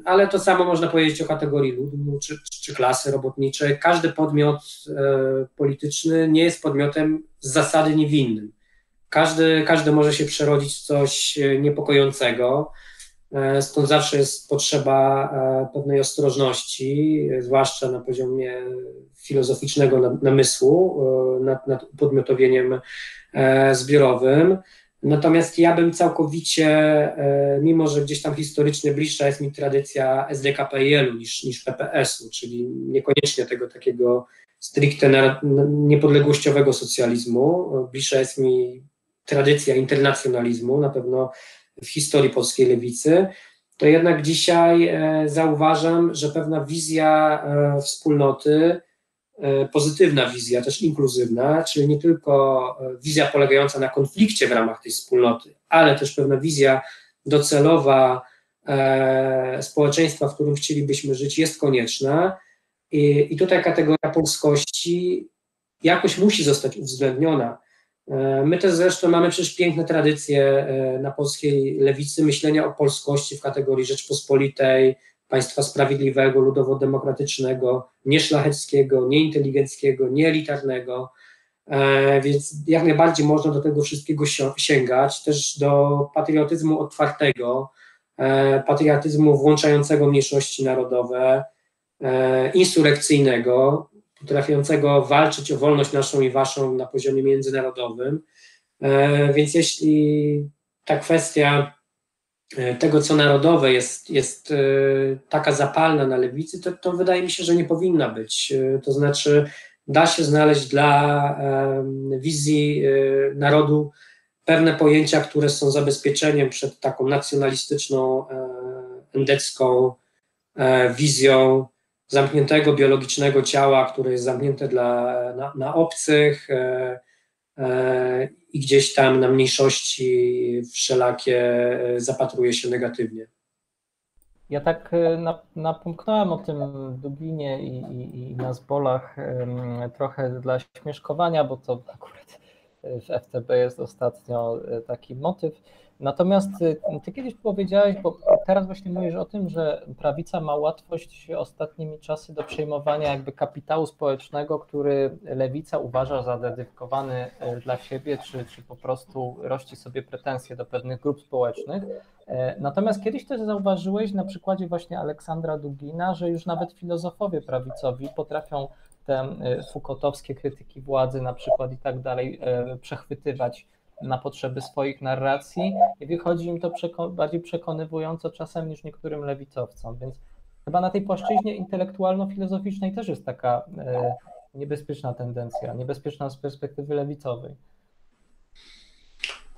Ale to samo można powiedzieć o kategorii ludu czy, czy klasy robotniczej. Każdy podmiot e, polityczny nie jest podmiotem z zasady niewinnym. Każdy, każdy może się przerodzić w coś niepokojącego. E, stąd zawsze jest potrzeba e, pewnej ostrożności, zwłaszcza na poziomie filozoficznego namysłu e, nad, nad podmiotowieniem zbiorowym. Natomiast ja bym całkowicie, mimo że gdzieś tam historycznie bliższa jest mi tradycja SDKPL-u niż, niż PPS-u, czyli niekoniecznie tego takiego stricte niepodległościowego socjalizmu, bliższa jest mi tradycja internacjonalizmu, na pewno w historii polskiej lewicy, to jednak dzisiaj e, zauważam, że pewna wizja e, wspólnoty, e, pozytywna wizja, też inkluzywna, czyli nie tylko wizja polegająca na konflikcie w ramach tej wspólnoty, ale też pewna wizja docelowa społeczeństwa, w którym chcielibyśmy żyć, jest konieczna. I, i tutaj kategoria polskości jakoś musi zostać uwzględniona my też zresztą mamy przecież piękne tradycje e, na polskiej lewicy myślenia o polskości w kategorii Rzeczpospolitej, państwa sprawiedliwego, ludowo-demokratycznego, nieszlacheckiego, nieinteligenckiego, nieelitarnego, e, więc jak najbardziej można do tego wszystkiego sięgać, też do patriotyzmu otwartego, patriotyzmu włączającego mniejszości narodowe, insurekcyjnego, potrafiącego walczyć o wolność naszą i waszą na poziomie międzynarodowym. E, więc jeśli ta kwestia e, tego, co narodowe jest, jest e, taka zapalna na lewicy, to, to wydaje mi się, że nie powinna być. To znaczy, da się znaleźć dla wizji narodu pewne pojęcia, które są zabezpieczeniem przed taką nacjonalistyczną, endecką wizją zamkniętego biologicznego ciała, które jest zamknięte dla, na, na obcych, e, i gdzieś tam na mniejszości wszelakie zapatruje się negatywnie. Ja tak napomknąłem o tym w Dublinie i, i, i na Zbolach trochę dla śmieszkowania, bo to akurat w FTB jest ostatnio taki motyw Natomiast y, ty kiedyś powiedziałeś, bo teraz właśnie mówisz o tym, że prawica ma łatwość ostatnimi czasy do przejmowania jakby kapitału społecznego, który lewica uważa za dedykowany y, dla siebie, czy, czy po prostu rości sobie pretensje do pewnych grup społecznych. E, natomiast kiedyś też zauważyłeś na przykładzie właśnie Aleksandra Dugina, że już nawet filozofowie prawicowi potrafią te y, fukotowskie krytyki władzy na przykład i tak dalej e, przechwytywać na potrzeby swoich narracji i wychodzi im to przeko bardziej przekonywująco czasem niż niektórym lewicowcom, więc chyba na tej płaszczyźnie intelektualno-filozoficznej też jest taka e, niebezpieczna tendencja, niebezpieczna z perspektywy lewicowej.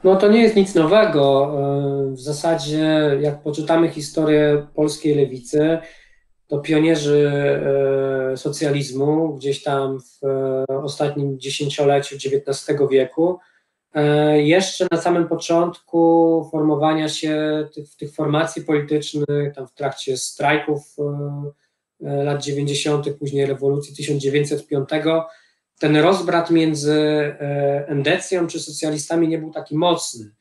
No to nie jest nic nowego. E, w zasadzie, jak poczytamy historię polskiej lewicy, to pionierzy e, socjalizmu gdzieś tam w ostatnim dziesięcioleciu XIX wieku jeszcze na samym początku formowania się tych, tych formacji politycznych, tam w trakcie strajków e, e, lat 90., później rewolucji 1905, ten rozbrat między endecją czy socjalistami nie był taki mocny.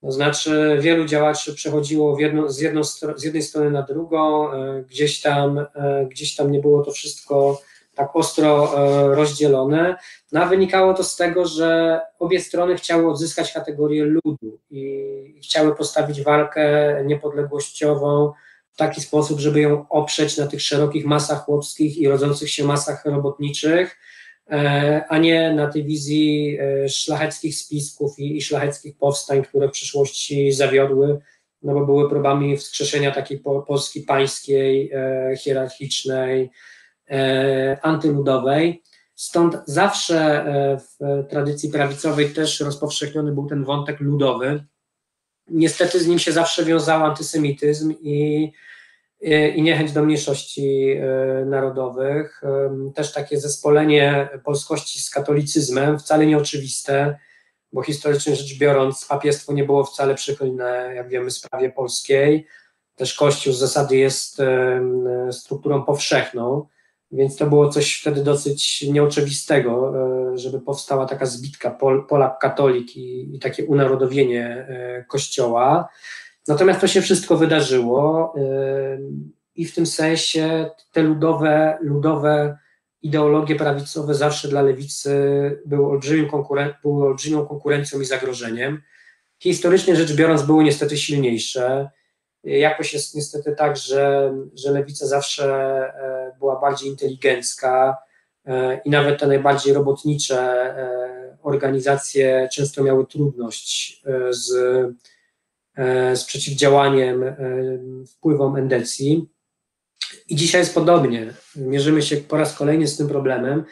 To znaczy, wielu działaczy przechodziło jedno, z, jedną, z jednej strony na drugą, gdzieś tam, gdzieś tam nie było to wszystko tak ostro e, rozdzielone. No a wynikało to z tego, że obie strony chciały odzyskać kategorię ludu i chciały postawić walkę niepodległościową w taki sposób, żeby ją oprzeć na tych szerokich masach chłopskich i rodzących się masach robotniczych, e, a nie na tej wizji e, szlacheckich spisków i, i szlacheckich powstań, które w przyszłości zawiodły, no bo były próbami wskrzeszenia takiej Polski pańskiej, hierarchicznej, antyludowej. Stąd zawsze e, w tradycji prawicowej też rozpowszechniony był ten wątek ludowy. Niestety z nim się zawsze wiązał antysemityzm i, i niechęć do mniejszości e, narodowych. Też takie zespolenie polskości z katolicyzmem, wcale nieoczywiste, bo historycznie rzecz biorąc, papiestwo nie było wcale przychylne, jak wiemy, sprawie polskiej. Też Kościół z zasady jest strukturą powszechną. Więc to było coś wtedy dosyć nieoczywistego, e, żeby powstała taka zbitka Pol, Polak katolik i, i takie unarodowienie e, kościoła. Natomiast to się wszystko wydarzyło e, i w tym sensie te ludowe, ludowe ideologie prawicowe zawsze dla lewicy były, konkuren- były olbrzymią konkurencją i zagrożeniem. Historycznie rzecz biorąc, były niestety silniejsze. Jakoś jest niestety tak, że, że lewica zawsze e, była bardziej inteligencka e, i nawet te najbardziej robotnicze e, organizacje często miały trudność z, z przeciwdziałaniem wpływom endecji. I dzisiaj jest podobnie. Mierzymy się po raz kolejny z tym problemem,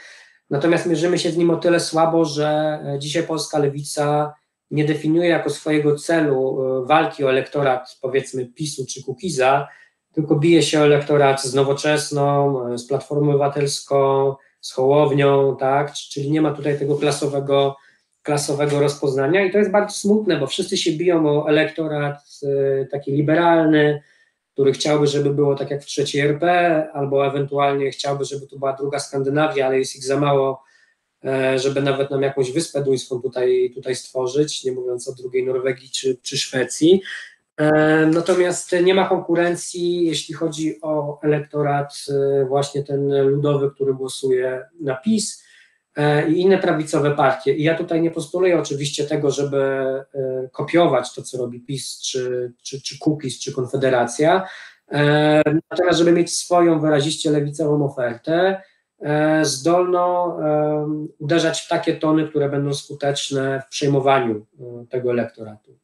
natomiast mierzymy się z nim o tyle słabo, że dzisiaj polska lewica nie definiuje jako swojego celu e, walki o elektorat, powiedzmy, PiSu czy Kukiza, tylko bije się o elektorat z nowoczesną, e, z Platformą Obywatelską, z Hołownią, tak? Czyli nie ma tutaj tego klasowego, klasowego rozpoznania i to jest bardzo smutne, bo wszyscy się biją o elektorat e, taki liberalny, który chciałby, żeby było tak jak w trzeciej RP, albo ewentualnie chciałby, żeby to była druga Skandynawia, ale jest ich za mało żeby nawet nam jakąś wyspę duńską tutaj, tutaj stworzyć, nie mówiąc o drugiej Norwegii czy, czy Szwecji. E, natomiast nie ma konkurencji, jeśli chodzi o elektorat, e, właśnie ten ludowy, który głosuje na PiS i inne prawicowe partie. I ja tutaj nie postuluję oczywiście tego, żeby kopiować to, co robi PiS, czy, czy, czy Kukiz, czy Konfederacja, natomiast żeby mieć swoją wyraziście lewicową ofertę, E, zdolną uderzać w takie tony, które będą skuteczne w przejmowaniu e, tego elektoratu.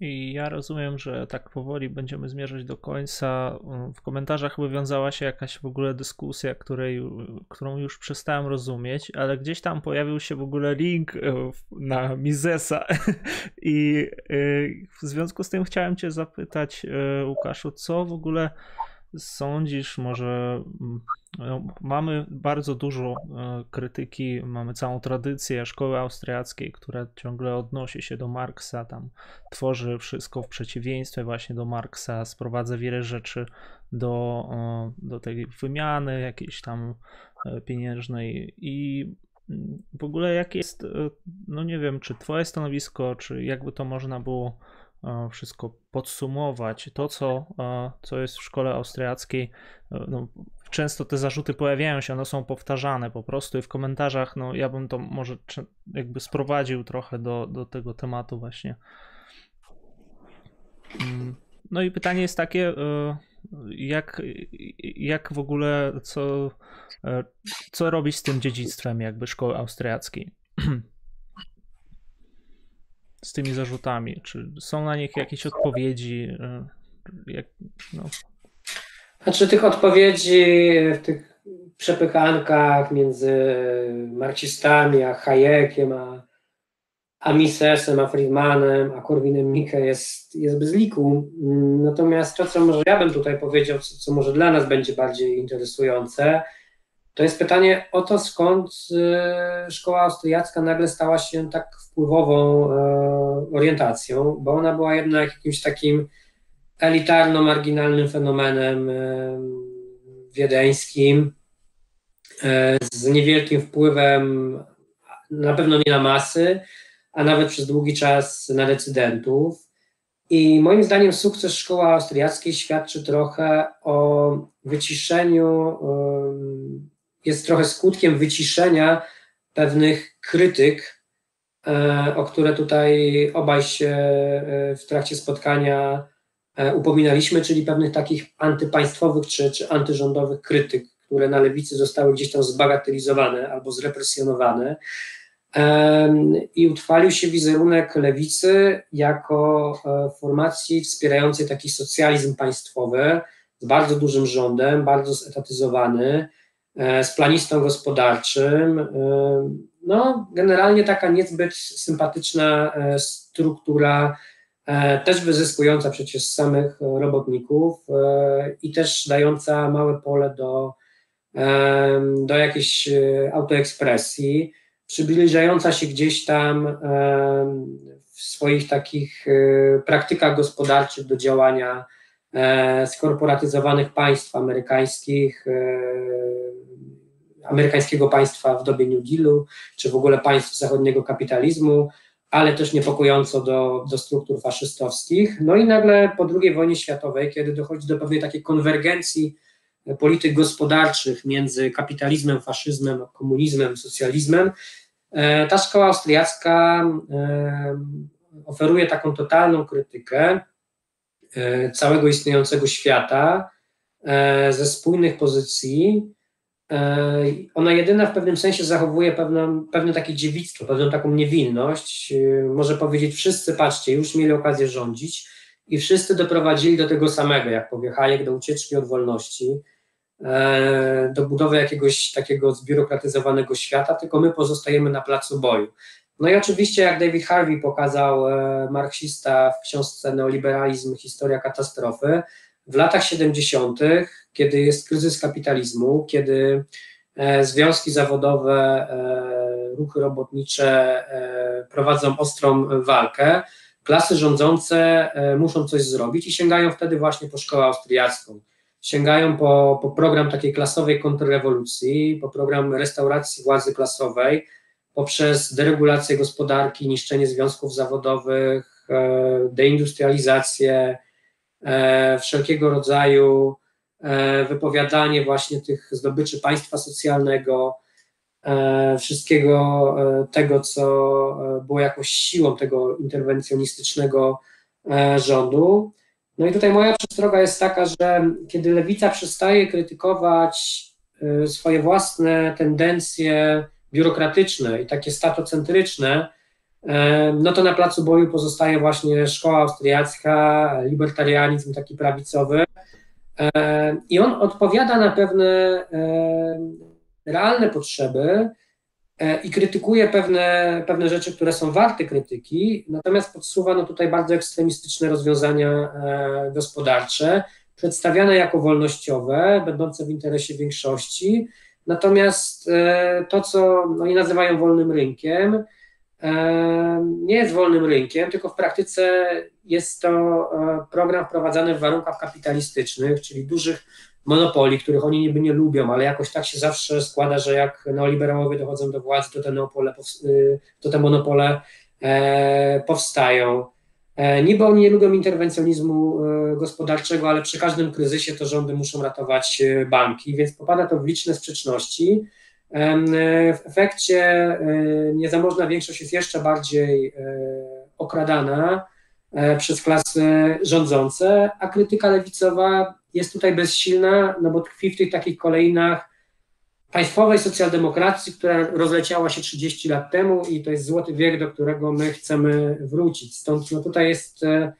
I ja rozumiem, że tak powoli będziemy zmierzać do końca. W komentarzach wywiązała się jakaś w ogóle dyskusja, której, którą już przestałem rozumieć, ale gdzieś tam pojawił się w ogóle link e, na Misesa. I w związku z tym chciałem Cię zapytać, Łukaszu, co w ogóle sądzisz, może mm, no, mamy bardzo dużo e, krytyki, mamy całą tradycję szkoły austriackiej, która ciągle odnosi się do Marksa, tam tworzy wszystko w przeciwieństwie właśnie do Marksa, sprowadza wiele rzeczy do, do tej wymiany jakiejś tam e, pieniężnej i mm, w ogóle jak jest, e, no nie wiem, czy twoje stanowisko, czy jakby to można było wszystko podsumować. To, co, co jest w szkole austriackiej, no, często te zarzuty pojawiają się, one są powtarzane po prostu i w komentarzach, no ja bym to może jakby sprowadził trochę do, do tego tematu właśnie. Mm, no i pytanie jest takie, e, jak, jak w ogóle, co, e, co robić z tym dziedzictwem jakby szkoły austriackiej? z tymi zarzutami? Czy są na nich jakieś odpowiedzi? E, jak, no. Znaczy tych odpowiedzi w tych przepychankach między marksistami, a Hayekiem, a, a Misesem, a Friedmanem, a Korwinem Mikke jest, jest bez liku. Natomiast to, co może ja bym tutaj powiedział, co, co może dla nas będzie bardziej interesujące, to jest pytanie o to, skąd y, szkoła austriacka nagle stała się tak wpływową e, orientacją, bo ona była jednak jakimś takim elitarno-marginalnym fenomenem e, wiedeńskim e, z niewielkim wpływem na pewno nie na masy, a nawet przez długi czas na decydentów. I moim zdaniem sukces szkoły austriackiej świadczy trochę o wyciszeniu jest trochę skutkiem wyciszenia pewnych krytyk, e, o które tutaj obaj się e, w trakcie spotkania e, upominaliśmy, czyli pewnych takich antypaństwowych czy, czy antyrządowych krytyk, które na lewicy zostały gdzieś tam zbagatelizowane albo zrepresjonowane. I utrwalił się wizerunek lewicy jako formacji wspierającej taki socjalizm państwowy z bardzo dużym rządem, bardzo zetatyzowany, z planistą gospodarczym. E, no, generalnie taka niezbyt sympatyczna e, struktura, też wyzyskująca przecież samych robotników i też dająca małe pole do, do jakiejś autoekspresji, przybliżająca się gdzieś tam w swoich takich praktykach gospodarczych do działania skorporatyzowanych państw amerykańskich, amerykańskiego państwa w dobie New Dealu, czy w ogóle państw zachodniego kapitalizmu, ale też niepokojąco do, do struktur faszystowskich. No i nagle po II wojnie światowej, kiedy dochodzi do pewnej takiej konwergencji polityk gospodarczych między kapitalizmem, faszyzmem, komunizmem, socjalizmem, e, ta szkoła austriacka e, oferuje taką totalną krytykę e, całego istniejącego świata ze spójnych pozycji, E, ona jedyna w pewnym sensie zachowuje pewne, pewne takie dziewictwo, pewną taką niewinność. E, może powiedzieć, wszyscy, patrzcie, już mieli okazję rządzić i wszyscy doprowadzili do tego samego, jak powie Hayek, do ucieczki od wolności, e, do budowy jakiegoś takiego zbiurokratyzowanego świata, tylko my pozostajemy na placu boju. No i oczywiście, jak David Harvey pokazał, marksista w książce Neoliberalizm, historia katastrofy, w latach 70., kiedy jest kryzys kapitalizmu, kiedy e, związki zawodowe, e, ruchy robotnicze e, prowadzą ostrą walkę, klasy rządzące muszą coś zrobić i sięgają wtedy właśnie po szkołę austriacką. Sięgają po, po program takiej klasowej kontrrewolucji, po program restauracji władzy klasowej, poprzez deregulację gospodarki, niszczenie związków zawodowych, deindustrializację, E, wszelkiego rodzaju e, wypowiadanie właśnie tych zdobyczy państwa socjalnego, e, wszystkiego tego, co było jakąś siłą tego interwencjonistycznego rządu. No i tutaj moja przestroga jest taka, że kiedy lewica przestaje krytykować swoje własne tendencje biurokratyczne i takie statocentryczne, no to na placu boju pozostaje właśnie szkoła austriacka, libertarianizm taki prawicowy. I on odpowiada na pewne realne potrzeby e, i krytykuje pewne, pewne rzeczy, które są warte krytyki, natomiast podsuwa no tutaj bardzo ekstremistyczne rozwiązania e, gospodarcze, przedstawiane jako wolnościowe, będące w interesie większości, natomiast to, co oni nazywają wolnym rynkiem, nie jest wolnym rynkiem, tylko w praktyce jest to program wprowadzany w warunkach kapitalistycznych, czyli dużych monopoli, których oni niby nie lubią, ale jakoś tak się zawsze składa, że jak neoliberałowie dochodzą do władzy, to te, monopole, y, to te monopole e, powstają. E, niby oni nie lubią interwencjonizmu e, gospodarczego, ale przy każdym kryzysie to rządy muszą ratować banki, więc popada to w liczne sprzeczności. W efekcie niezamożna większość jest jeszcze bardziej okradana przez klasy rządzące, a krytyka lewicowa jest tutaj bezsilna, no bo tkwi w tych takich kolejnach państwowej socjaldemokracji, która rozleciała się 30 lat temu i to jest złoty wiek, do którego my chcemy wrócić. Stąd no tutaj jest e,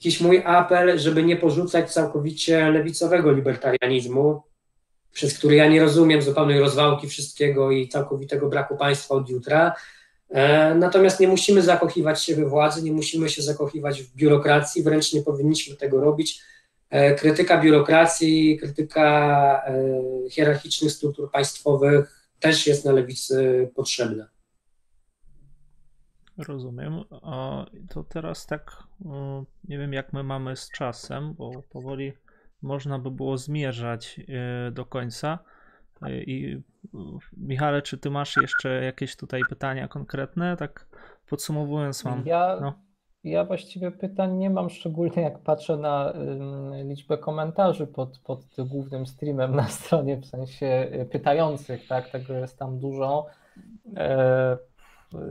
jakiś mój apel, żeby nie porzucać całkowicie lewicowego libertarianizmu, przez który ja nie rozumiem zupełnej rozwałki wszystkiego i całkowitego braku państwa od jutra. E, natomiast nie musimy zakochiwać się we władzy, nie musimy się zakochiwać w biurokracji, wręcz nie powinniśmy tego robić krytyka biurokracji, krytyka e, hierarchicznych struktur państwowych też jest na lewicy potrzebna. Rozumiem. To teraz tak, nie wiem jak my mamy z czasem, bo powoli można by było zmierzać e, do końca. I Michale, czy ty masz jeszcze jakieś tutaj pytania konkretne? Tak podsumowując mam. Ja, no. Ja właściwie pytań nie mam, szczególnie jak patrzę na liczbę komentarzy pod, pod głównym streamem na stronie, w sensie y, pytających, tak? Tego jest tam dużo. E,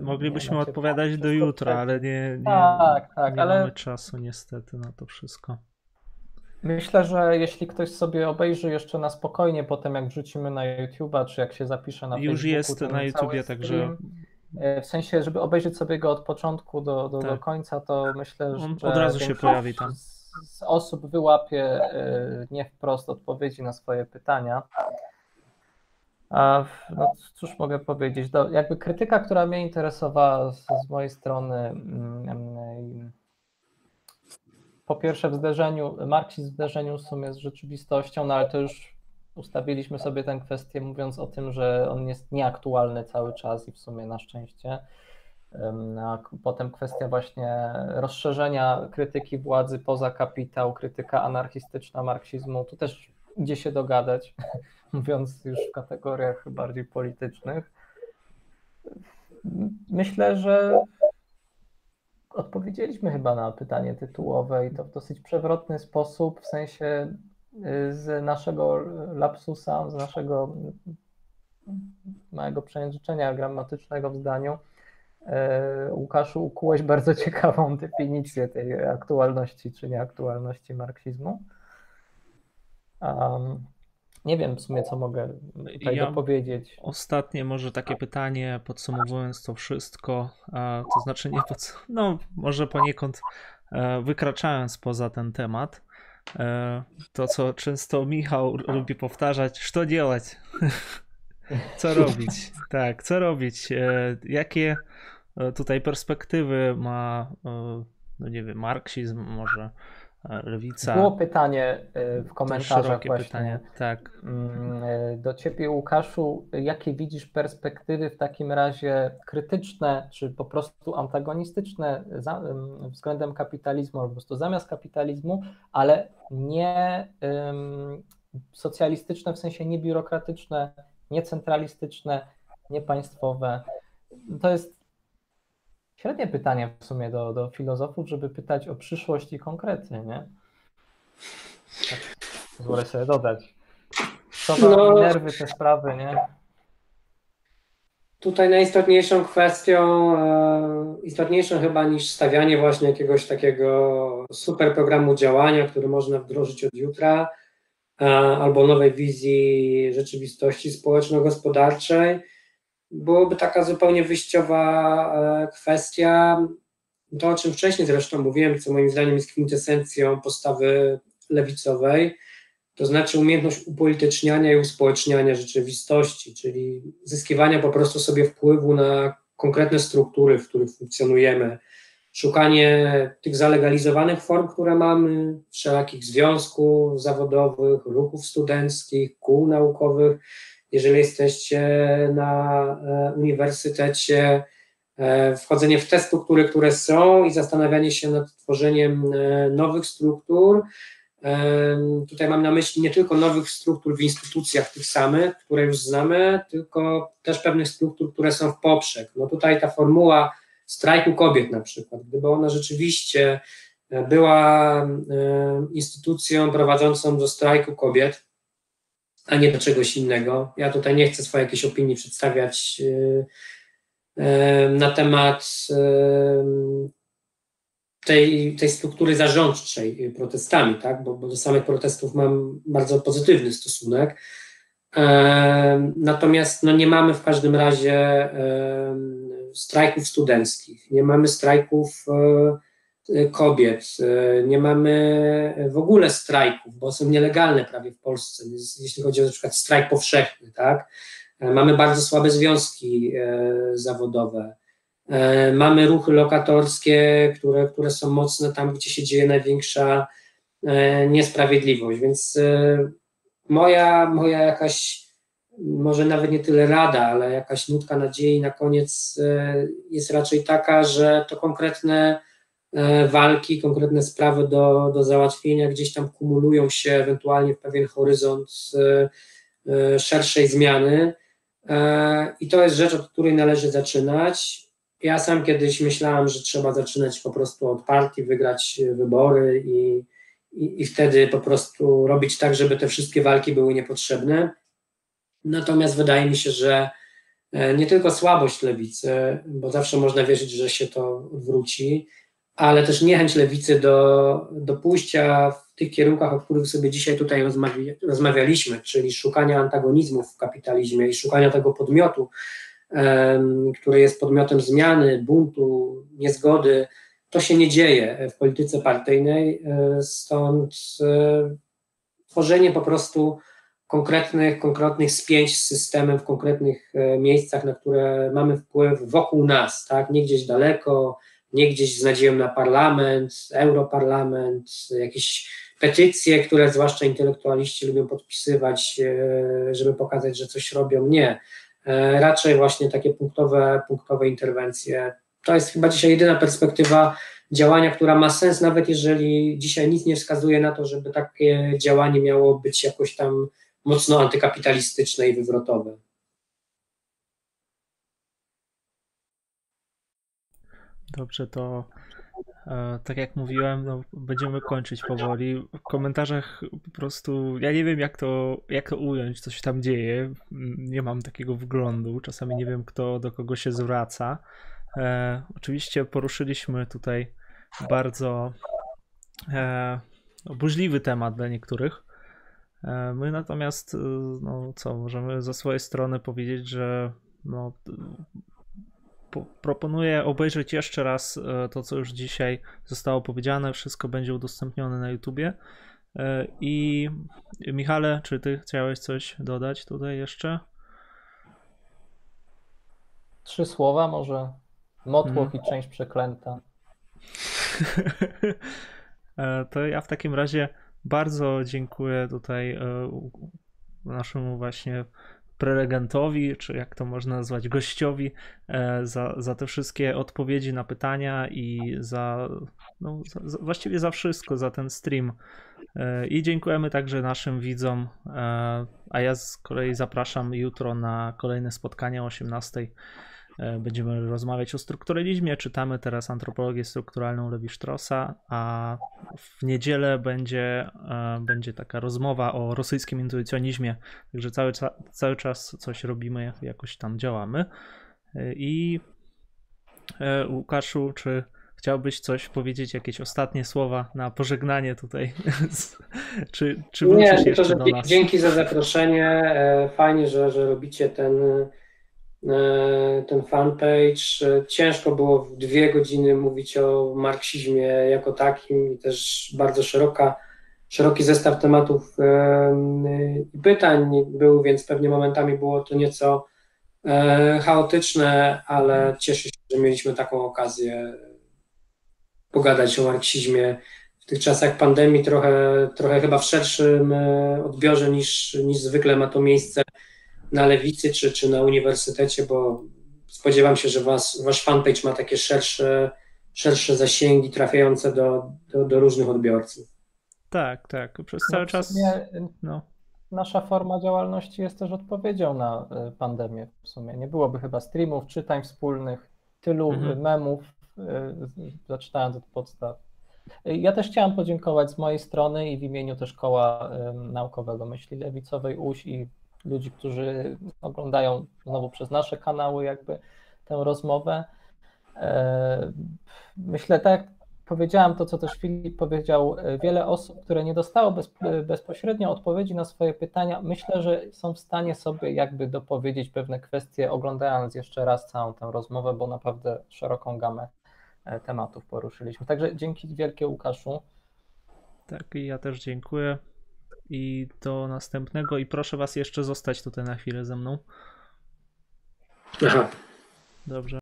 Moglibyśmy nie, odpowiadać do jutra, ale nie, nie, tak, tak, nie ale... mamy czasu niestety na to wszystko. Myślę, że jeśli ktoś sobie obejrzy jeszcze na spokojnie potem, jak wrzucimy na YouTube'a, czy jak się zapisze na Już jest na YouTubie, także w sensie, żeby obejrzeć sobie go od początku do, do, tak. do końca, to myślę, że od razu się pojawi tam. Z, z osób wyłapie e, nie wprost odpowiedzi na swoje pytania. A no cóż mogę powiedzieć? Do, jakby krytyka, która mnie interesowała z, z mojej strony, mm, mm, po pierwsze w zderzeniu, marksizm w zderzeniu w sumie z rzeczywistością, no ale to już ustawiliśmy sobie tę kwestię, mówiąc o tym, że on jest nieaktualny cały czas i w sumie na szczęście. A potem kwestia właśnie rozszerzenia krytyki władzy poza kapitał, krytyka anarchistyczna marksizmu. Tu też idzie się dogadać, mówiąc już w kategoriach bardziej politycznych. Myślę, że odpowiedzieliśmy chyba na pytanie tytułowe i to w dosyć przewrotny sposób, w sensie z naszego lapsusa, z naszego małego przejęzyczenia gramatycznego w zdaniu. E, Łukaszu, ukułeś bardzo ciekawą definicję tej aktualności czy nieaktualności marksizmu. Um, nie wiem w sumie, co mogę tutaj ja dopowiedzieć. Ostatnie może takie pytanie, podsumowując to wszystko, to znaczy nie no może poniekąd e, wykraczając poza ten temat, to, co często Michał lubi powtarzać, co działać? Co robić? Tak, co robić? E, jakie e, tutaj perspektywy ma, no nie wiem, marksizm może? Lewica. Było pytanie y, w komentarzach właśnie pytanie, tak. Mm, y, do ciebie Łukaszu, jakie widzisz perspektywy w takim razie krytyczne, czy po prostu antagonistyczne względem kapitalizmu, albo po prostu zamiast kapitalizmu, ale nie socjalistyczne, w sensie niebiurokratyczne, niecentralistyczne, niepaństwowe. To jest średnie pytanie w sumie do, do filozofów, żeby pytać o przyszłość i konkrety, nie? Tak, pozwolę sobie dodać. Co to no, nerwy, te sprawy, nie? Tutaj najistotniejszą kwestią, e, istotniejszą chyba niż stawianie właśnie jakiegoś takiego super programu działania, który można wdrożyć od jutra, e, albo nowej wizji rzeczywistości społeczno-gospodarczej, byłoby taka zupełnie wyjściowa e, kwestia, to o czym wcześniej zresztą mówiłem, co moim zdaniem jest kwintesencją postawy lewicowej, to znaczy umiejętność upolityczniania i uspołeczniania rzeczywistości, czyli zyskiwania po prostu sobie wpływu na konkretne struktury, w których funkcjonujemy, szukanie tych zalegalizowanych form, które mamy, wszelakich związków zawodowych, ruchów studenckich, kół naukowych. Jeżeli jesteście na e, uniwersytecie, e, wchodzenie w te struktury, które są i zastanawianie się nad tworzeniem e, nowych struktur. Tutaj mam na myśli nie tylko nowych struktur w instytucjach tych samych, które już znamy, tylko też pewnych struktur, które są w poprzek. No tutaj ta formuła strajku kobiet na przykład, gdyby ona rzeczywiście była instytucją prowadzącą do strajku kobiet, a nie do czegoś innego. Ja tutaj nie chcę swojej jakiejś opinii przedstawiać e, na temat tej, tej struktury zarządczej protestami, tak? bo, bo do samych protestów mam bardzo pozytywny stosunek. Natomiast no, nie mamy w każdym razie strajków studenckich, nie mamy strajków kobiet, e, nie mamy w ogóle strajków, bo są nielegalne prawie w Polsce, jeśli chodzi o na przykład strajk powszechny, tak? E, mamy bardzo słabe związki zawodowe, mamy ruchy lokatorskie, które, które są mocne tam, gdzie się dzieje największa niesprawiedliwość, więc moja, moja jakaś może nawet nie tyle rada, ale jakaś nutka nadziei na koniec jest raczej taka, że to konkretne walki, konkretne sprawy do, do załatwienia gdzieś tam kumulują się ewentualnie w pewien horyzont e, szerszej zmiany. I to jest rzecz, od której należy zaczynać. Ja sam kiedyś myślałem, że trzeba zaczynać po prostu od partii, wygrać wybory i, i, i wtedy po prostu robić tak, żeby te wszystkie walki były niepotrzebne. Natomiast wydaje mi się, że e, nie tylko słabość lewicy, bo zawsze można wierzyć, że się to odwróci, ale też niechęć lewicy do, do pójścia w tych kierunkach, o których sobie dzisiaj tutaj rozmawia, rozmawialiśmy, czyli szukania antagonizmów w kapitalizmie i szukania tego podmiotu, um, który jest podmiotem zmiany, buntu, niezgody, to się nie dzieje w polityce partyjnej, e, stąd e, tworzenie po prostu konkretnych, konkretnych spięć z systemem w konkretnych e, miejscach, na które mamy wpływ wokół nas, tak? nie gdzieś daleko, nie gdzieś z nadzieją na parlament, europarlament, jakieś petycje, które zwłaszcza intelektualiści lubią podpisywać, e, żeby pokazać, że coś robią. Nie. E, raczej właśnie takie punktowe, punktowe interwencje. To jest chyba dzisiaj jedyna perspektywa działania, która ma sens, nawet jeżeli dzisiaj nic nie wskazuje na to, żeby takie działanie miało być jakoś tam mocno antykapitalistyczne i wywrotowe. Dobrze, to e, tak jak mówiłem, no, będziemy kończyć powoli. W komentarzach po prostu ja nie wiem jak to, jak to ująć, co się tam dzieje. Nie mam takiego wglądu. Czasami nie wiem, kto do kogo się zwraca. E, oczywiście poruszyliśmy tutaj bardzo e, burzliwy temat dla niektórych. E, my natomiast, e, no co, możemy ze swojej strony powiedzieć, że no, proponuję obejrzeć jeszcze raz e, to, co już dzisiaj zostało powiedziane. Wszystko będzie udostępnione na YouTubie. I Michale, czy ty chciałeś coś dodać tutaj jeszcze? Trzy słowa może. Motłoch hmm. i część przeklęta. to ja w takim razie bardzo dziękuję tutaj e, naszemu właśnie prelegentowi, czy jak to można nazwać, gościowi, e, za, za te wszystkie odpowiedzi na pytania i za, no, za, właściwie za wszystko, za ten stream. E, I dziękujemy także naszym widzom, a ja z kolei zapraszam jutro na kolejne spotkanie o 18 E, będziemy rozmawiać o strukturalizmie. Czytamy teraz antropologię strukturalną Lewi Straussa, a w niedzielę będzie, e, będzie taka rozmowa o rosyjskim intuicjonizmie. Także cały, cały czas coś robimy, jakoś tam działamy. E, I Łukaszu, czy chciałbyś coś powiedzieć, jakieś ostatnie słowa na pożegnanie tutaj? czy, czy wrócisz Nie, jeszcze to, do nas? Dzięki za zaproszenie. Fajnie, że, że robicie ten E, ten fanpage. E, ciężko było w dwie godziny mówić o marksizmie jako takim i też bardzo szeroka, szeroki zestaw tematów e, i pytań był, więc pewnie momentami było to nieco chaotyczne, ale cieszę się, że mieliśmy taką okazję pogadać o marksizmie w tych czasach pandemii trochę, trochę chyba w szerszym e, odbiorze niż, niż zwykle ma to miejsce na lewicy czy, czy na uniwersytecie, bo spodziewam się, że was, wasz fanpage ma takie szersze, szersze zasięgi trafiające do, do, do różnych odbiorców. Tak, tak. Przez cały No, czas. No. Nasza forma działalności jest też odpowiedzią na y, pandemię w sumie. Nie byłoby chyba streamów, czytań wspólnych, tylu Mhm. memów, y, zaczynając od podstaw. Y, Ja też chciałem podziękować z mojej strony i w imieniu też Koła Naukowego Myśli Lewicowej UŚ i ludzi, którzy oglądają znowu przez nasze kanały jakby tę rozmowę. E, Myślę, tak powiedziałem to, co też Filip powiedział, e, wiele osób, które nie dostało bez, bezpośrednio odpowiedzi na swoje pytania, myślę, że są w stanie sobie jakby dopowiedzieć pewne kwestie, oglądając jeszcze raz całą tę rozmowę, bo naprawdę szeroką gamę e, tematów poruszyliśmy. Także dzięki wielkie Łukaszu. Tak, i ja też dziękuję. I do następnego. I proszę Was jeszcze zostać tutaj na chwilę ze mną. Aha. Dobrze.